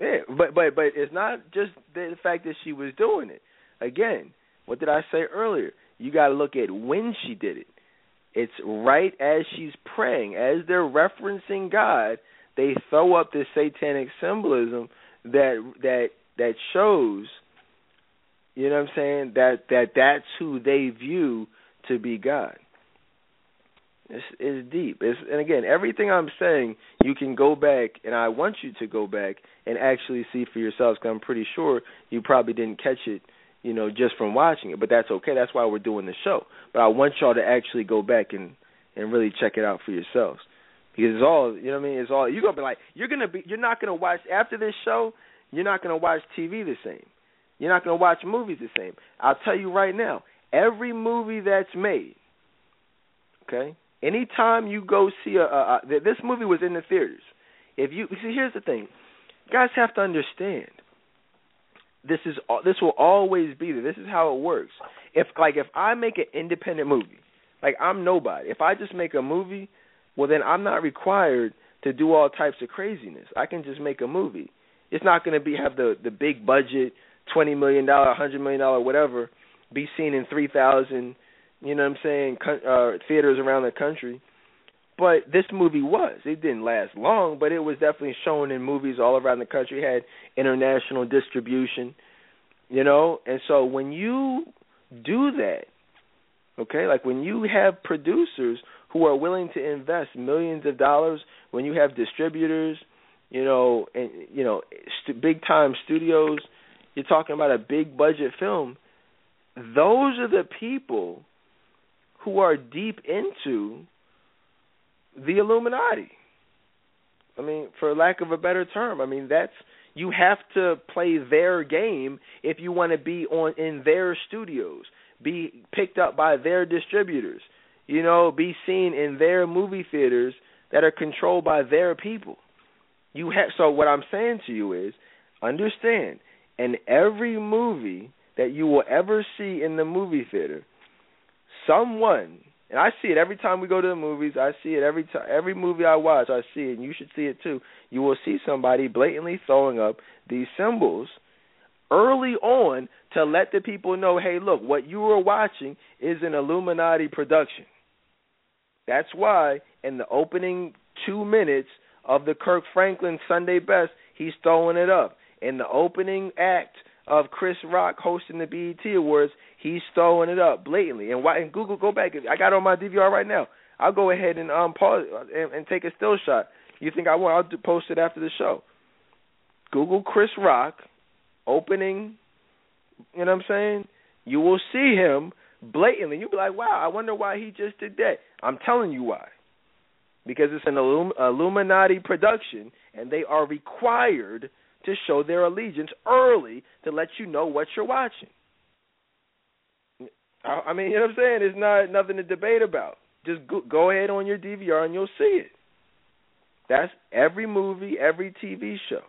Yeah, but but but it's not just the fact that she was doing it. Again, what did I say earlier? You got to look at when she did it. It's right as she's praying, as they're referencing God, they throw up this satanic symbolism that that that shows you know what I'm saying that that that's who they view to be God. It's, it's deep. It's, and again, everything I'm saying, you can go back, and I want you to go back and actually see for yourselves. Because I'm pretty sure you probably didn't catch it, you know, just from watching it. But that's okay. That's why we're doing the show. But I want y'all to actually go back and and really check it out for yourselves. Because it's all, you know what I mean. It's all you're gonna be like. You're gonna be. You're not gonna watch after this show. You're not gonna watch TV the same. You're not gonna watch movies the same. I'll tell you right now. Every movie that's made, okay, Anytime you go see a, a, a this movie was in the theaters. if you see, here's the thing, guys have to understand. This is this will always be there. This is how it works. If like if I make an independent movie, like I'm nobody. If I just make a movie, well then I'm not required to do all types of craziness. I can just make a movie. It's not going to be have the the big budget, twenty million dollar, hundred million dollar, whatever, be seen in three thousand, you know what I'm saying, uh, theaters around the country. But this movie was. It didn't last long, but it was definitely shown in movies all around the country. It had international distribution, you know. And so when you do that, okay, like when you have producers who are willing to invest millions of dollars, when you have distributors, you know, and you know, st- big time studios, you're talking about a big budget film. Those are the people who are deep into the Illuminati. I mean, for lack of a better term, I mean that's you have to play their game if you want to be on in their studios, be picked up by their distributors, you know, be seen in their movie theaters that are controlled by their people. You have so what I'm saying to you is understand in every movie that you will ever see in the movie theater, someone and I see it every time we go to the movies. I see it every time, every movie I watch. I see it, and you should see it too. You will see somebody blatantly throwing up these symbols early on to let the people know, hey, look, what you are watching is an Illuminati production. That's why in the opening two minutes of the Kirk Franklin Sunday Best, he's throwing it up. In the opening act of Chris Rock hosting the BET Awards, he's throwing it up blatantly. And why? And Google, go back. I got on my DVR right now. I'll go ahead and um pause and, and take a still shot. You think I want? I'll post it after the show. Google Chris Rock opening. You know what I'm saying? You will see him blatantly. You'll be like, "Wow, I wonder why he just did that." I'm telling you why. Because it's an Illum- Illuminati production, and they are required to show their allegiance early to let you know what you're watching. I I mean, you know what I'm saying? It's not nothing to debate about. Just go, go ahead on your DVR and you'll see it. That's every movie, every TV show.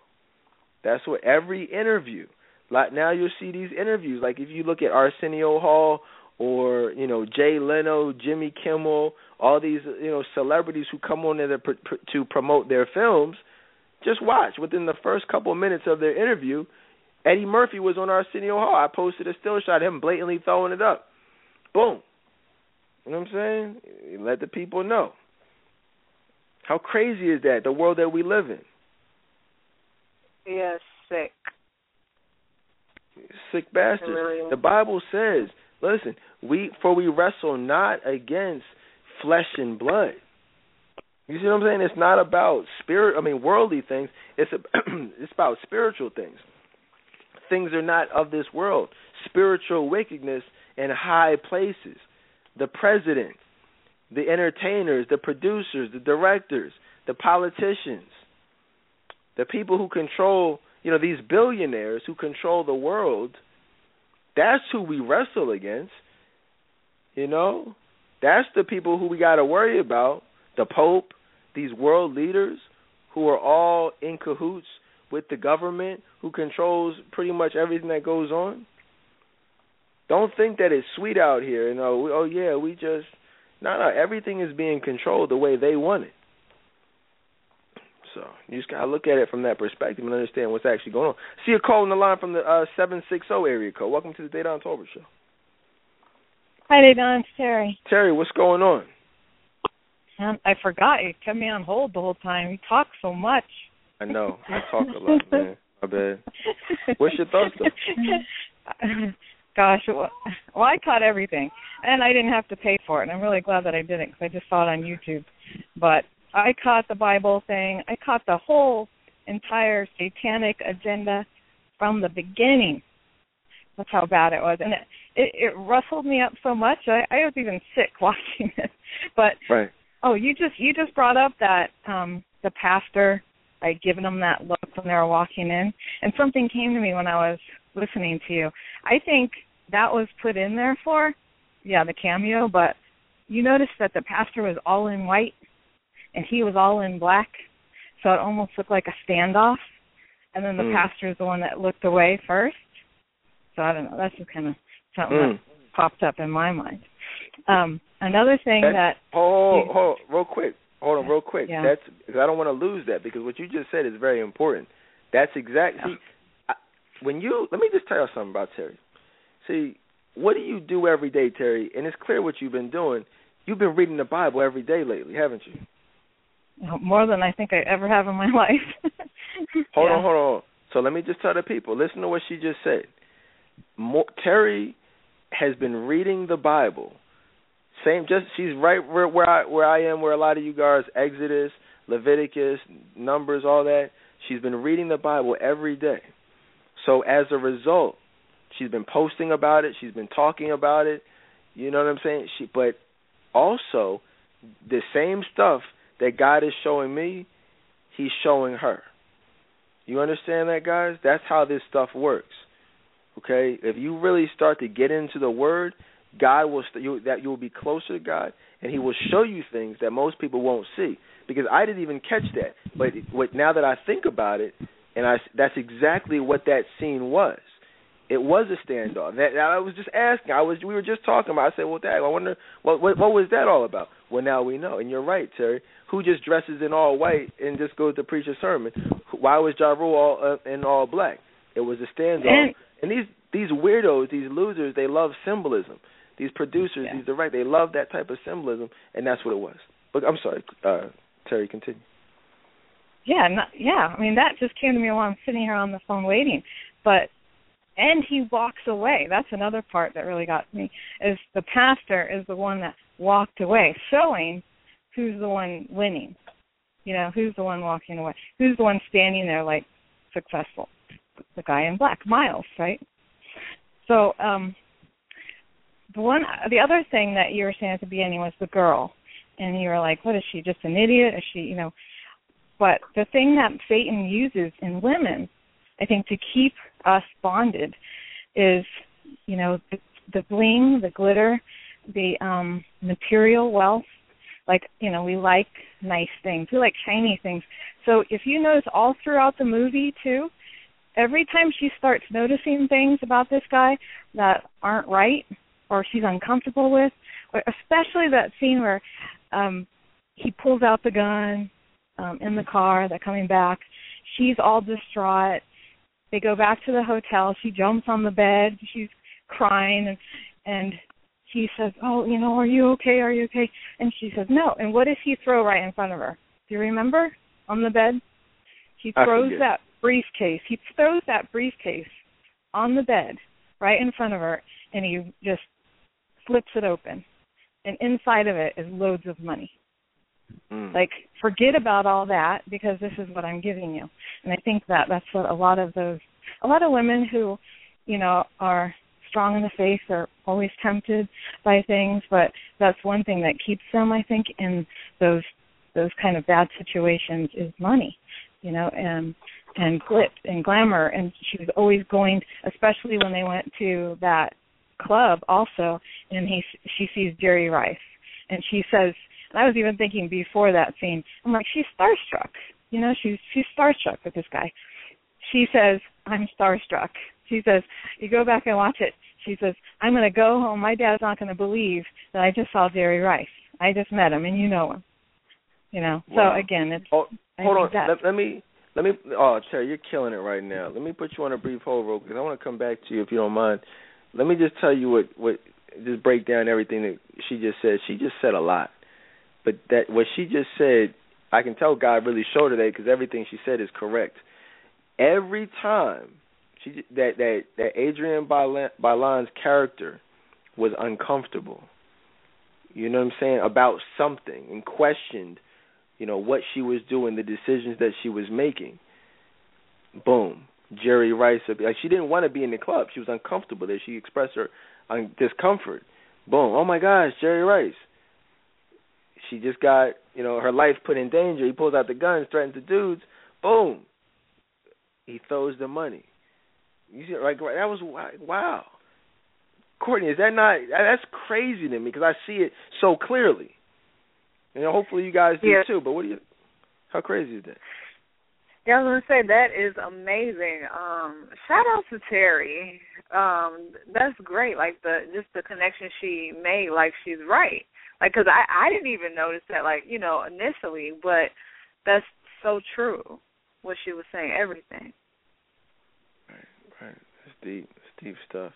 That's what every interview. Like now you'll see these interviews. Like if you look at Arsenio Hall or you know Jay Leno, Jimmy Kimmel, all these you know celebrities who come on there to, promote their films. Just watch within the first couple of minutes of their interview. Eddie Murphy was on Arsenio Hall. I posted a still shot of him blatantly throwing it up. Boom. You know what I'm saying? let the people know. How crazy is that? The world that we live in. Yeah, sick. Sick bastard. Really the Bible says, listen, we for we wrestle not against flesh and blood. You see what I'm saying? It's not about spirit. I mean, worldly things. It's a, it's about spiritual things. Things are not of this world. Spiritual wickedness in high places. The president, the entertainers, the producers, the directors, the politicians, the people who control, you know, these billionaires who control the world. That's who we wrestle against. You know, that's the people who we got to worry about. The Pope, these world leaders who are all in cahoots with the government, who controls pretty much everything that goes on. Don't think that it's sweet out here. You know, oh yeah, we just no, no. Everything is being controlled the way they want it. So you just gotta look at it from that perspective and understand what's actually going on. See a call on the line from the uh, seven six zero area code. Welcome to the Dedan Tolbert Show. Hi, Dedan. It's Terry. Terry, what's going on? Um, I forgot you kept me on hold the whole time. You talk so much. I know. I talk a lot, man. My bad. What's your thoughts though? Gosh, well, I caught everything, and I didn't have to pay for it. And I'm really glad that I didn't because I just saw it on YouTube. But I caught the Bible thing. I caught the whole entire satanic agenda from the beginning. That's how bad it was, and it it, it rustled me up so much. I, I was even sick watching it. But right. oh, you just you just brought up that um the pastor I'd given them that look when they were walking in, and something came to me when I was listening to you. I think that was put in there for, yeah, the cameo, but you noticed that the pastor was all in white and he was all in black. so it almost looked like a standoff. And then the Mm. pastor is the one that looked away first. So I don't know. That's just kind of something Mm. that popped up in my mind. Um, another thing That- that Hold, You- hold, real quick. Hold on, real quick. Yeah. That's because I don't want to lose that because what you just said is very important. That's exactly. Yeah. When you let me just tell you something about Terry. See, what do you do every day, Terry? And it's clear what you've been doing. You've been reading the Bible every day lately, haven't you? you more than I think I ever have in my life. Hold Yeah. on, hold on. So let me just tell the people. Listen to what she just said. More, Terry has been reading the Bible. Same, just she's right where where I where I am, where a lot of you guys Exodus, Leviticus, Numbers, all that. She's been reading the Bible every day. So as a result, she's been posting about it. She's been talking about it. You know what I'm saying? She, but also the same stuff that God is showing me, He's showing her. You understand that, guys? That's how this stuff works. Okay, if you really start to get into the Word, God will st- you, that you will be closer to God, and He will show you things that most people won't see. Because I didn't even catch that, but what, now that I think about it, and I that's exactly what that scene was. It was a standoff. That I was just asking. I was we were just talking about. I said, well, Dad, I wonder what what what was that all about. Well, now we know, and you're right, Terry. Who just dresses in all white and just goes to preach a sermon? Why was Ja Rule all uh, in all black? It was a standoff. And- these these weirdos, these losers, they love symbolism. These producers, Yeah. these direct, they love that type of symbolism, and that's what it was. But I'm sorry, uh, Terry, continue. Yeah, not, yeah. I mean, that just came to me while I'm sitting here on the phone waiting. But and he walks away. That's another part that really got me. Is the pastor is the one that walked away, showing who's the one winning. You know, who's the one walking away? Who's the one standing there like successful? The guy in black, Miles, right? So, um the one the other thing that you were saying at the beginning was the girl. And you were like, What is she, just an idiot? Is she you know but the thing that Satan uses in women, I think, to keep us bonded is, you know, the, the bling, the glitter, the um material wealth. Like, you know, we like nice things. We like shiny things. So if you notice all throughout the movie too, every time she starts noticing things about this guy that aren't right or she's uncomfortable with, or especially that scene where um he pulls out the gun um in the car, they're coming back. She's all distraught. They go back to the hotel. She jumps on the bed. She's crying and and he says, "Oh, you know, are you okay? Are you okay?" And she says, "No." And what does he throw right in front of her? Do you remember? On the bed, he throws that briefcase. He throws that briefcase on the bed right in front of her, and he just flips it open. And inside of it is loads of money. Mm. Like, forget about all that because this is what I'm giving you. And I think that that's what a lot of those, a lot of women who, you know, are strong in the faith are always tempted by things, but that's one thing that keeps them, I think, in those those kind of bad situations is money, you know, and and glitz and glamour. And she was always going, especially when they went to that club also, and he she sees Jerry Rice, and she says, and I was even thinking before that scene, I'm like, she's starstruck, you know, she's she's starstruck with this guy. She says, I'm starstruck. She says, you go back and watch it. She says, I'm going to go home. My dad's not going to believe that I just saw Jerry Rice. I just met him, and you know him. You know. Wow. So again, it's Oh, hold on. Let, let me let me. Oh, Terry, you're killing it right now. Let me put you on a brief hold, real because I want to come back to you if you don't mind. Let me just tell you what what just break down everything that she just said. She just said a lot, but that what she just said, I can tell God really showed her that because everything she said is correct. Every time she that that that Adrienne Bailon, Bailon's character was uncomfortable. You know what I'm saying about something and questioned you know what she was doing, the decisions that she was making. Boom, Jerry Rice. Like she didn't want to be in the club. She was uncomfortable there. She expressed her discomfort. Boom. Oh my gosh, Jerry Rice. She just got you know her life put in danger. He pulls out the guns, threatens the dudes. Boom. He throws the money. You see, like that was wow. Courtney, is that not that's crazy to me because I see it so clearly. Know, hopefully you guys do Yeah. too. But what do you? How crazy is that? Yeah, I was gonna say that is amazing. Um, shout out to Terry. Um, that's great. Like the just the connection she made. Like she's right. Like because I I didn't even notice that. Like you know initially, but that's so true. What she was saying, everything. Right, right. That's deep. That's deep stuff.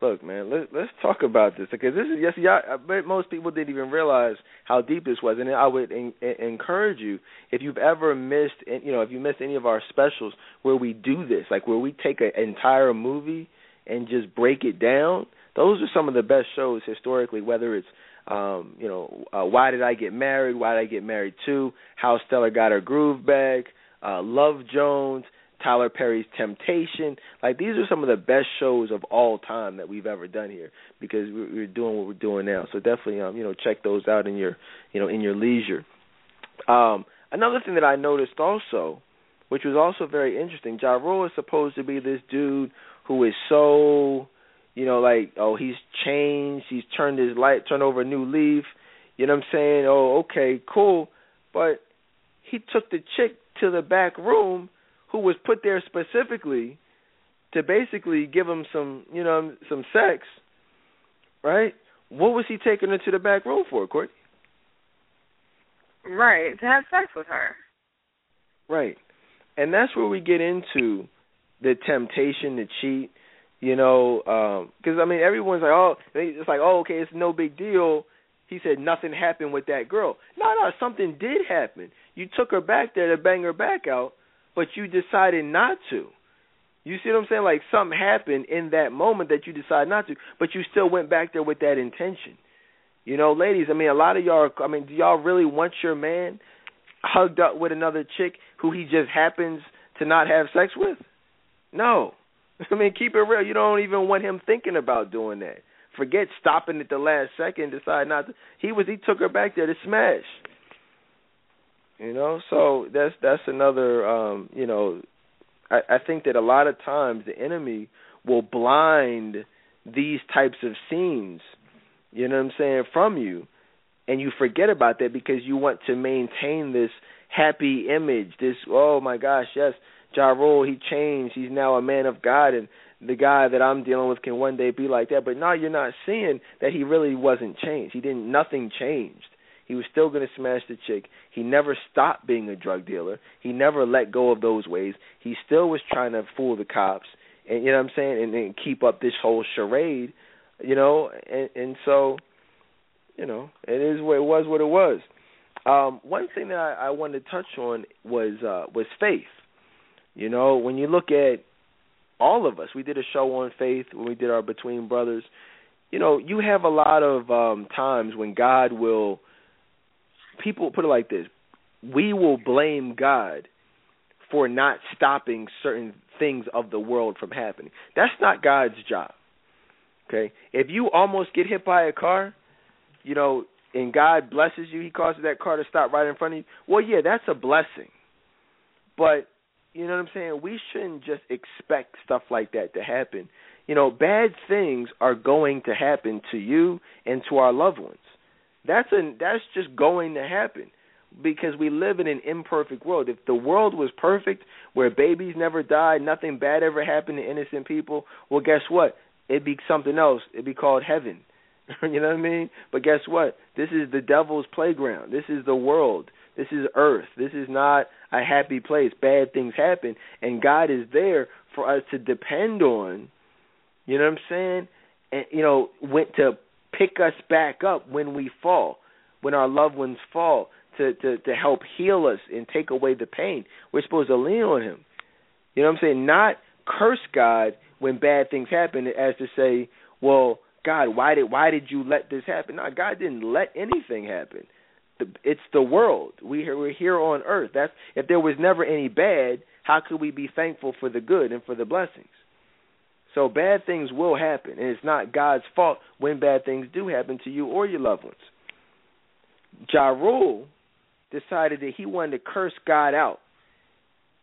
Look, man, let's let's talk about this because this is yes, yeah. I bet most people didn't even realize how deep this was, and I would in, in, encourage you if you've ever missed, you know, if you missed any of our specials where we do this, like where we take an entire movie and just break it down. Those are some of the best shows historically, whether it's um, you know, uh, why did I get married? Why did I get married too? How Stella got her groove back. Uh, Love Jones. Tyler Perry's Temptation. Like these are some of the best shows of all time that we've ever done here because we're doing what we're doing now. So definitely, um, you know, check those out in your, you know, in your leisure. Um, another thing that I noticed also, which was also very interesting, Ja Rule is supposed to be this dude who is so, you know, like oh he's changed, he's turned his light, turned over a new leaf. You know what I'm saying? Oh, okay, cool. But he took the chick to the back room who was put there specifically to basically give him some, you know, some sex, right? What was he taking her to the back room for, Courtney? Right, to have sex with her. Right. And that's where we get into the temptation to cheat, you know, because um, I mean everyone's like, oh, it's like, oh, okay, it's no big deal. He said nothing happened with that girl. No, no, something did happen. You took her back there to bang her back out, but you decided not to. You see what I'm saying? Like something happened in that moment that you decided not to, but you still went back there with that intention. You know, ladies, I mean, a lot of y'all, I mean, do y'all really want your man hugged up with another chick who he just happens to not have sex with? No. I mean, keep it real. You don't even want him thinking about doing that. Forget stopping at the last second, decide not to. He was he took her back there to smash. You know, so that's that's another um, you know, I, I think that a lot of times the enemy will blind these types of scenes, you know what I'm saying, from you and you forget about that because you want to maintain this happy image, this oh my gosh, yes, Ja Rule, he changed, he's now a man of God and the guy that I'm dealing with can one day be like that. But now you're not seeing that he really wasn't changed. He didn't nothing changed. He was still going to smash the chick. He never stopped being a drug dealer. He never let go of those ways. He still was trying to fool the cops, and you know what I'm saying, and, and keep up this whole charade, you know. And, and so, you know, it is what it was. What it was. Um, one thing that I, I wanted to touch on was uh, was faith. You know, when you look at all of us, we did a show on faith when we did our Between Brothers. You know, you have a lot of um times when God will people put it like this: we will blame God for not stopping certain things of the world from happening. That's not God's job. Okay? If you almost get hit by a car, you know, and God blesses you, he causes that car to stop right in front of you. Well, yeah, that's a blessing. But you know what I'm saying? We shouldn't just expect stuff like that to happen. You know, bad things are going to happen to you and to our loved ones. That's a that's just going to happen because we live in an imperfect world. If the world was perfect, where babies never died, nothing bad ever happened to innocent people, well, guess what? It'd be something else. It'd be called heaven. you know what I mean? But guess what? This is the devil's playground. This is the world. This is earth. This is not a happy place. Bad things happen, and God is there for us to depend on. You know what I'm saying? And you know, went to pick us back up when we fall, when our loved ones fall, to, to, to help heal us and take away the pain. We're supposed to lean on him. You know what I'm saying? Not curse God when bad things happen as to say, Well, God, why did why did you let this happen? No, God didn't let anything happen. It's the world. We we're here on earth. That's if there was never any bad, how could we be thankful for the good and for the blessings? So bad things will happen, and it's not God's fault when bad things do happen to you or your loved ones. Ja Rule decided that he wanted to curse God out.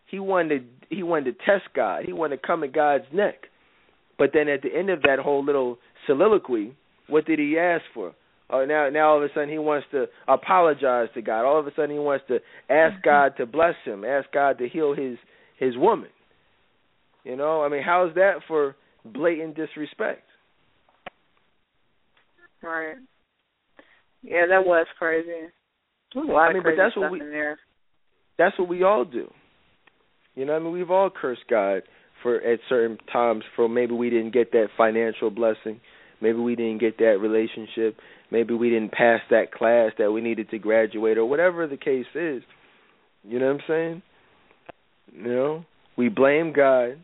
He wanted to, he wanted to test God. He wanted to come at God's neck. But then at the end of that whole little soliloquy, what did he ask for? Oh, now now all of a sudden he wants to apologize to God. All of a sudden he wants to ask mm-hmm. God to bless him, ask God to heal his his woman. You know, I mean, how's that for blatant disrespect? Right. Yeah, that was crazy. Lot I mean, of but that's what we- in there. That's what we all do. You know, I mean, we've all cursed God for at certain times for maybe we didn't get that financial blessing, maybe we didn't get that relationship, maybe we didn't pass that class that we needed to graduate or whatever the case is. You know what I'm saying? You know, we blame God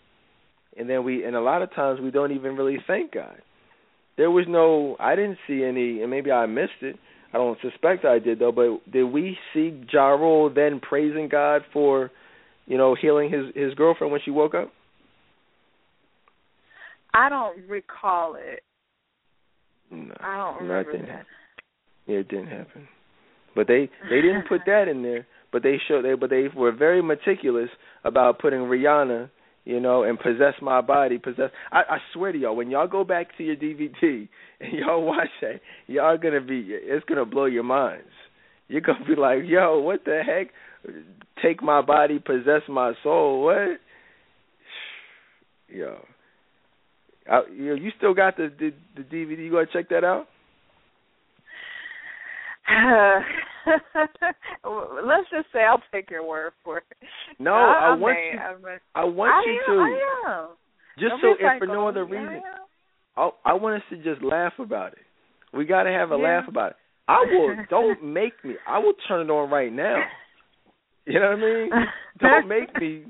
and then we and a lot of times we don't even really thank God. There was no I didn't see any and maybe I missed it. I don't suspect I did though, but did we see Ja then praising God for, you know, healing his his girlfriend when she woke up? I don't recall it. No, I don't no, it remember didn't that. happen. Yeah, it didn't happen. But they they didn't put that in there. But they showed they but they were very meticulous about putting Rihanna, you know, and possess my body, possess. I, I swear to y'all, when y'all go back to your DVD and y'all watch that, y'all gonna be it's gonna blow your minds. You're gonna be like, yo, what the heck? Take my body, possess my soul. What? Yo. I, you, you still got the, the the DVD? You gonna check that out? Uh, let's just say I'll take your word for it. No, I, I want may, you. I, may. I want I you am, to. I am. Just Don't so, if for no other reason, I. I I want us to just laugh about it. We got to have a Yeah. laugh about it. I will. Don't make me. I will turn it on right now. You know what I mean? Don't make me.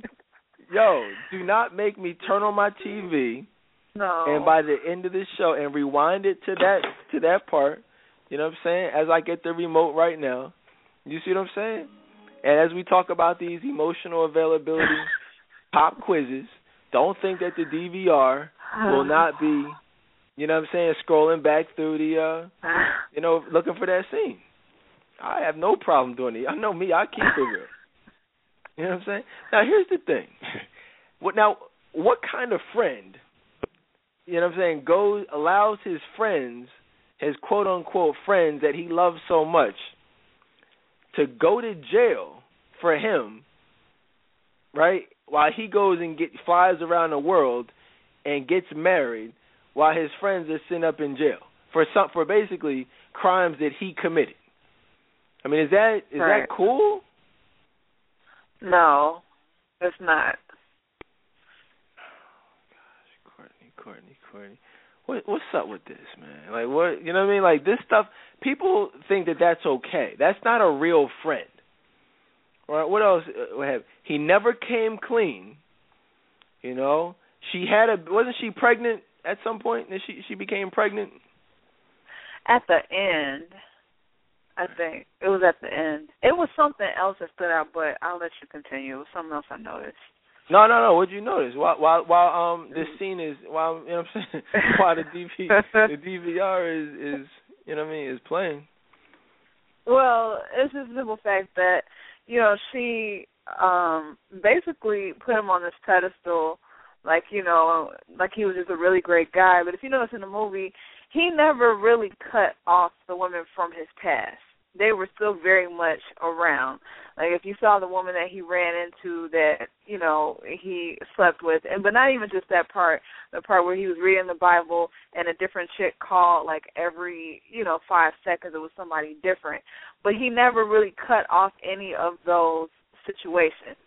Yo, do not make me turn on my TV No. and by the end of the show and rewind it to that to that part. You know what I'm saying? As I get the remote right now. You see what I'm saying? And as we talk about these emotional availability pop quizzes, don't think that the DVR will not be, you know what I'm saying, scrolling back through the uh you know, looking for that scene. I have no problem doing it. I know me, I keep it real. You know what I'm saying? Now here's the thing. What now what kind of friend, you know what I'm saying, goes allows his friends, his quote unquote friends that he loves so much to go to jail for him, right? While he goes and get flies around the world and gets married while his friends are sitting up in jail for some for basically crimes that he committed. I mean, is that is Right. that cool? no, it's not. Courtney, Courtney. What what's up with this, man? Like what you know what I mean? Like this stuff. People think that that's okay. That's not a real friend. Right? What else? uh, What have he never came clean? You know, she had a wasn't she pregnant at some point? And she she became pregnant. At the end, I think it was at the end. It was something else that stood out, but I'll let you continue. It was something else I noticed. No, no, no. What'd you notice? While while while um this scene is while you know what I'm saying while the DV the DVR is is you know what I mean is playing. Well, it's just the simple fact that you know she um basically put him on this pedestal, like you know, like he was just a really great guy. But if you notice in the movie, he never really cut off the women from his past. They were still very much around. Like if you saw the woman that he ran into that you know he slept with, and but not even just that part, the part where he was reading the Bible and a different chick called like every you know five seconds it was somebody different, but he never really cut off any of those situations.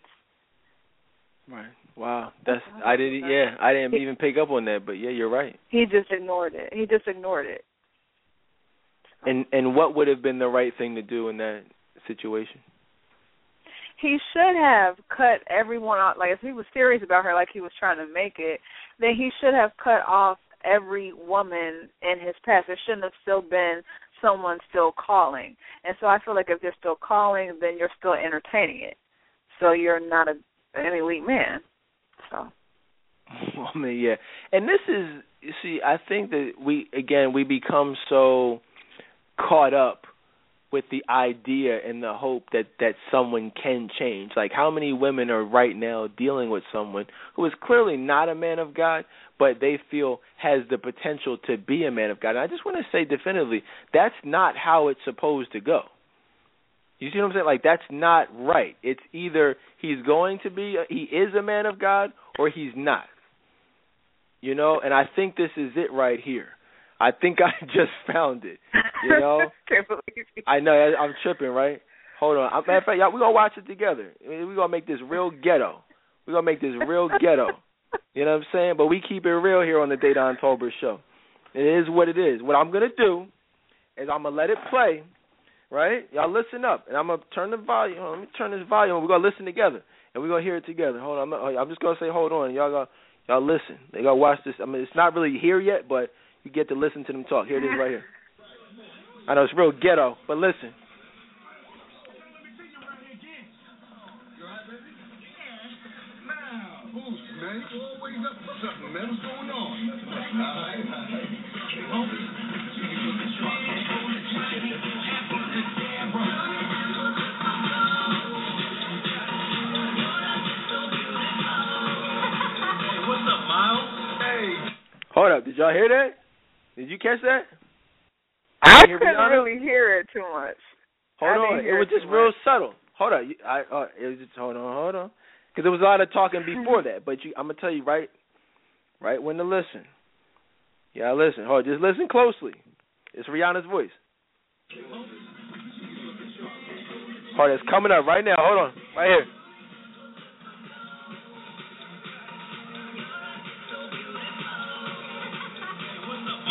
Right. Wow. That's uh-huh. I didn't. Yeah, I didn't even pick up on that. But yeah, you're right. He just ignored it. He just ignored it. And and what would have been the right thing to do in that situation? he should have cut everyone off. Like if he was serious about her, like he was trying to make it, then he should have cut off every woman in his past. There shouldn't have still been someone still calling. And so I feel like if they're still calling, then you're still entertaining it. So you're not a, an elite man. So I mean, yeah. And this is you see, I think that we again we become so caught up with the idea and the hope that that someone can change. Like how many women are right now dealing with someone who is clearly not a man of God, but they feel has the potential to be a man of God. And I just want to say definitively, that's not how it's supposed to go. You see what I'm saying? Like that's not right. It's either he's going to be he is a man of God or he's not. You know, and I think this is it right here. I think I just found it. You know, I know I'm tripping, right? Hold on. Matter of fact, y'all, we're gonna watch it together. We're gonna make this real ghetto. We're gonna make this real ghetto. You know what I'm saying? But we keep it real here on the Dedan Tolbert show. It is what it is. What I'm gonna do is I'm gonna let it play, right? Y'all listen up, and I'm gonna turn the volume. Let me turn this volume. We're gonna listen together, and we're gonna hear it together. Hold on. I'm, I'm just gonna say, hold on. Y'all got y'all listen. They gotta watch this. I mean, it's not really here yet, but you get to listen to them talk. Here it is right here. I know it's real ghetto, but listen. Hold up, did y'all hear that? Did you catch that? I couldn't really hear it too much. Hold I on, it was it just real much. subtle. Hold on, I uh, it was just hold on, hold on, because there was a lot of talking before that. But you, I'm gonna tell you right, right when to listen. Yeah, listen. Hold, on, just listen closely. It's Rihanna's voice. Hold, on, it's coming up right now. Hold on, right here.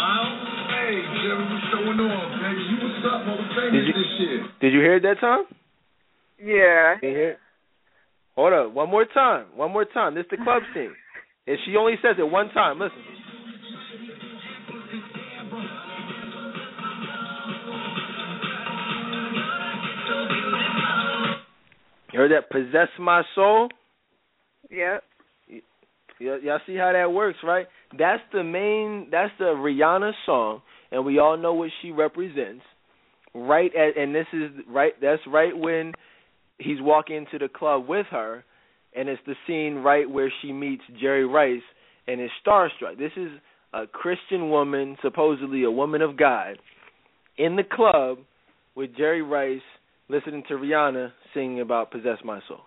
Hey, Jerry, what's going on, baby? You what's up, mother Did you- this year? Did you hear it that time? Yeah. Did you hear? it? Hold up, one more time, one more time. This is the club scene. And she only says it one time. Listen. You heard that? Possess my soul. Yep. Y'all see how that works, right? That's the main. That's the Rihanna song, and we all know what she represents. Right at, and this is right. That's right when he's walking into the club with her, and it's the scene right where she meets Jerry Rice and is starstruck. This is a Christian woman, supposedly a woman of God, in the club with Jerry Rice, listening to Rihanna singing about "Possess My Soul."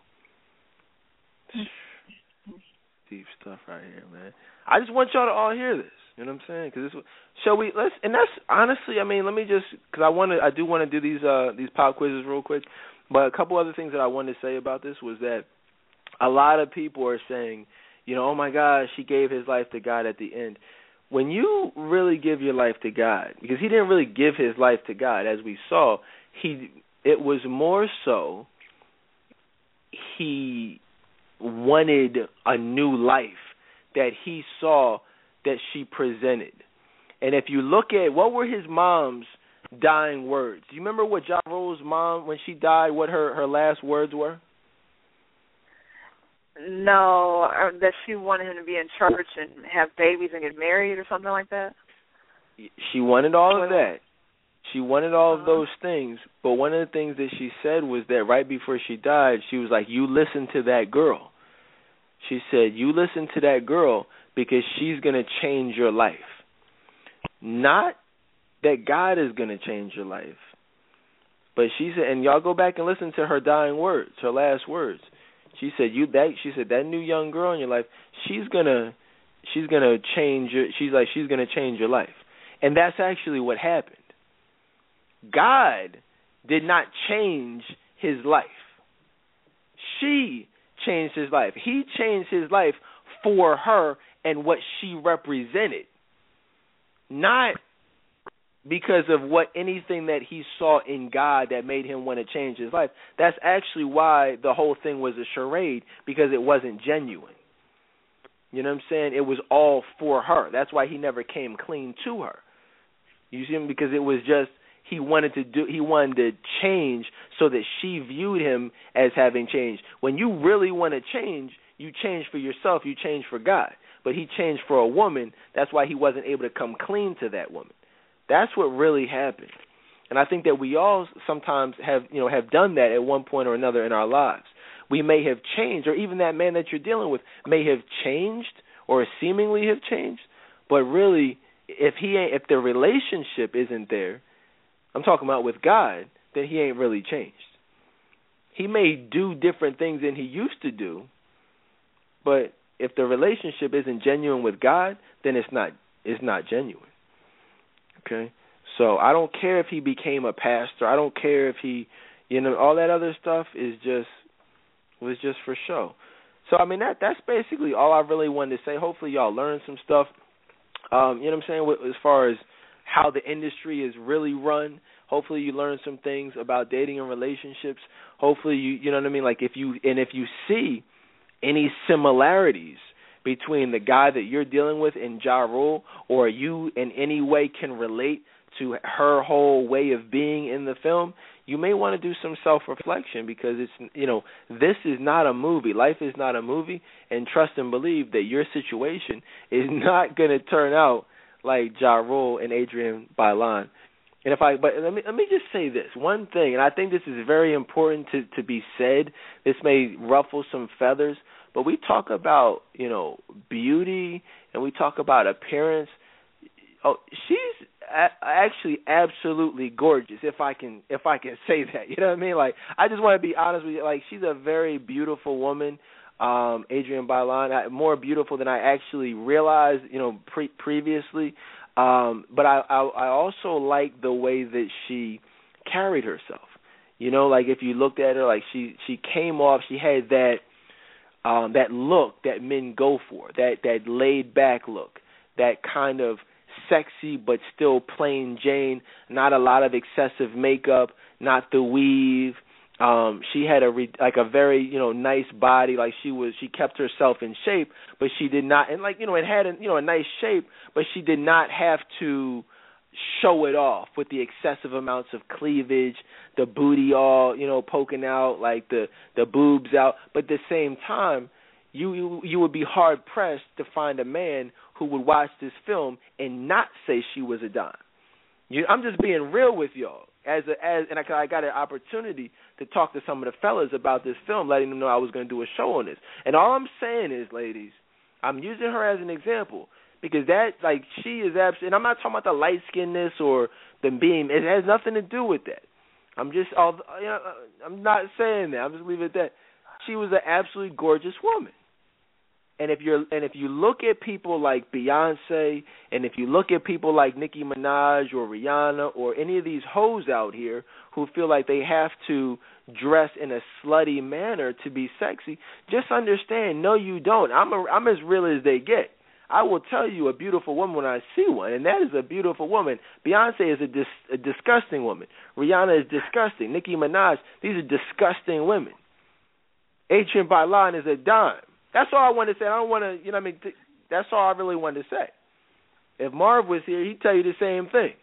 Mm. Deep stuff right here, man. I just want y'all to all hear this. You know what I'm saying? Because this, shall we? Let's. And that's honestly, I mean, let me just because I want to, I do want to do these uh these pop quizzes real quick. But a couple other things that I wanted to say about this was that a lot of people are saying, you know, oh my gosh, he gave his life to God at the end. When you really give your life to God, because he didn't really give his life to God, as we saw, he it was more so he wanted a new life that he saw that she presented. And if you look at what were his mom's dying words? Do you remember what Ja Rule's mom when she died what her her last words were? No, uh, that she wanted him to be in church and have babies and get married or something like that. She wanted all of that. She wanted all of Uh-huh. those things, but one of the things that she said was that right before she died, she was like, "You listen to that girl." She said, "You listen to that girl because she's going to change your life." Not that God is going to change your life. But she said, and y'all go back and listen to her dying words, her last words. She said, "You that." She said, "That new young girl in your life, she's gonna, she's gonna change your." She's like, she's gonna change your life, and that's actually what happened. God did not change his life. She changed his life. He changed his life for her and what she represented. Not because of what anything that he saw in God that made him want to change his life. That's actually why the whole thing was a charade because it wasn't genuine. You know what I'm saying? It was all for her. That's why he never came clean to her. You see him because it was just he wanted to do he wanted to change so that she viewed him as having changed. When you really want to change, you change for yourself, you change for God. But he changed for a woman, that's why he wasn't able to come clean to that woman. That's what really happened. And I think that we all sometimes have, you know, have done that at one point or another in our lives. We may have changed, or even that man that you're dealing with may have changed or seemingly have changed, but really, if he ain't, if the relationship isn't there, I'm talking about with God, then he ain't really changed. He may do different things than he used to do, but if the relationship isn't genuine with God, then it's not it's not genuine. Okay? So I don't care if he became a pastor. I don't care if he you know, all that other stuff is just was just for show. So I mean that that's basically all I really wanted to say. Hopefully y'all learned some stuff. Um, you know what I'm saying, as far as how the industry is really run. Hopefully you learn some things about dating and relationships. Hopefully you you know what I mean like if you and if you see any similarities between the guy that you're dealing with in Ja Rule or you in any way can relate to her whole way of being in the film, you may want to do some self-reflection because it's you know, this is not a movie. Life is not a movie and trust and believe that your situation is not going to turn out like Ja Rule and Adrienne Bailon. And if I, but let me let me just say this one thing, and I think this is very important to to be said. This may ruffle some feathers, but we talk about you know beauty and we talk about appearance. Oh, she's a- actually absolutely gorgeous. If I can if I can say that, you know what I mean. Like I just want to be honest with you. Like she's a very beautiful woman. Um, Adrienne Bailon, more beautiful than I actually realized, you know, pre- previously. Um, but I, I I also like the way that she carried herself. You know, like if you looked at her, like she she came off, she had that um that look that men go for, that that laid back look, that kind of sexy but still plain Jane, not a lot of excessive makeup, not the weave, um she had a re- like a very you know nice body like she was she kept herself in shape but she did not and like you know it had a you know a nice shape but she did not have to show it off with the excessive amounts of cleavage the booty all you know poking out like the the boobs out. But at the same time you you, you would be hard pressed to find a man who would watch this film and not say she was a dime. You, I'm just being real with y'all. As a, as and I, I got an opportunity to talk to some of the fellas about this film, letting them know I was going to do a show on this. And all I'm saying is, ladies, I'm using her as an example because that like she is absolutely. And I'm not talking about the light skinness or the beam. It has nothing to do with that. I'm just. You know, I'm not saying that. I'm just leaving it at that. She was an absolutely gorgeous woman. And if you're and if you look at people like Beyonce, and if you look at people like Nicki Minaj or Rihanna or any of these hoes out here who feel like they have to dress in a slutty manner to be sexy, just understand, no, you don't. I'm a, I'm as real as they get. I will tell you a beautiful woman when I see one, and that is a beautiful woman. Beyonce is a, dis, a disgusting woman. Rihanna is disgusting. Nicki Minaj, these are disgusting women. Adrienne Bailon is a dime. That's all I want to say. I don't want to, you know, what I mean, th- that's all I really wanted to say. If Marv was here, he'd tell you the same thing.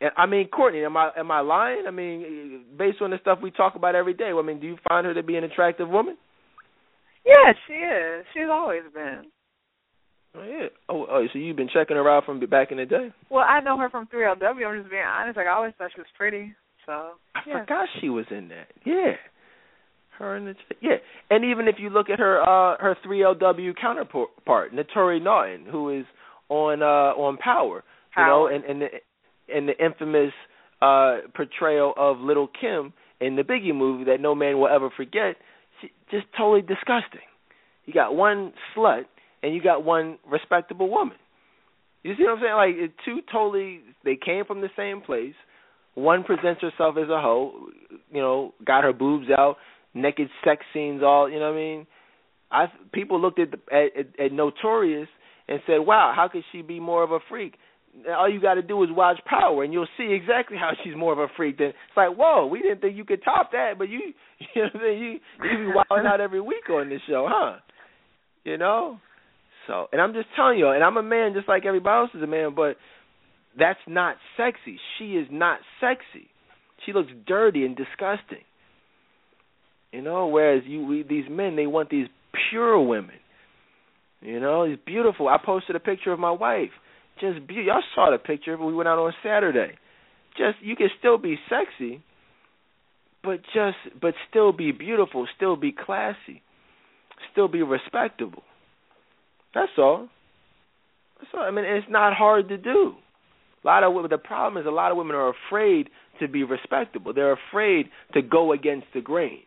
And, I mean, Courtney, am I am I lying? I mean, based on the stuff we talk about every day. I mean, do you find her to be an attractive woman? Yeah, she is. She's always been. Oh yeah. Oh, oh, so you've been checking her out from back in the day? Well, I know her from 3LW. I'm just being honest. Like I always thought she was pretty. So I yeah. forgot she was in that. Yeah. Her and the yeah, and even if you look at her uh her 3LW counterpart, Naturi Naughton, who is on uh on Power, you know, and and the and the infamous uh portrayal of Little Kim in the Biggie movie that no man will ever forget, she, just totally disgusting. You got one slut and you got one respectable woman. You see what I'm saying? Like it, two totally they came from the same place. One presents herself as a hoe, you know, got her boobs out, naked sex scenes all, you know what I mean? I people looked at the, at, at, Notorious and said, "Wow, how could she be more of a freak?" All you got to do is watch Power, and you'll see exactly how she's more of a freak. Than it's like, whoa, we didn't think you could top that, but you, you know, what I mean? you you be wilding out every week on this show, huh? You know. So, and I'm just telling you, and I'm a man just like everybody else is a man, but that's not sexy. She is not sexy. She looks dirty and disgusting. You know, whereas you we, these men they want these pure women. You know, these beautiful. I posted a picture of my wife. Just be- y'all saw the picture. We went out on Saturday. just you can still be sexy, but just but still be beautiful, still be classy, still be respectable. That's all. That's all. I mean, it's not hard to do. A lot of the problem is a lot of women are afraid to be respectable. They're afraid to go against the grain.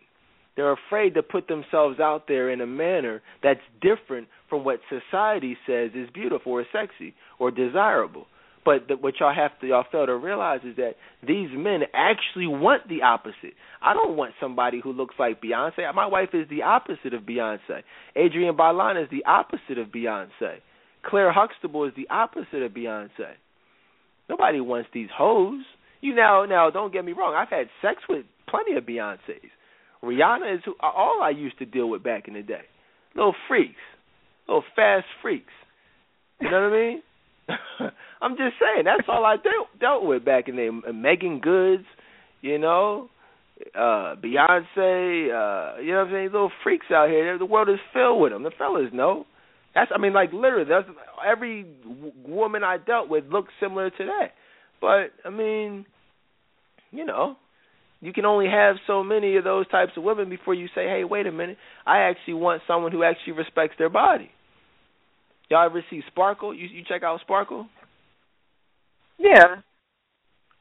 They're afraid to put themselves out there in a manner that's different from what society says is beautiful or sexy or desirable. But the, what y'all have to y'all fail to realize is that these men actually want the opposite. I don't want somebody who looks like Beyonce. My wife is the opposite of Beyonce. Adrienne Bailon is the opposite of Beyonce. Claire Huxtable is the opposite of Beyonce. Nobody wants these hoes. You now now don't get me wrong. I've had sex with plenty of Beyonces. Rihanna is who, all I used to deal with back in the day. Little freaks, little fast freaks. You know what I mean? I'm just saying that's all I dealt dealt with back in the Meagan Goods, you know, uh Beyonce, uh, you know what I'm saying? Little freaks out here. The world is filled with them. The fellas know. That's I mean, like literally, that's every w- woman I dealt with looked similar to that. But I mean, you know, you can only have so many of those types of women before you say, hey, wait a minute, I actually want someone who actually respects their body. Y'all ever see Sparkle? You you check out Sparkle? Yeah.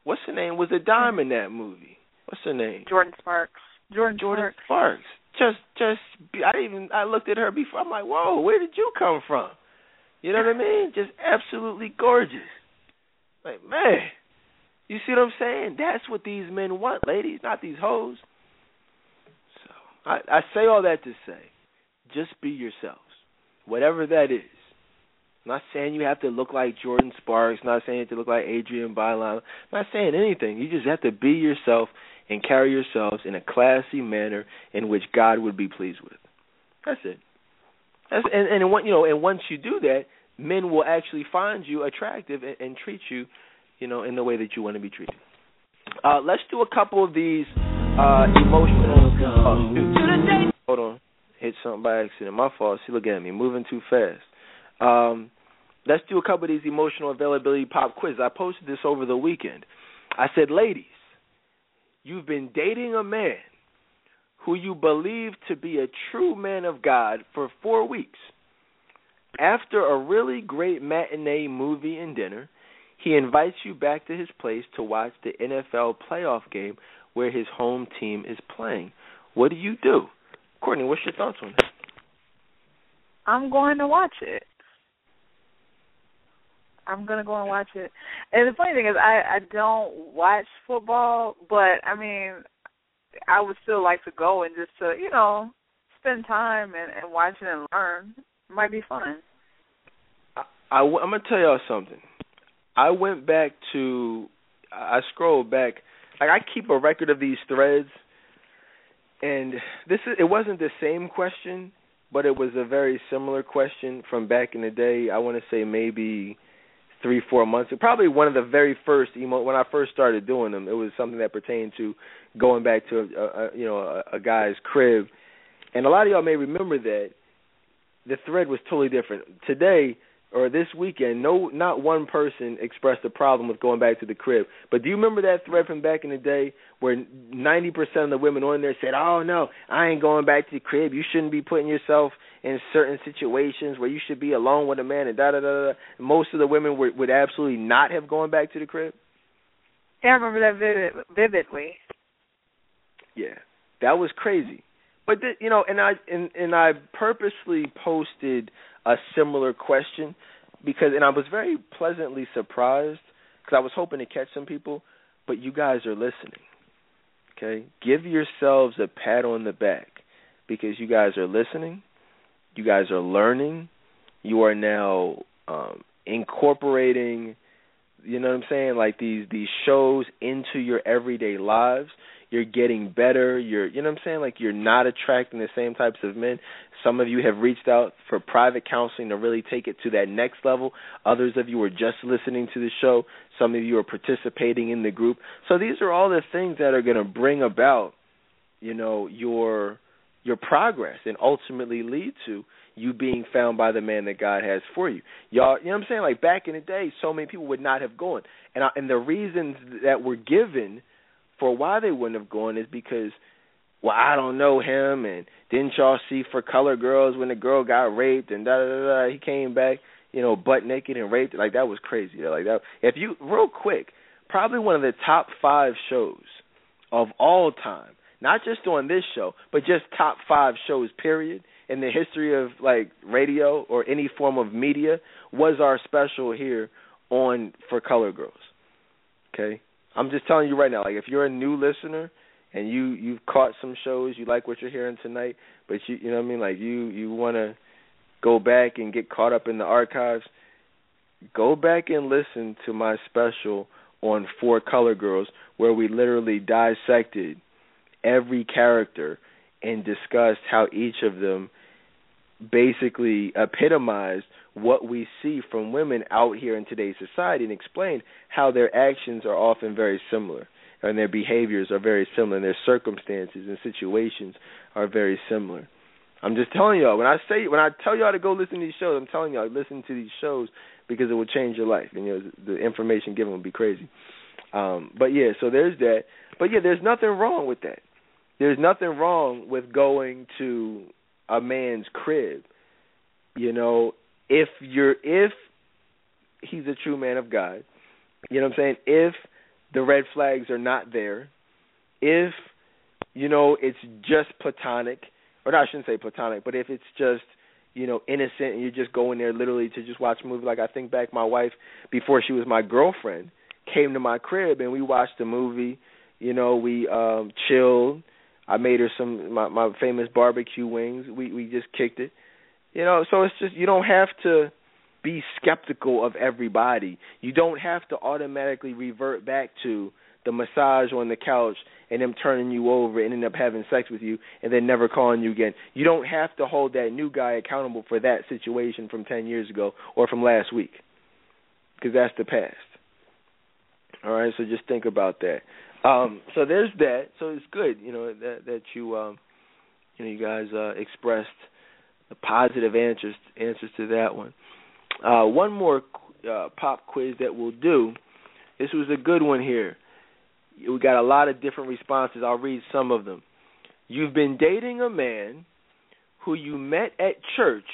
What's her name? Was a dime in that movie? What's her name? Jordin Sparks. Jordin, Jordin Sparks. Sparks. Just just I even I looked at her before. I'm like, whoa, where did you come from? You know what I mean? Just absolutely gorgeous. Like man, you see what I'm saying? That's what these men want, ladies, not these hoes. So I I say all that to say, just be yourselves, whatever that is. I'm not saying you have to look like Jordin Sparks. I'm Not saying you have to look like Adrienne Bailon. Not saying anything. You just have to be yourself and carry yourselves in a classy manner in which God would be pleased with. That's it. That's, and and you know, and once you do that, men will actually find you attractive and, and treat you, you know, in the way that you want to be treated. Uh, let's do a couple of these uh, emotional. Hold on, hit something by accident. My fault. See, look at me, moving too fast. Um, let's do a couple of these emotional availability pop quizzes. I posted this over the weekend. I said, ladies, you've been dating a man who you believe to be a true man of God for four weeks. After a really great matinee movie and dinner, he invites you back to his place to watch the NFL playoff game where his home team is playing. What do you do? Courtney, what's your thoughts on that? I'm going to watch it. I'm gonna go and watch it. And the funny thing is, I I don't watch football, but I mean, I would still like to go and just to you know spend time and, and watch it and learn. It might be fun. I, I, I'm gonna tell y'all something. I went back to, I scrolled back. Like I keep a record of these threads, and this is it wasn't the same question, but it was a very similar question from back in the day. I want to say maybe three, four months. Probably one of the very first emo when I first started doing them. It was something that pertained to going back to a, a you know a, a guy's crib, and a lot of y'all may remember that the thread was totally different. Today or this weekend, no, not one person expressed a problem with going back to the crib. But do you remember that thread from back in the day where ninety percent of the women on there said, "Oh no, I ain't going back to the crib. You shouldn't be putting yourself in certain situations where you should be alone with a man." And da da da. da. Most of the women would, would absolutely not have gone back to the crib. Yeah, I remember that vivid, vividly. Yeah, that was crazy. But the, you know, and I and and I purposely posted a similar question because, and I was very pleasantly surprised because I was hoping to catch some people, but you guys are listening. Okay, give yourselves a pat on the back because you guys are listening, you guys are learning, you are now um, incorporating. You know what I'm saying? Like these these shows into your everyday lives you're getting better you're you know what i'm saying? Like you're not attracting the same types of men. Some of you have reached out for private counseling to really take it to that next level. Others of you are just listening to the show. Some of you are participating in the group. So these are all the things that are going to bring about you know your your progress and ultimately lead to you being found by the man that God has for you. Y'all, you know what I'm saying? Like back in the day, so many people would not have gone, and I, and the reasons that were given for why they wouldn't have gone is because, well, I don't know him, and didn't y'all see for color girls when the girl got raped and da da da he came back, you know, butt naked and raped, like that was crazy. Like that, if you real quick, probably one of the top five shows of all time not just on this show, but just top five shows, period, in the history of like radio or any form of media, was our special here on for Color Girls. Okay, I'm just telling you right now, like if you're a new listener and you you've caught some shows, you like what you're hearing tonight, but you you know what I mean, like you you want to go back and get caught up in the archives, go back and listen to my special on Four Color Girls where we literally dissected every character and discussed how each of them basically epitomized what we see from women out here in today's society and explain how their actions are often very similar and their behaviors are very similar and their circumstances and situations are very similar. I'm just telling y'all when I say when I tell y'all to go listen to these shows, I'm telling y'all listen to these shows because it will change your life and you know the information given will be crazy. Um but yeah, so there's that. But yeah, there's nothing wrong with that there's nothing wrong with going to a man's crib. You know, if you're if he's a true man of God, you know what I'm saying? If the red flags are not there, if you know it's just platonic, or no, I shouldn't say platonic, but if it's just you know innocent and you're just going there literally to just watch a movie. Like I think back, my wife before she was my girlfriend came to my crib and we watched a movie. You know, we um chilled I made her some my my famous barbecue wings. We we just kicked it. You know, so it's just you don't have to be skeptical of everybody. You don't have to automatically revert back to the massage on the couch and them turning you over and end up having sex with you and then never calling you again. You don't have to hold that new guy accountable for that situation from 10 years ago or from last week because that's the past. All right, so just think about that. Um, so there's that. So it's good, you know, that that you um, you know you guys uh, expressed the positive answers answers to that one. Uh, one more uh, pop quiz that we'll do. This was a good one here. We got a lot of different responses. I'll read some of them. You've been dating a man who you met at church,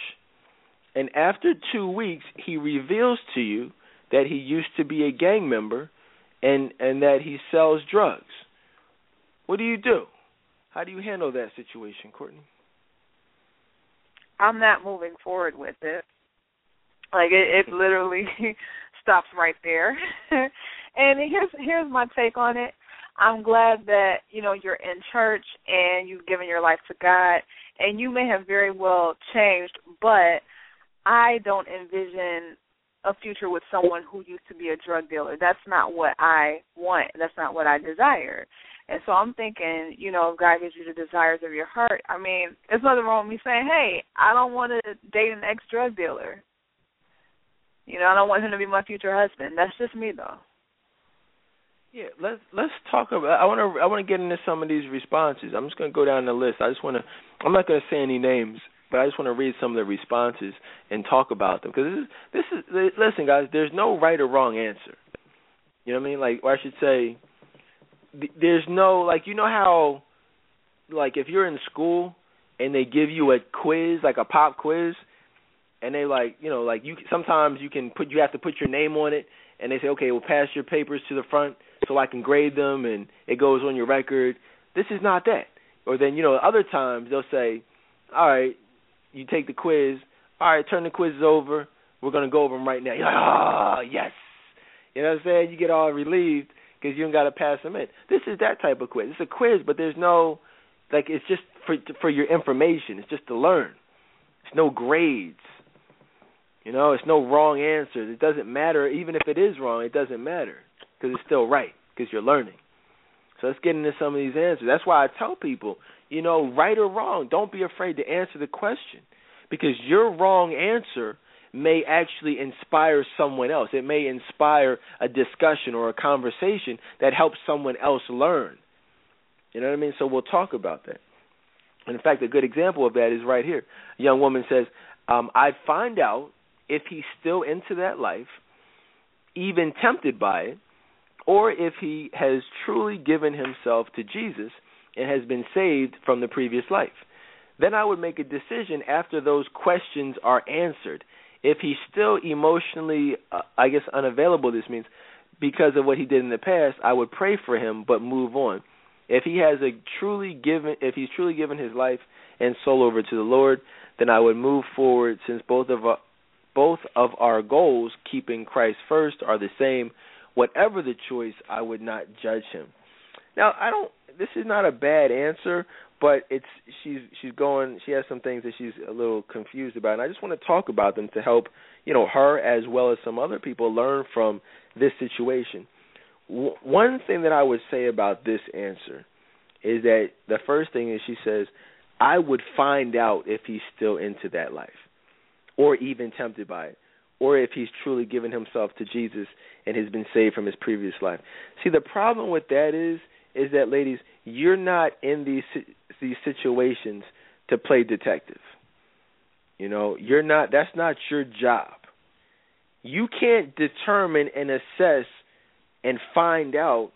and after two weeks, he reveals to you that he used to be a gang member and and that he sells drugs. What do you do? How do you handle that situation, Courtney? I'm not moving forward with it. Like it, it literally stops right there. and here's here's my take on it. I'm glad that you know you're in church and you've given your life to God, and you may have very well changed, but I don't envision a future with someone who used to be a drug dealer. That's not what I want. That's not what I desire. And so I'm thinking, you know, if God gives you the desires of your heart, I mean, there's nothing wrong with me saying, hey, I don't want to date an ex drug dealer. You know, I don't want him to be my future husband. That's just me, though. Yeah, let's let's talk about. I want to I want to get into some of these responses. I'm just going to go down the list. I just want to. I'm not going to say any names but I just want to read some of the responses and talk about them because this is this is listen, guys. There's no right or wrong answer. You know what I mean? Like, or I should say, there's no like you know how, like if you're in school and they give you a quiz, like a pop quiz, and they like you know like you sometimes you can put you have to put your name on it, and they say okay, we'll pass your papers to the front so I can grade them and it goes on your record. This is not that. Or then you know other times they'll say, all right, you take the quiz. All right, turn the quizzes over. We're gonna go over them right now. You're like, oh yes. You know what I'm saying? You get all relieved because you don't got to pass them in. This is that type of quiz. It's a quiz, but there's no like it's just for for your information. It's just to learn. It's no grades. You know, it's no wrong answers. It doesn't matter. Even if it is wrong, it doesn't matter because it's still right because you're learning. So let's get into some of these answers. That's why I tell people you know, right or wrong, don't be afraid to answer the question because your wrong answer may actually inspire someone else. It may inspire a discussion or a conversation that helps someone else learn. You know what I mean? So we'll talk about that. And in fact, a good example of that is right here. A young woman says, Um, I'd find out if he's still into that life, even tempted by it, or if he has truly given himself to Jesus and has been saved from the previous life. Then I would make a decision after those questions are answered. If he's still emotionally, uh, I guess, unavailable, this means because of what he did in the past, I would pray for him but move on. If he has a truly given, if he's truly given his life and soul over to the Lord, then I would move forward since both of our, both of our goals, keeping Christ first, are the same. Whatever the choice, I would not judge him. Now, I don't. This is not a bad answer, but it's she's she's going. She has some things that she's a little confused about, and I just want to talk about them to help you know her as well as some other people learn from this situation. W- one thing that I would say about this answer is that the first thing is she says, I would find out if he's still into that life or even tempted by it or if he's truly given himself to Jesus and has been saved from his previous life. See, the problem with that is is that ladies, you're not in these these situations to play detective. You know, you're not that's not your job. You can't determine and assess and find out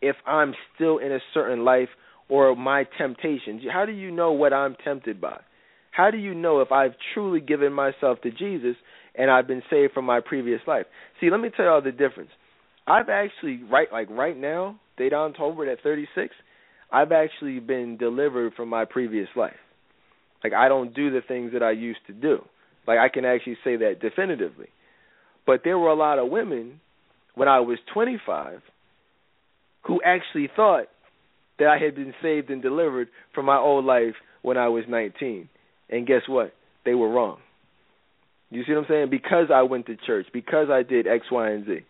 if I'm still in a certain life or my temptations. How do you know what I'm tempted by? How do you know if I've truly given myself to Jesus and I've been saved from my previous life? See, let me tell you all the difference. I've actually right like right now, Dedan Tolbert at 36, I've actually been delivered from my previous life. Like I don't do the things that I used to do. Like I can actually say that definitively. But there were a lot of women when I was 25 who actually thought that I had been saved and delivered from my old life when I was 19. And guess what? They were wrong. You see what I'm saying? Because I went to church, because I did X, Y, and Z.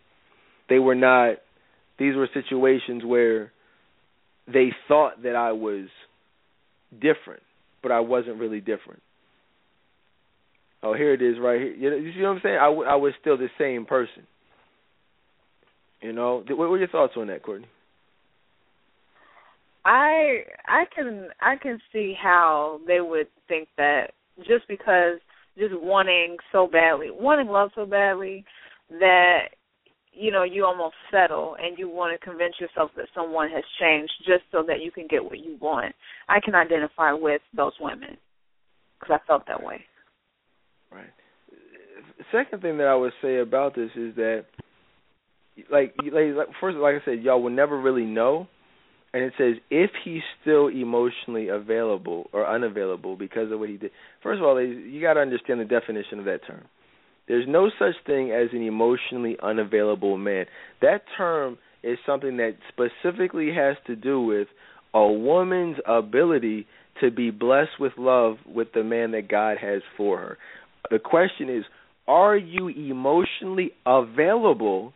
They were not these were situations where they thought that I was different, but I wasn't really different. Oh, here it is, right here. You, know, you see what I'm saying? I, w- I was still the same person. You know, what were your thoughts on that, Courtney? I I can I can see how they would think that just because just wanting so badly, wanting love so badly that you know you almost settle and you want to convince yourself that someone has changed just so that you can get what you want. I can identify with those women because I felt that way. Right. Second thing that I would say about this is that, like, like first, like I said, y'all will never really know. And it says if he's still emotionally available or unavailable because of what he did. First of all, you got to understand the definition of that term. There's no such thing as an emotionally unavailable man. That term is something that specifically has to do with a woman's ability to be blessed with love with the man that God has for her. The question is, are you emotionally available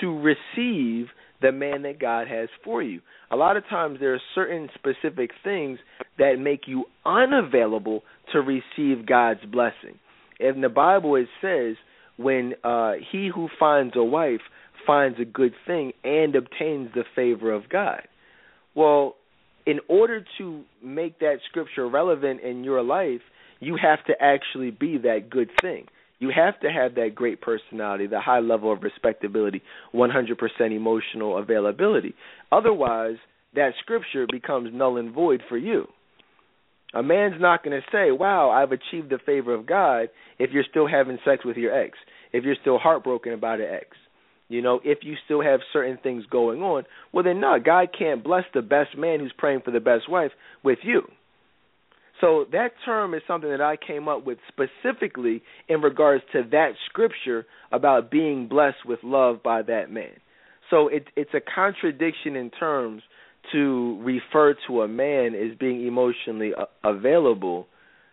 to receive the man that God has for you? A lot of times there are certain specific things that make you unavailable to receive God's blessing in the Bible it says when uh he who finds a wife finds a good thing and obtains the favor of God. Well, in order to make that scripture relevant in your life, you have to actually be that good thing. You have to have that great personality, the high level of respectability, 100% emotional availability. Otherwise, that scripture becomes null and void for you. A man's not going to say, "Wow, I've achieved the favor of God," if you're still having sex with your ex, if you're still heartbroken about an ex. You know, if you still have certain things going on, well then no, God can't bless the best man who's praying for the best wife with you. So that term is something that I came up with specifically in regards to that scripture about being blessed with love by that man. So it, it's a contradiction in terms to refer to a man as being emotionally available.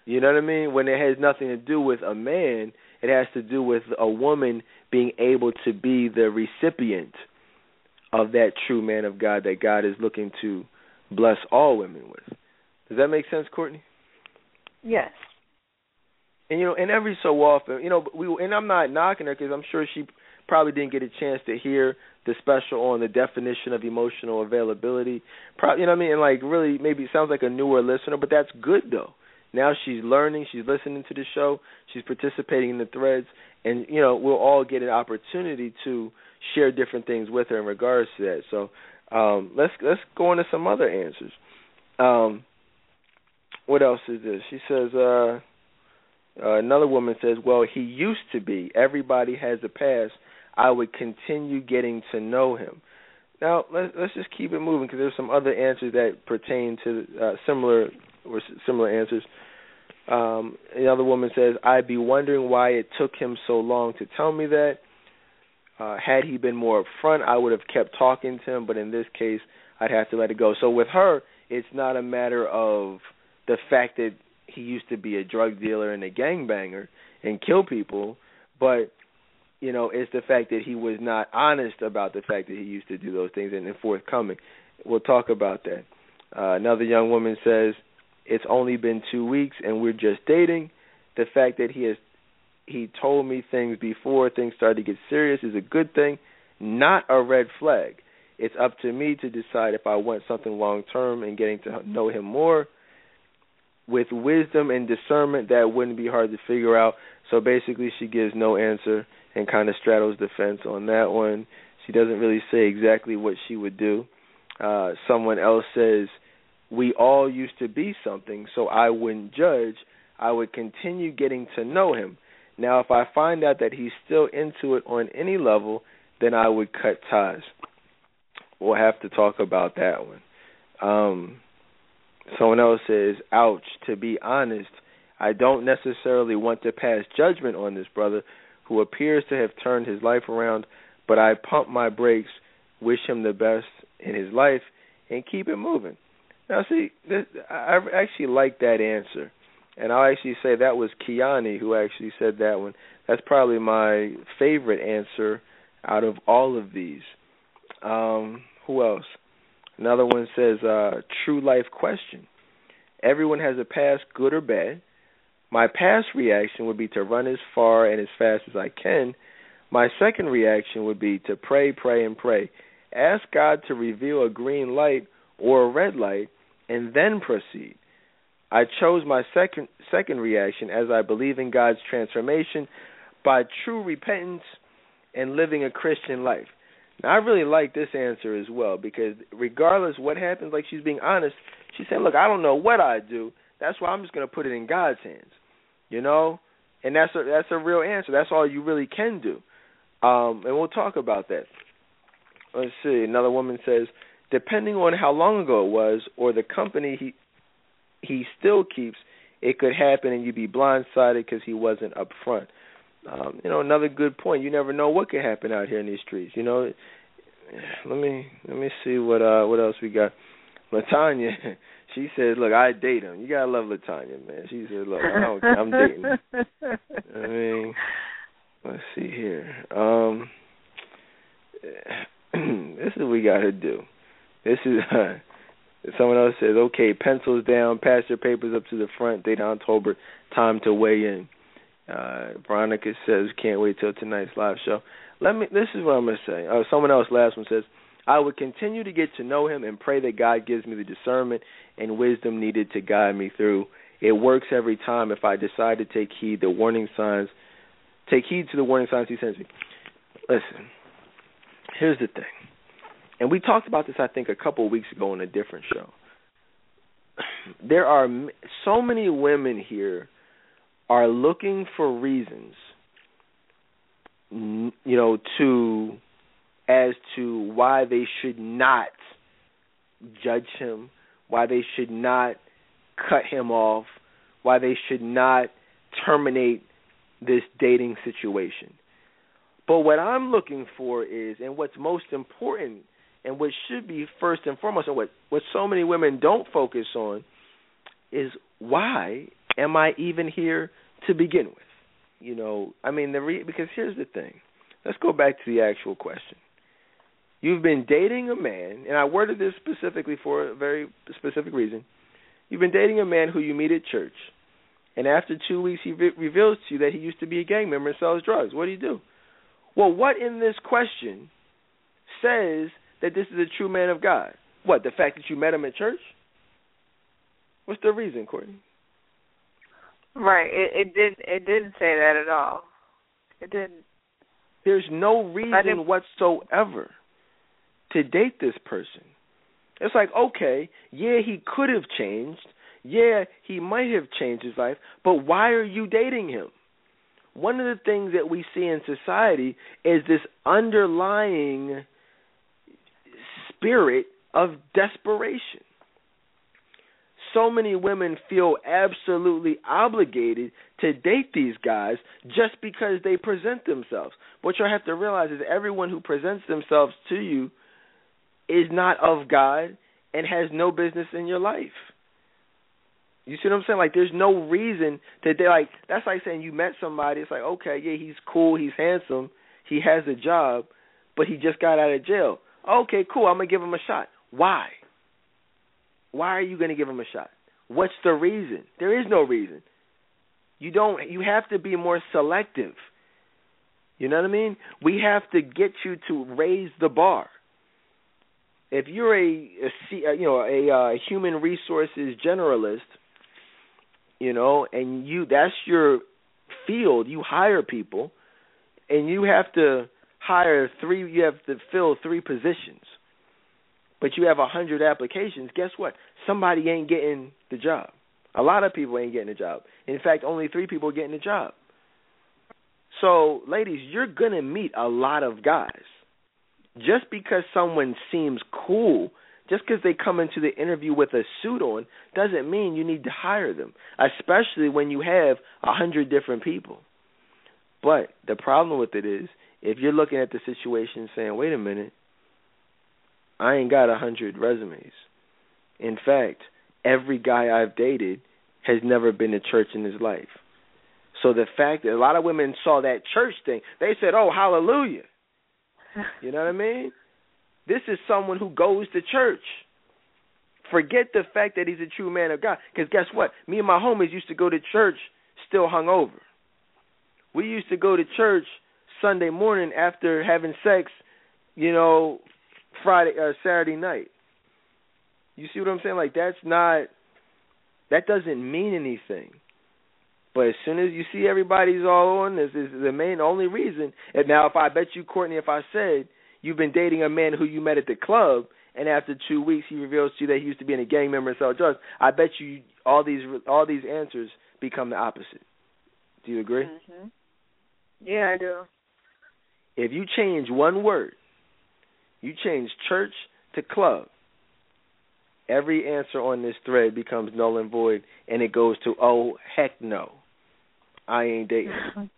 You know what I mean? When it has nothing to do with a man, it has to do with a woman being able to be the recipient of that true man of God that God is looking to bless all women with. Does that make sense, Courtney? Yes. And you know, and every so often, you know, we and I'm not knocking her because I'm sure she probably didn't get a chance to hear the special on the definition of emotional availability. Probably, you know what I mean? Like really, maybe it sounds like a newer listener, but that's good though. Now she's learning, she's listening to the show, she's participating in the threads, and you know we'll all get an opportunity to share different things with her in regards to that. So um, let's let's go into some other answers. Um, what else is this? She says. Uh, uh, another woman says, "Well, he used to be. Everybody has a past. I would continue getting to know him." Now let's let's just keep it moving because there's some other answers that pertain to uh, similar or similar answers. Um, another woman says, "I'd be wondering why it took him so long to tell me that. Uh, had he been more upfront, I would have kept talking to him. But in this case, I'd have to let it go." So with her, it's not a matter of the fact that he used to be a drug dealer and a gangbanger and kill people, but you know, it's the fact that he was not honest about the fact that he used to do those things and, and forthcoming. We'll talk about that. Uh, another young woman says, "It's only been two weeks and we're just dating. The fact that he has he told me things before things started to get serious is a good thing, not a red flag. It's up to me to decide if I want something long term and getting to know him more." with wisdom and discernment that wouldn't be hard to figure out. So basically, she gives no answer and kind of straddles the fence on that one. She doesn't really say exactly what she would do. Uh, someone else says, We all used to be something, so I wouldn't judge. I would continue getting to know him. Now, if I find out that he's still into it on any level, then I would cut ties. We'll have to talk about that one. Um, Someone else says, ouch, to be honest, I don't necessarily want to pass judgment on this brother who appears to have turned his life around, but I pump my brakes, wish him the best in his life, and keep it moving. Now, see, this, I actually like that answer. And I'll actually say that was Kiani who actually said that one. That's probably my favorite answer out of all of these. Um, who else? Another one says, uh, true life question. Everyone has a past, good or bad. My past reaction would be to run as far and as fast as I can. My second reaction would be to pray, pray, and pray. Ask God to reveal a green light or a red light, and then proceed. I chose my second second reaction as I believe in God's transformation by true repentance and living a Christian life. Now, I really like this answer as well because regardless what happens, like she's being honest. She said, "Look, I don't know what I do. That's why I'm just going to put it in God's hands." You know, and that's a that's a real answer. That's all you really can do. Um, and we'll talk about that. Let's see. Another woman says, depending on how long ago it was or the company he he still keeps, it could happen and you'd be blindsided because he wasn't upfront um, you know, another good point. You never know what could happen out here in these streets. You know, let me let me see what uh what else we got. Latanya, she says, "Look, I date him. You gotta love Latanya, man." She said, "Look, I don't, I'm dating." I mean, let's see here. Um, this is what we got to do. This is uh, someone else says, "Okay, pencils down, pass your papers up to the front. Date October, time to weigh in." Uh, Veronica says, "Can't wait till tonight's live show." Let me. This is what I'm gonna say. Uh, someone else, last one says, "I would continue to get to know Him and pray that God gives me the discernment and wisdom needed to guide me through. It works every time if I decide to take heed the warning signs, take heed to the warning signs He sends me." Listen, here's the thing, and we talked about this, I think, a couple of weeks ago on a different show. There are so many women here are looking for reasons you know to as to why they should not judge him, why they should not cut him off, why they should not terminate this dating situation. But what I'm looking for is, and what's most important, and what should be first and foremost, and what, what so many women don't focus on, is why am I even here to begin with? You know, I mean, the re- because here's the thing. Let's go back to the actual question. You've been dating a man, and I worded this specifically for a very specific reason. You've been dating a man who you meet at church, and after two weeks, he re- reveals to you that he used to be a gang member and sells drugs. What do you do? Well, what in this question says that this is a true man of God? What, the fact that you met him at church? What's the reason, Courtney? Right. It, it did. It didn't say that at all. It didn't. There's no reason whatsoever to date this person. It's like, okay, yeah, he could have changed. Yeah, he might have changed his life, but why are you dating him? One of the things that we see in society is this underlying spirit of desperation. So many women feel absolutely obligated to date these guys just because they present themselves. What you have to realize is everyone who presents themselves to you is not of God and has no business in your life. You see what I'm saying? Like, there's no reason that they like. That's like saying you met somebody. It's like, okay, yeah, he's cool, he's handsome, he has a job, but he just got out of jail. Okay, cool. I'm gonna give him a shot. Why? Why are you gonna give him a shot? What's the reason? There is no reason. You don't. You have to be more selective. You know what I mean? We have to get you to raise the bar. If you're a, a you know a uh, human resources generalist you know, and you that's your field. You hire people and you have to hire three you have to fill three positions. But you have a hundred applications, guess what? Somebody ain't getting the job. A lot of people ain't getting the job. In fact, only three people are getting the job. So, ladies, you're gonna meet a lot of guys. Just because someone seems cool just because they come into the interview with a suit on doesn't mean you need to hire them, especially when you have a hundred different people. But the problem with it is, if you're looking at the situation saying, "Wait a minute, I ain't got a hundred resumes." In fact, every guy I've dated has never been to church in his life. So the fact that a lot of women saw that church thing, they said, "Oh, hallelujah." You know what I mean? This is someone who goes to church. Forget the fact that he's a true man of God. Because guess what? Me and my homies used to go to church still hungover. We used to go to church Sunday morning after having sex, you know, Friday uh, Saturday night. You see what I'm saying? Like that's not that doesn't mean anything. But as soon as you see everybody's all on, this is the main only reason. And now, if I bet you, Courtney, if I said you've been dating a man who you met at the club, and after two weeks he reveals to you that he used to be in a gang member and sell drugs. I bet you all these all these answers become the opposite. Do you agree? Mm-hmm. Yeah, I do. If you change one word, you change church to club. Every answer on this thread becomes null and void, and it goes to oh heck no, I ain't dating.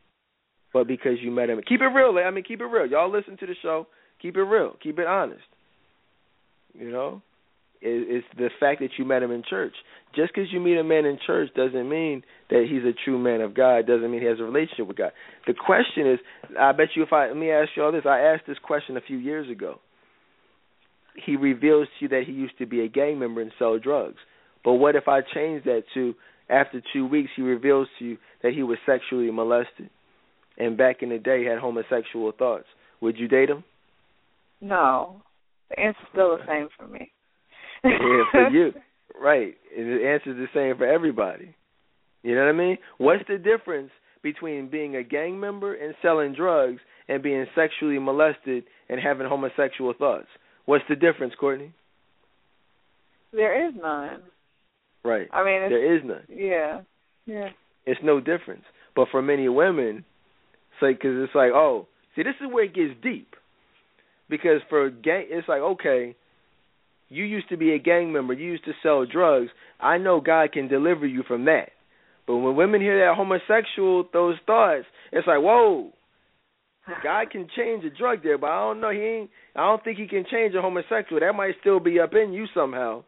but because you met him, keep it real. I mean, keep it real. Y'all listen to the show. Keep it real. Keep it honest. You know, it, it's the fact that you met him in church. Just because you meet a man in church doesn't mean that he's a true man of God. Doesn't mean he has a relationship with God. The question is, I bet you if I let me ask you all this. I asked this question a few years ago. He reveals to you that he used to be a gang member and sell drugs. But what if I change that to after two weeks he reveals to you that he was sexually molested and back in the day had homosexual thoughts? Would you date him? No. The answer's still the same for me. yeah, for you. Right. The answer's the same for everybody. You know what I mean? What's the difference between being a gang member and selling drugs and being sexually molested and having homosexual thoughts? What's the difference, Courtney? There is none. Right. I mean, there is none. Yeah. Yeah. It's no difference. But for many women, it's like because it's like, oh, see, this is where it gets deep because for gang it's like okay you used to be a gang member you used to sell drugs i know god can deliver you from that but when women hear that homosexual those thoughts it's like whoa god can change a drug there but i don't know he ain't i don't think he can change a homosexual that might still be up in you somehow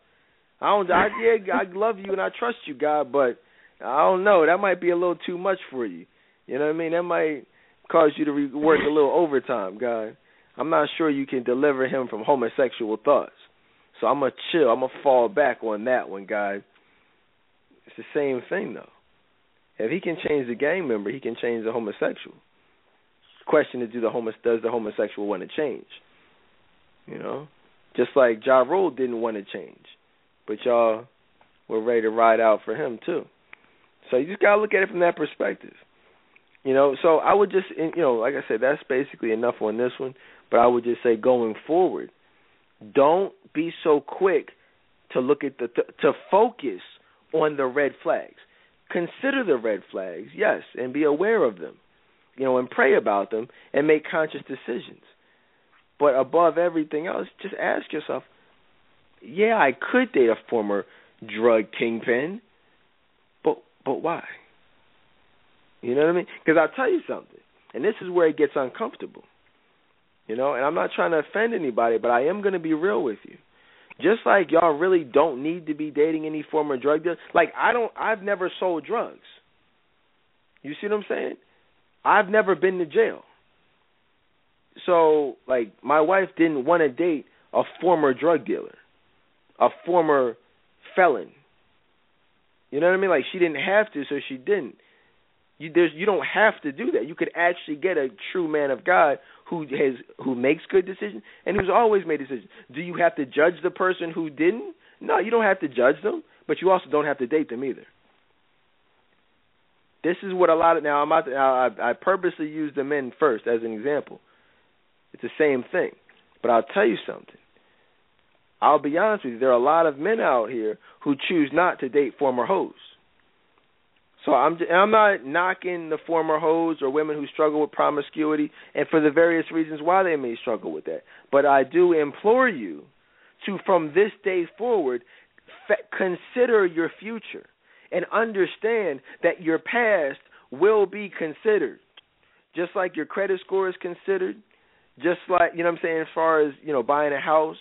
i don't i yeah i love you and i trust you god but i don't know that might be a little too much for you you know what i mean that might cause you to re- work a little overtime god I'm not sure you can deliver him from homosexual thoughts. So I'm gonna chill. I'm gonna fall back on that one, guys. It's the same thing though. If he can change the gang member, he can change the homosexual. Question is, do the homo does the homosexual want to change? You know, just like Ja Rule didn't want to change, but y'all were ready to ride out for him too. So you just gotta look at it from that perspective. You know, so I would just, you know, like I said, that's basically enough on this one. But I would just say, going forward, don't be so quick to look at the to, to focus on the red flags. Consider the red flags, yes, and be aware of them. You know, and pray about them and make conscious decisions. But above everything else, just ask yourself, yeah, I could date a former drug kingpin, but but why? You know what I mean? Because I'll tell you something, and this is where it gets uncomfortable. You know, and I'm not trying to offend anybody, but I am going to be real with you. Just like y'all really don't need to be dating any former drug dealer. Like I don't, I've never sold drugs. You see what I'm saying? I've never been to jail. So, like, my wife didn't want to date a former drug dealer, a former felon. You know what I mean? Like, she didn't have to, so she didn't. You there's you don't have to do that. You could actually get a true man of God who has who makes good decisions and who's always made decisions. Do you have to judge the person who didn't? No, you don't have to judge them, but you also don't have to date them either. This is what a lot of now I'm about to, now I, I purposely use the men first as an example. It's the same thing, but I'll tell you something. I'll be honest with you. There are a lot of men out here who choose not to date former hoes. So I'm I'm not knocking the former hoes or women who struggle with promiscuity and for the various reasons why they may struggle with that. But I do implore you to from this day forward consider your future and understand that your past will be considered. Just like your credit score is considered, just like you know what I'm saying as far as, you know, buying a house,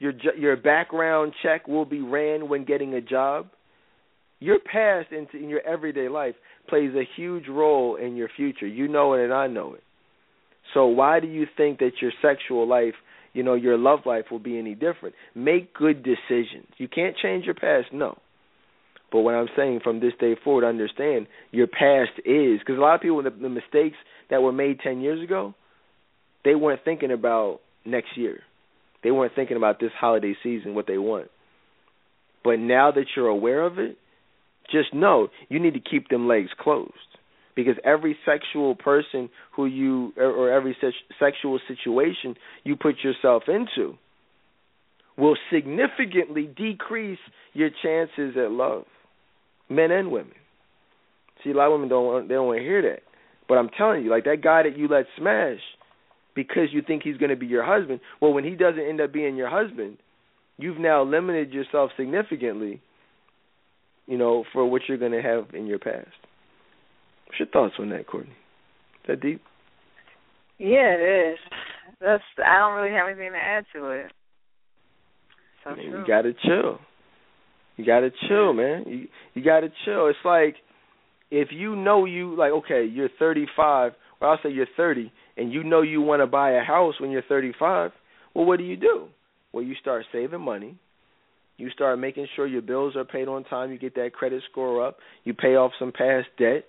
your your background check will be ran when getting a job your past into in your everyday life plays a huge role in your future. You know it and I know it. So why do you think that your sexual life, you know, your love life will be any different? Make good decisions. You can't change your past, no. But what I'm saying from this day forward, understand your past is because a lot of people the, the mistakes that were made ten years ago, they weren't thinking about next year. They weren't thinking about this holiday season, what they want. But now that you're aware of it, just know you need to keep them legs closed because every sexual person who you or every sexual situation you put yourself into will significantly decrease your chances at love, men and women. See, a lot of women don't want, they don't want to hear that, but I'm telling you, like that guy that you let smash because you think he's going to be your husband. Well, when he doesn't end up being your husband, you've now limited yourself significantly you know, for what you're going to have in your past. What's your thoughts on that, Courtney? Is that deep? Yeah, it is. That's I don't really have anything to add to it. So man, you gotta chill. You gotta chill, man. You you gotta chill. It's like if you know you like okay, you're 35, or I'll say you're 30, and you know you want to buy a house when you're 35. Well, what do you do? Well, you start saving money you start making sure your bills are paid on time. You get that credit score up. You pay off some past debt.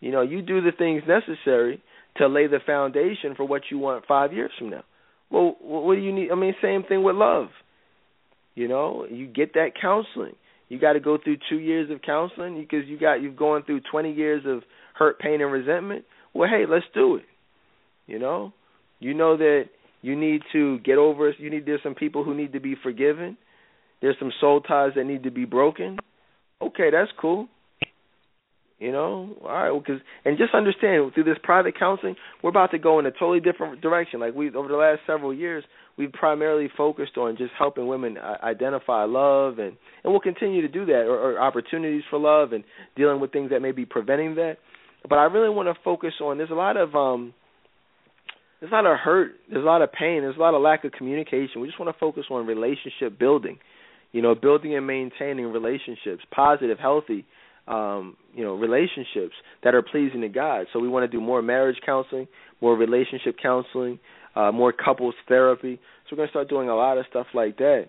You know, you do the things necessary to lay the foundation for what you want five years from now. Well, what do you need? I mean, same thing with love. You know, you get that counseling. You got to go through two years of counseling because you got you've gone through 20 years of hurt, pain, and resentment. Well, hey, let's do it. You know, you know that you need to get over. You need there's some people who need to be forgiven there's some soul ties that need to be broken. Okay, that's cool. You know, all right. Because and just understand through this private counseling, we're about to go in a totally different direction. Like we over the last several years, we've primarily focused on just helping women identify love, and and we'll continue to do that, or, or opportunities for love, and dealing with things that may be preventing that. But I really want to focus on. There's a lot of um, there's a lot of hurt, there's a lot of pain, there's a lot of lack of communication. We just want to focus on relationship building you know, building and maintaining relationships, positive, healthy, um, you know, relationships that are pleasing to God. So we want to do more marriage counseling, more relationship counseling, uh, more couples therapy. So we're going to start doing a lot of stuff like that.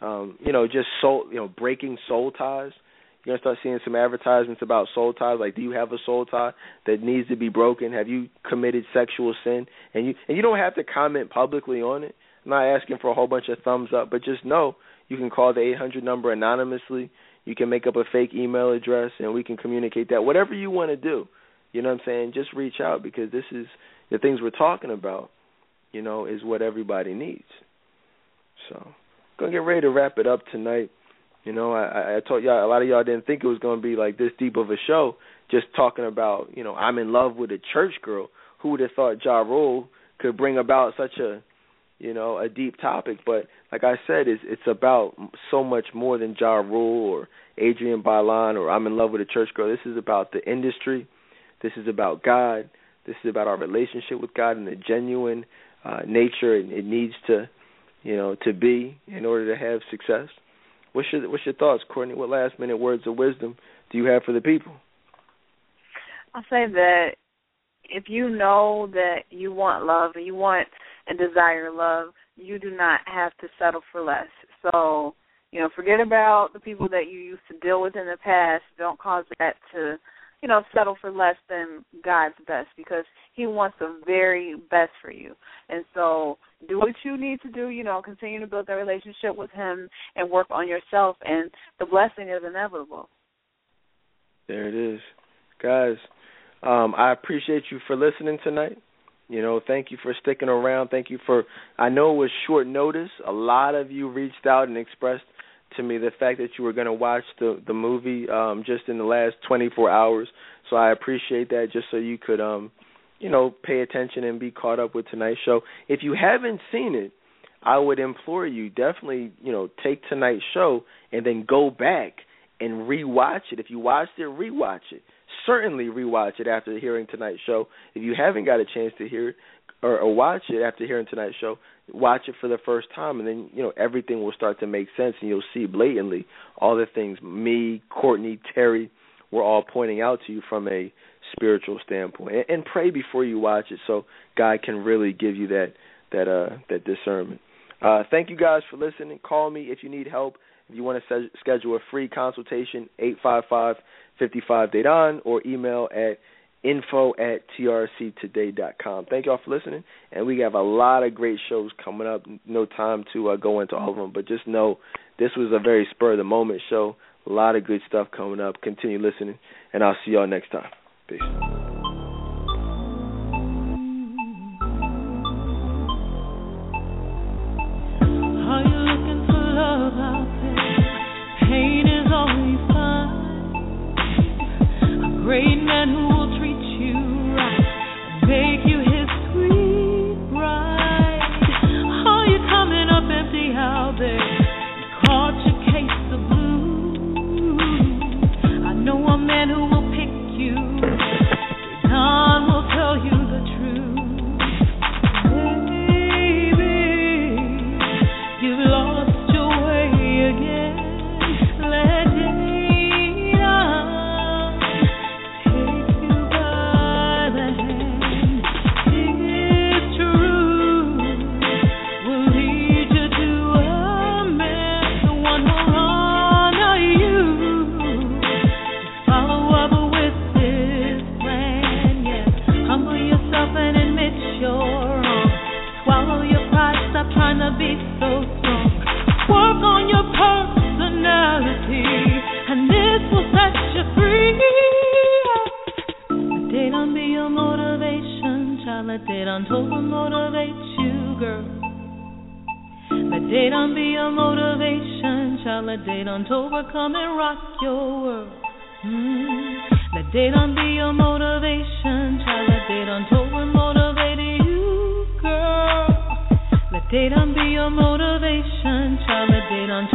Um, you know, just soul, you know, breaking soul ties. You're gonna start seeing some advertisements about soul ties. Like, do you have a soul tie that needs to be broken? Have you committed sexual sin? And you and you don't have to comment publicly on it. I'm not asking for a whole bunch of thumbs up, but just know you can call the 800 number anonymously. You can make up a fake email address and we can communicate that. Whatever you want to do, you know what I'm saying? Just reach out because this is the things we're talking about. You know, is what everybody needs. So, gonna get ready to wrap it up tonight. You know, I, I told y'all a lot of y'all didn't think it was gonna be like this deep of a show. Just talking about, you know, I'm in love with a church girl. Who would have thought Ja Rule could bring about such a, you know, a deep topic? But like I said, it's it's about so much more than Ja Rule or Adrienne Bailon or I'm in love with a church girl. This is about the industry. This is about God. This is about our relationship with God and the genuine uh, nature it, it needs to, you know, to be in order to have success. What's your What's your thoughts, Courtney? What last minute words of wisdom do you have for the people? I'll say that if you know that you want love and you want and desire love, you do not have to settle for less. So, you know, forget about the people that you used to deal with in the past. Don't cause that to, you know, settle for less than God's best because He wants the very best for you. And so, do what you need to do. You know, continue to build that relationship with Him and work on yourself, and the blessing is inevitable. There it is, guys. Um, I appreciate you for listening tonight. You know, thank you for sticking around. Thank you for. I know it was short notice. A lot of you reached out and expressed to me the fact that you were going to watch the the movie um, just in the last 24 hours. So I appreciate that. Just so you could, um, you know, pay attention and be caught up with tonight's show. If you haven't seen it, I would implore you definitely, you know, take tonight's show and then go back and rewatch it. If you watched it, rewatch it certainly rewatch it after hearing tonight's show. If you haven't got a chance to hear it or, or watch it after hearing tonight's show, watch it for the first time, and then you know everything will start to make sense, and you'll see blatantly all the things me, Courtney, Terry, we're all pointing out to you from a spiritual standpoint. And, and pray before you watch it, so God can really give you that that uh that discernment. Uh, thank you guys for listening. Call me if you need help. If you want to schedule a free consultation, eight five five 55 Dedan or email at info at trctoday.com. Thank y'all for listening, and we have a lot of great shows coming up. No time to uh, go into all of them, but just know this was a very spur of the moment show. A lot of good stuff coming up. Continue listening, and I'll see y'all next time. Peace. Let don't over motivate you, girl. Let don't be your motivation, child. Let they don't overcome and rock your world. Mm. Let don't be your motivation, child. Let they don't over motivate you, girl. Let they don't be your motivation, child. Let they don't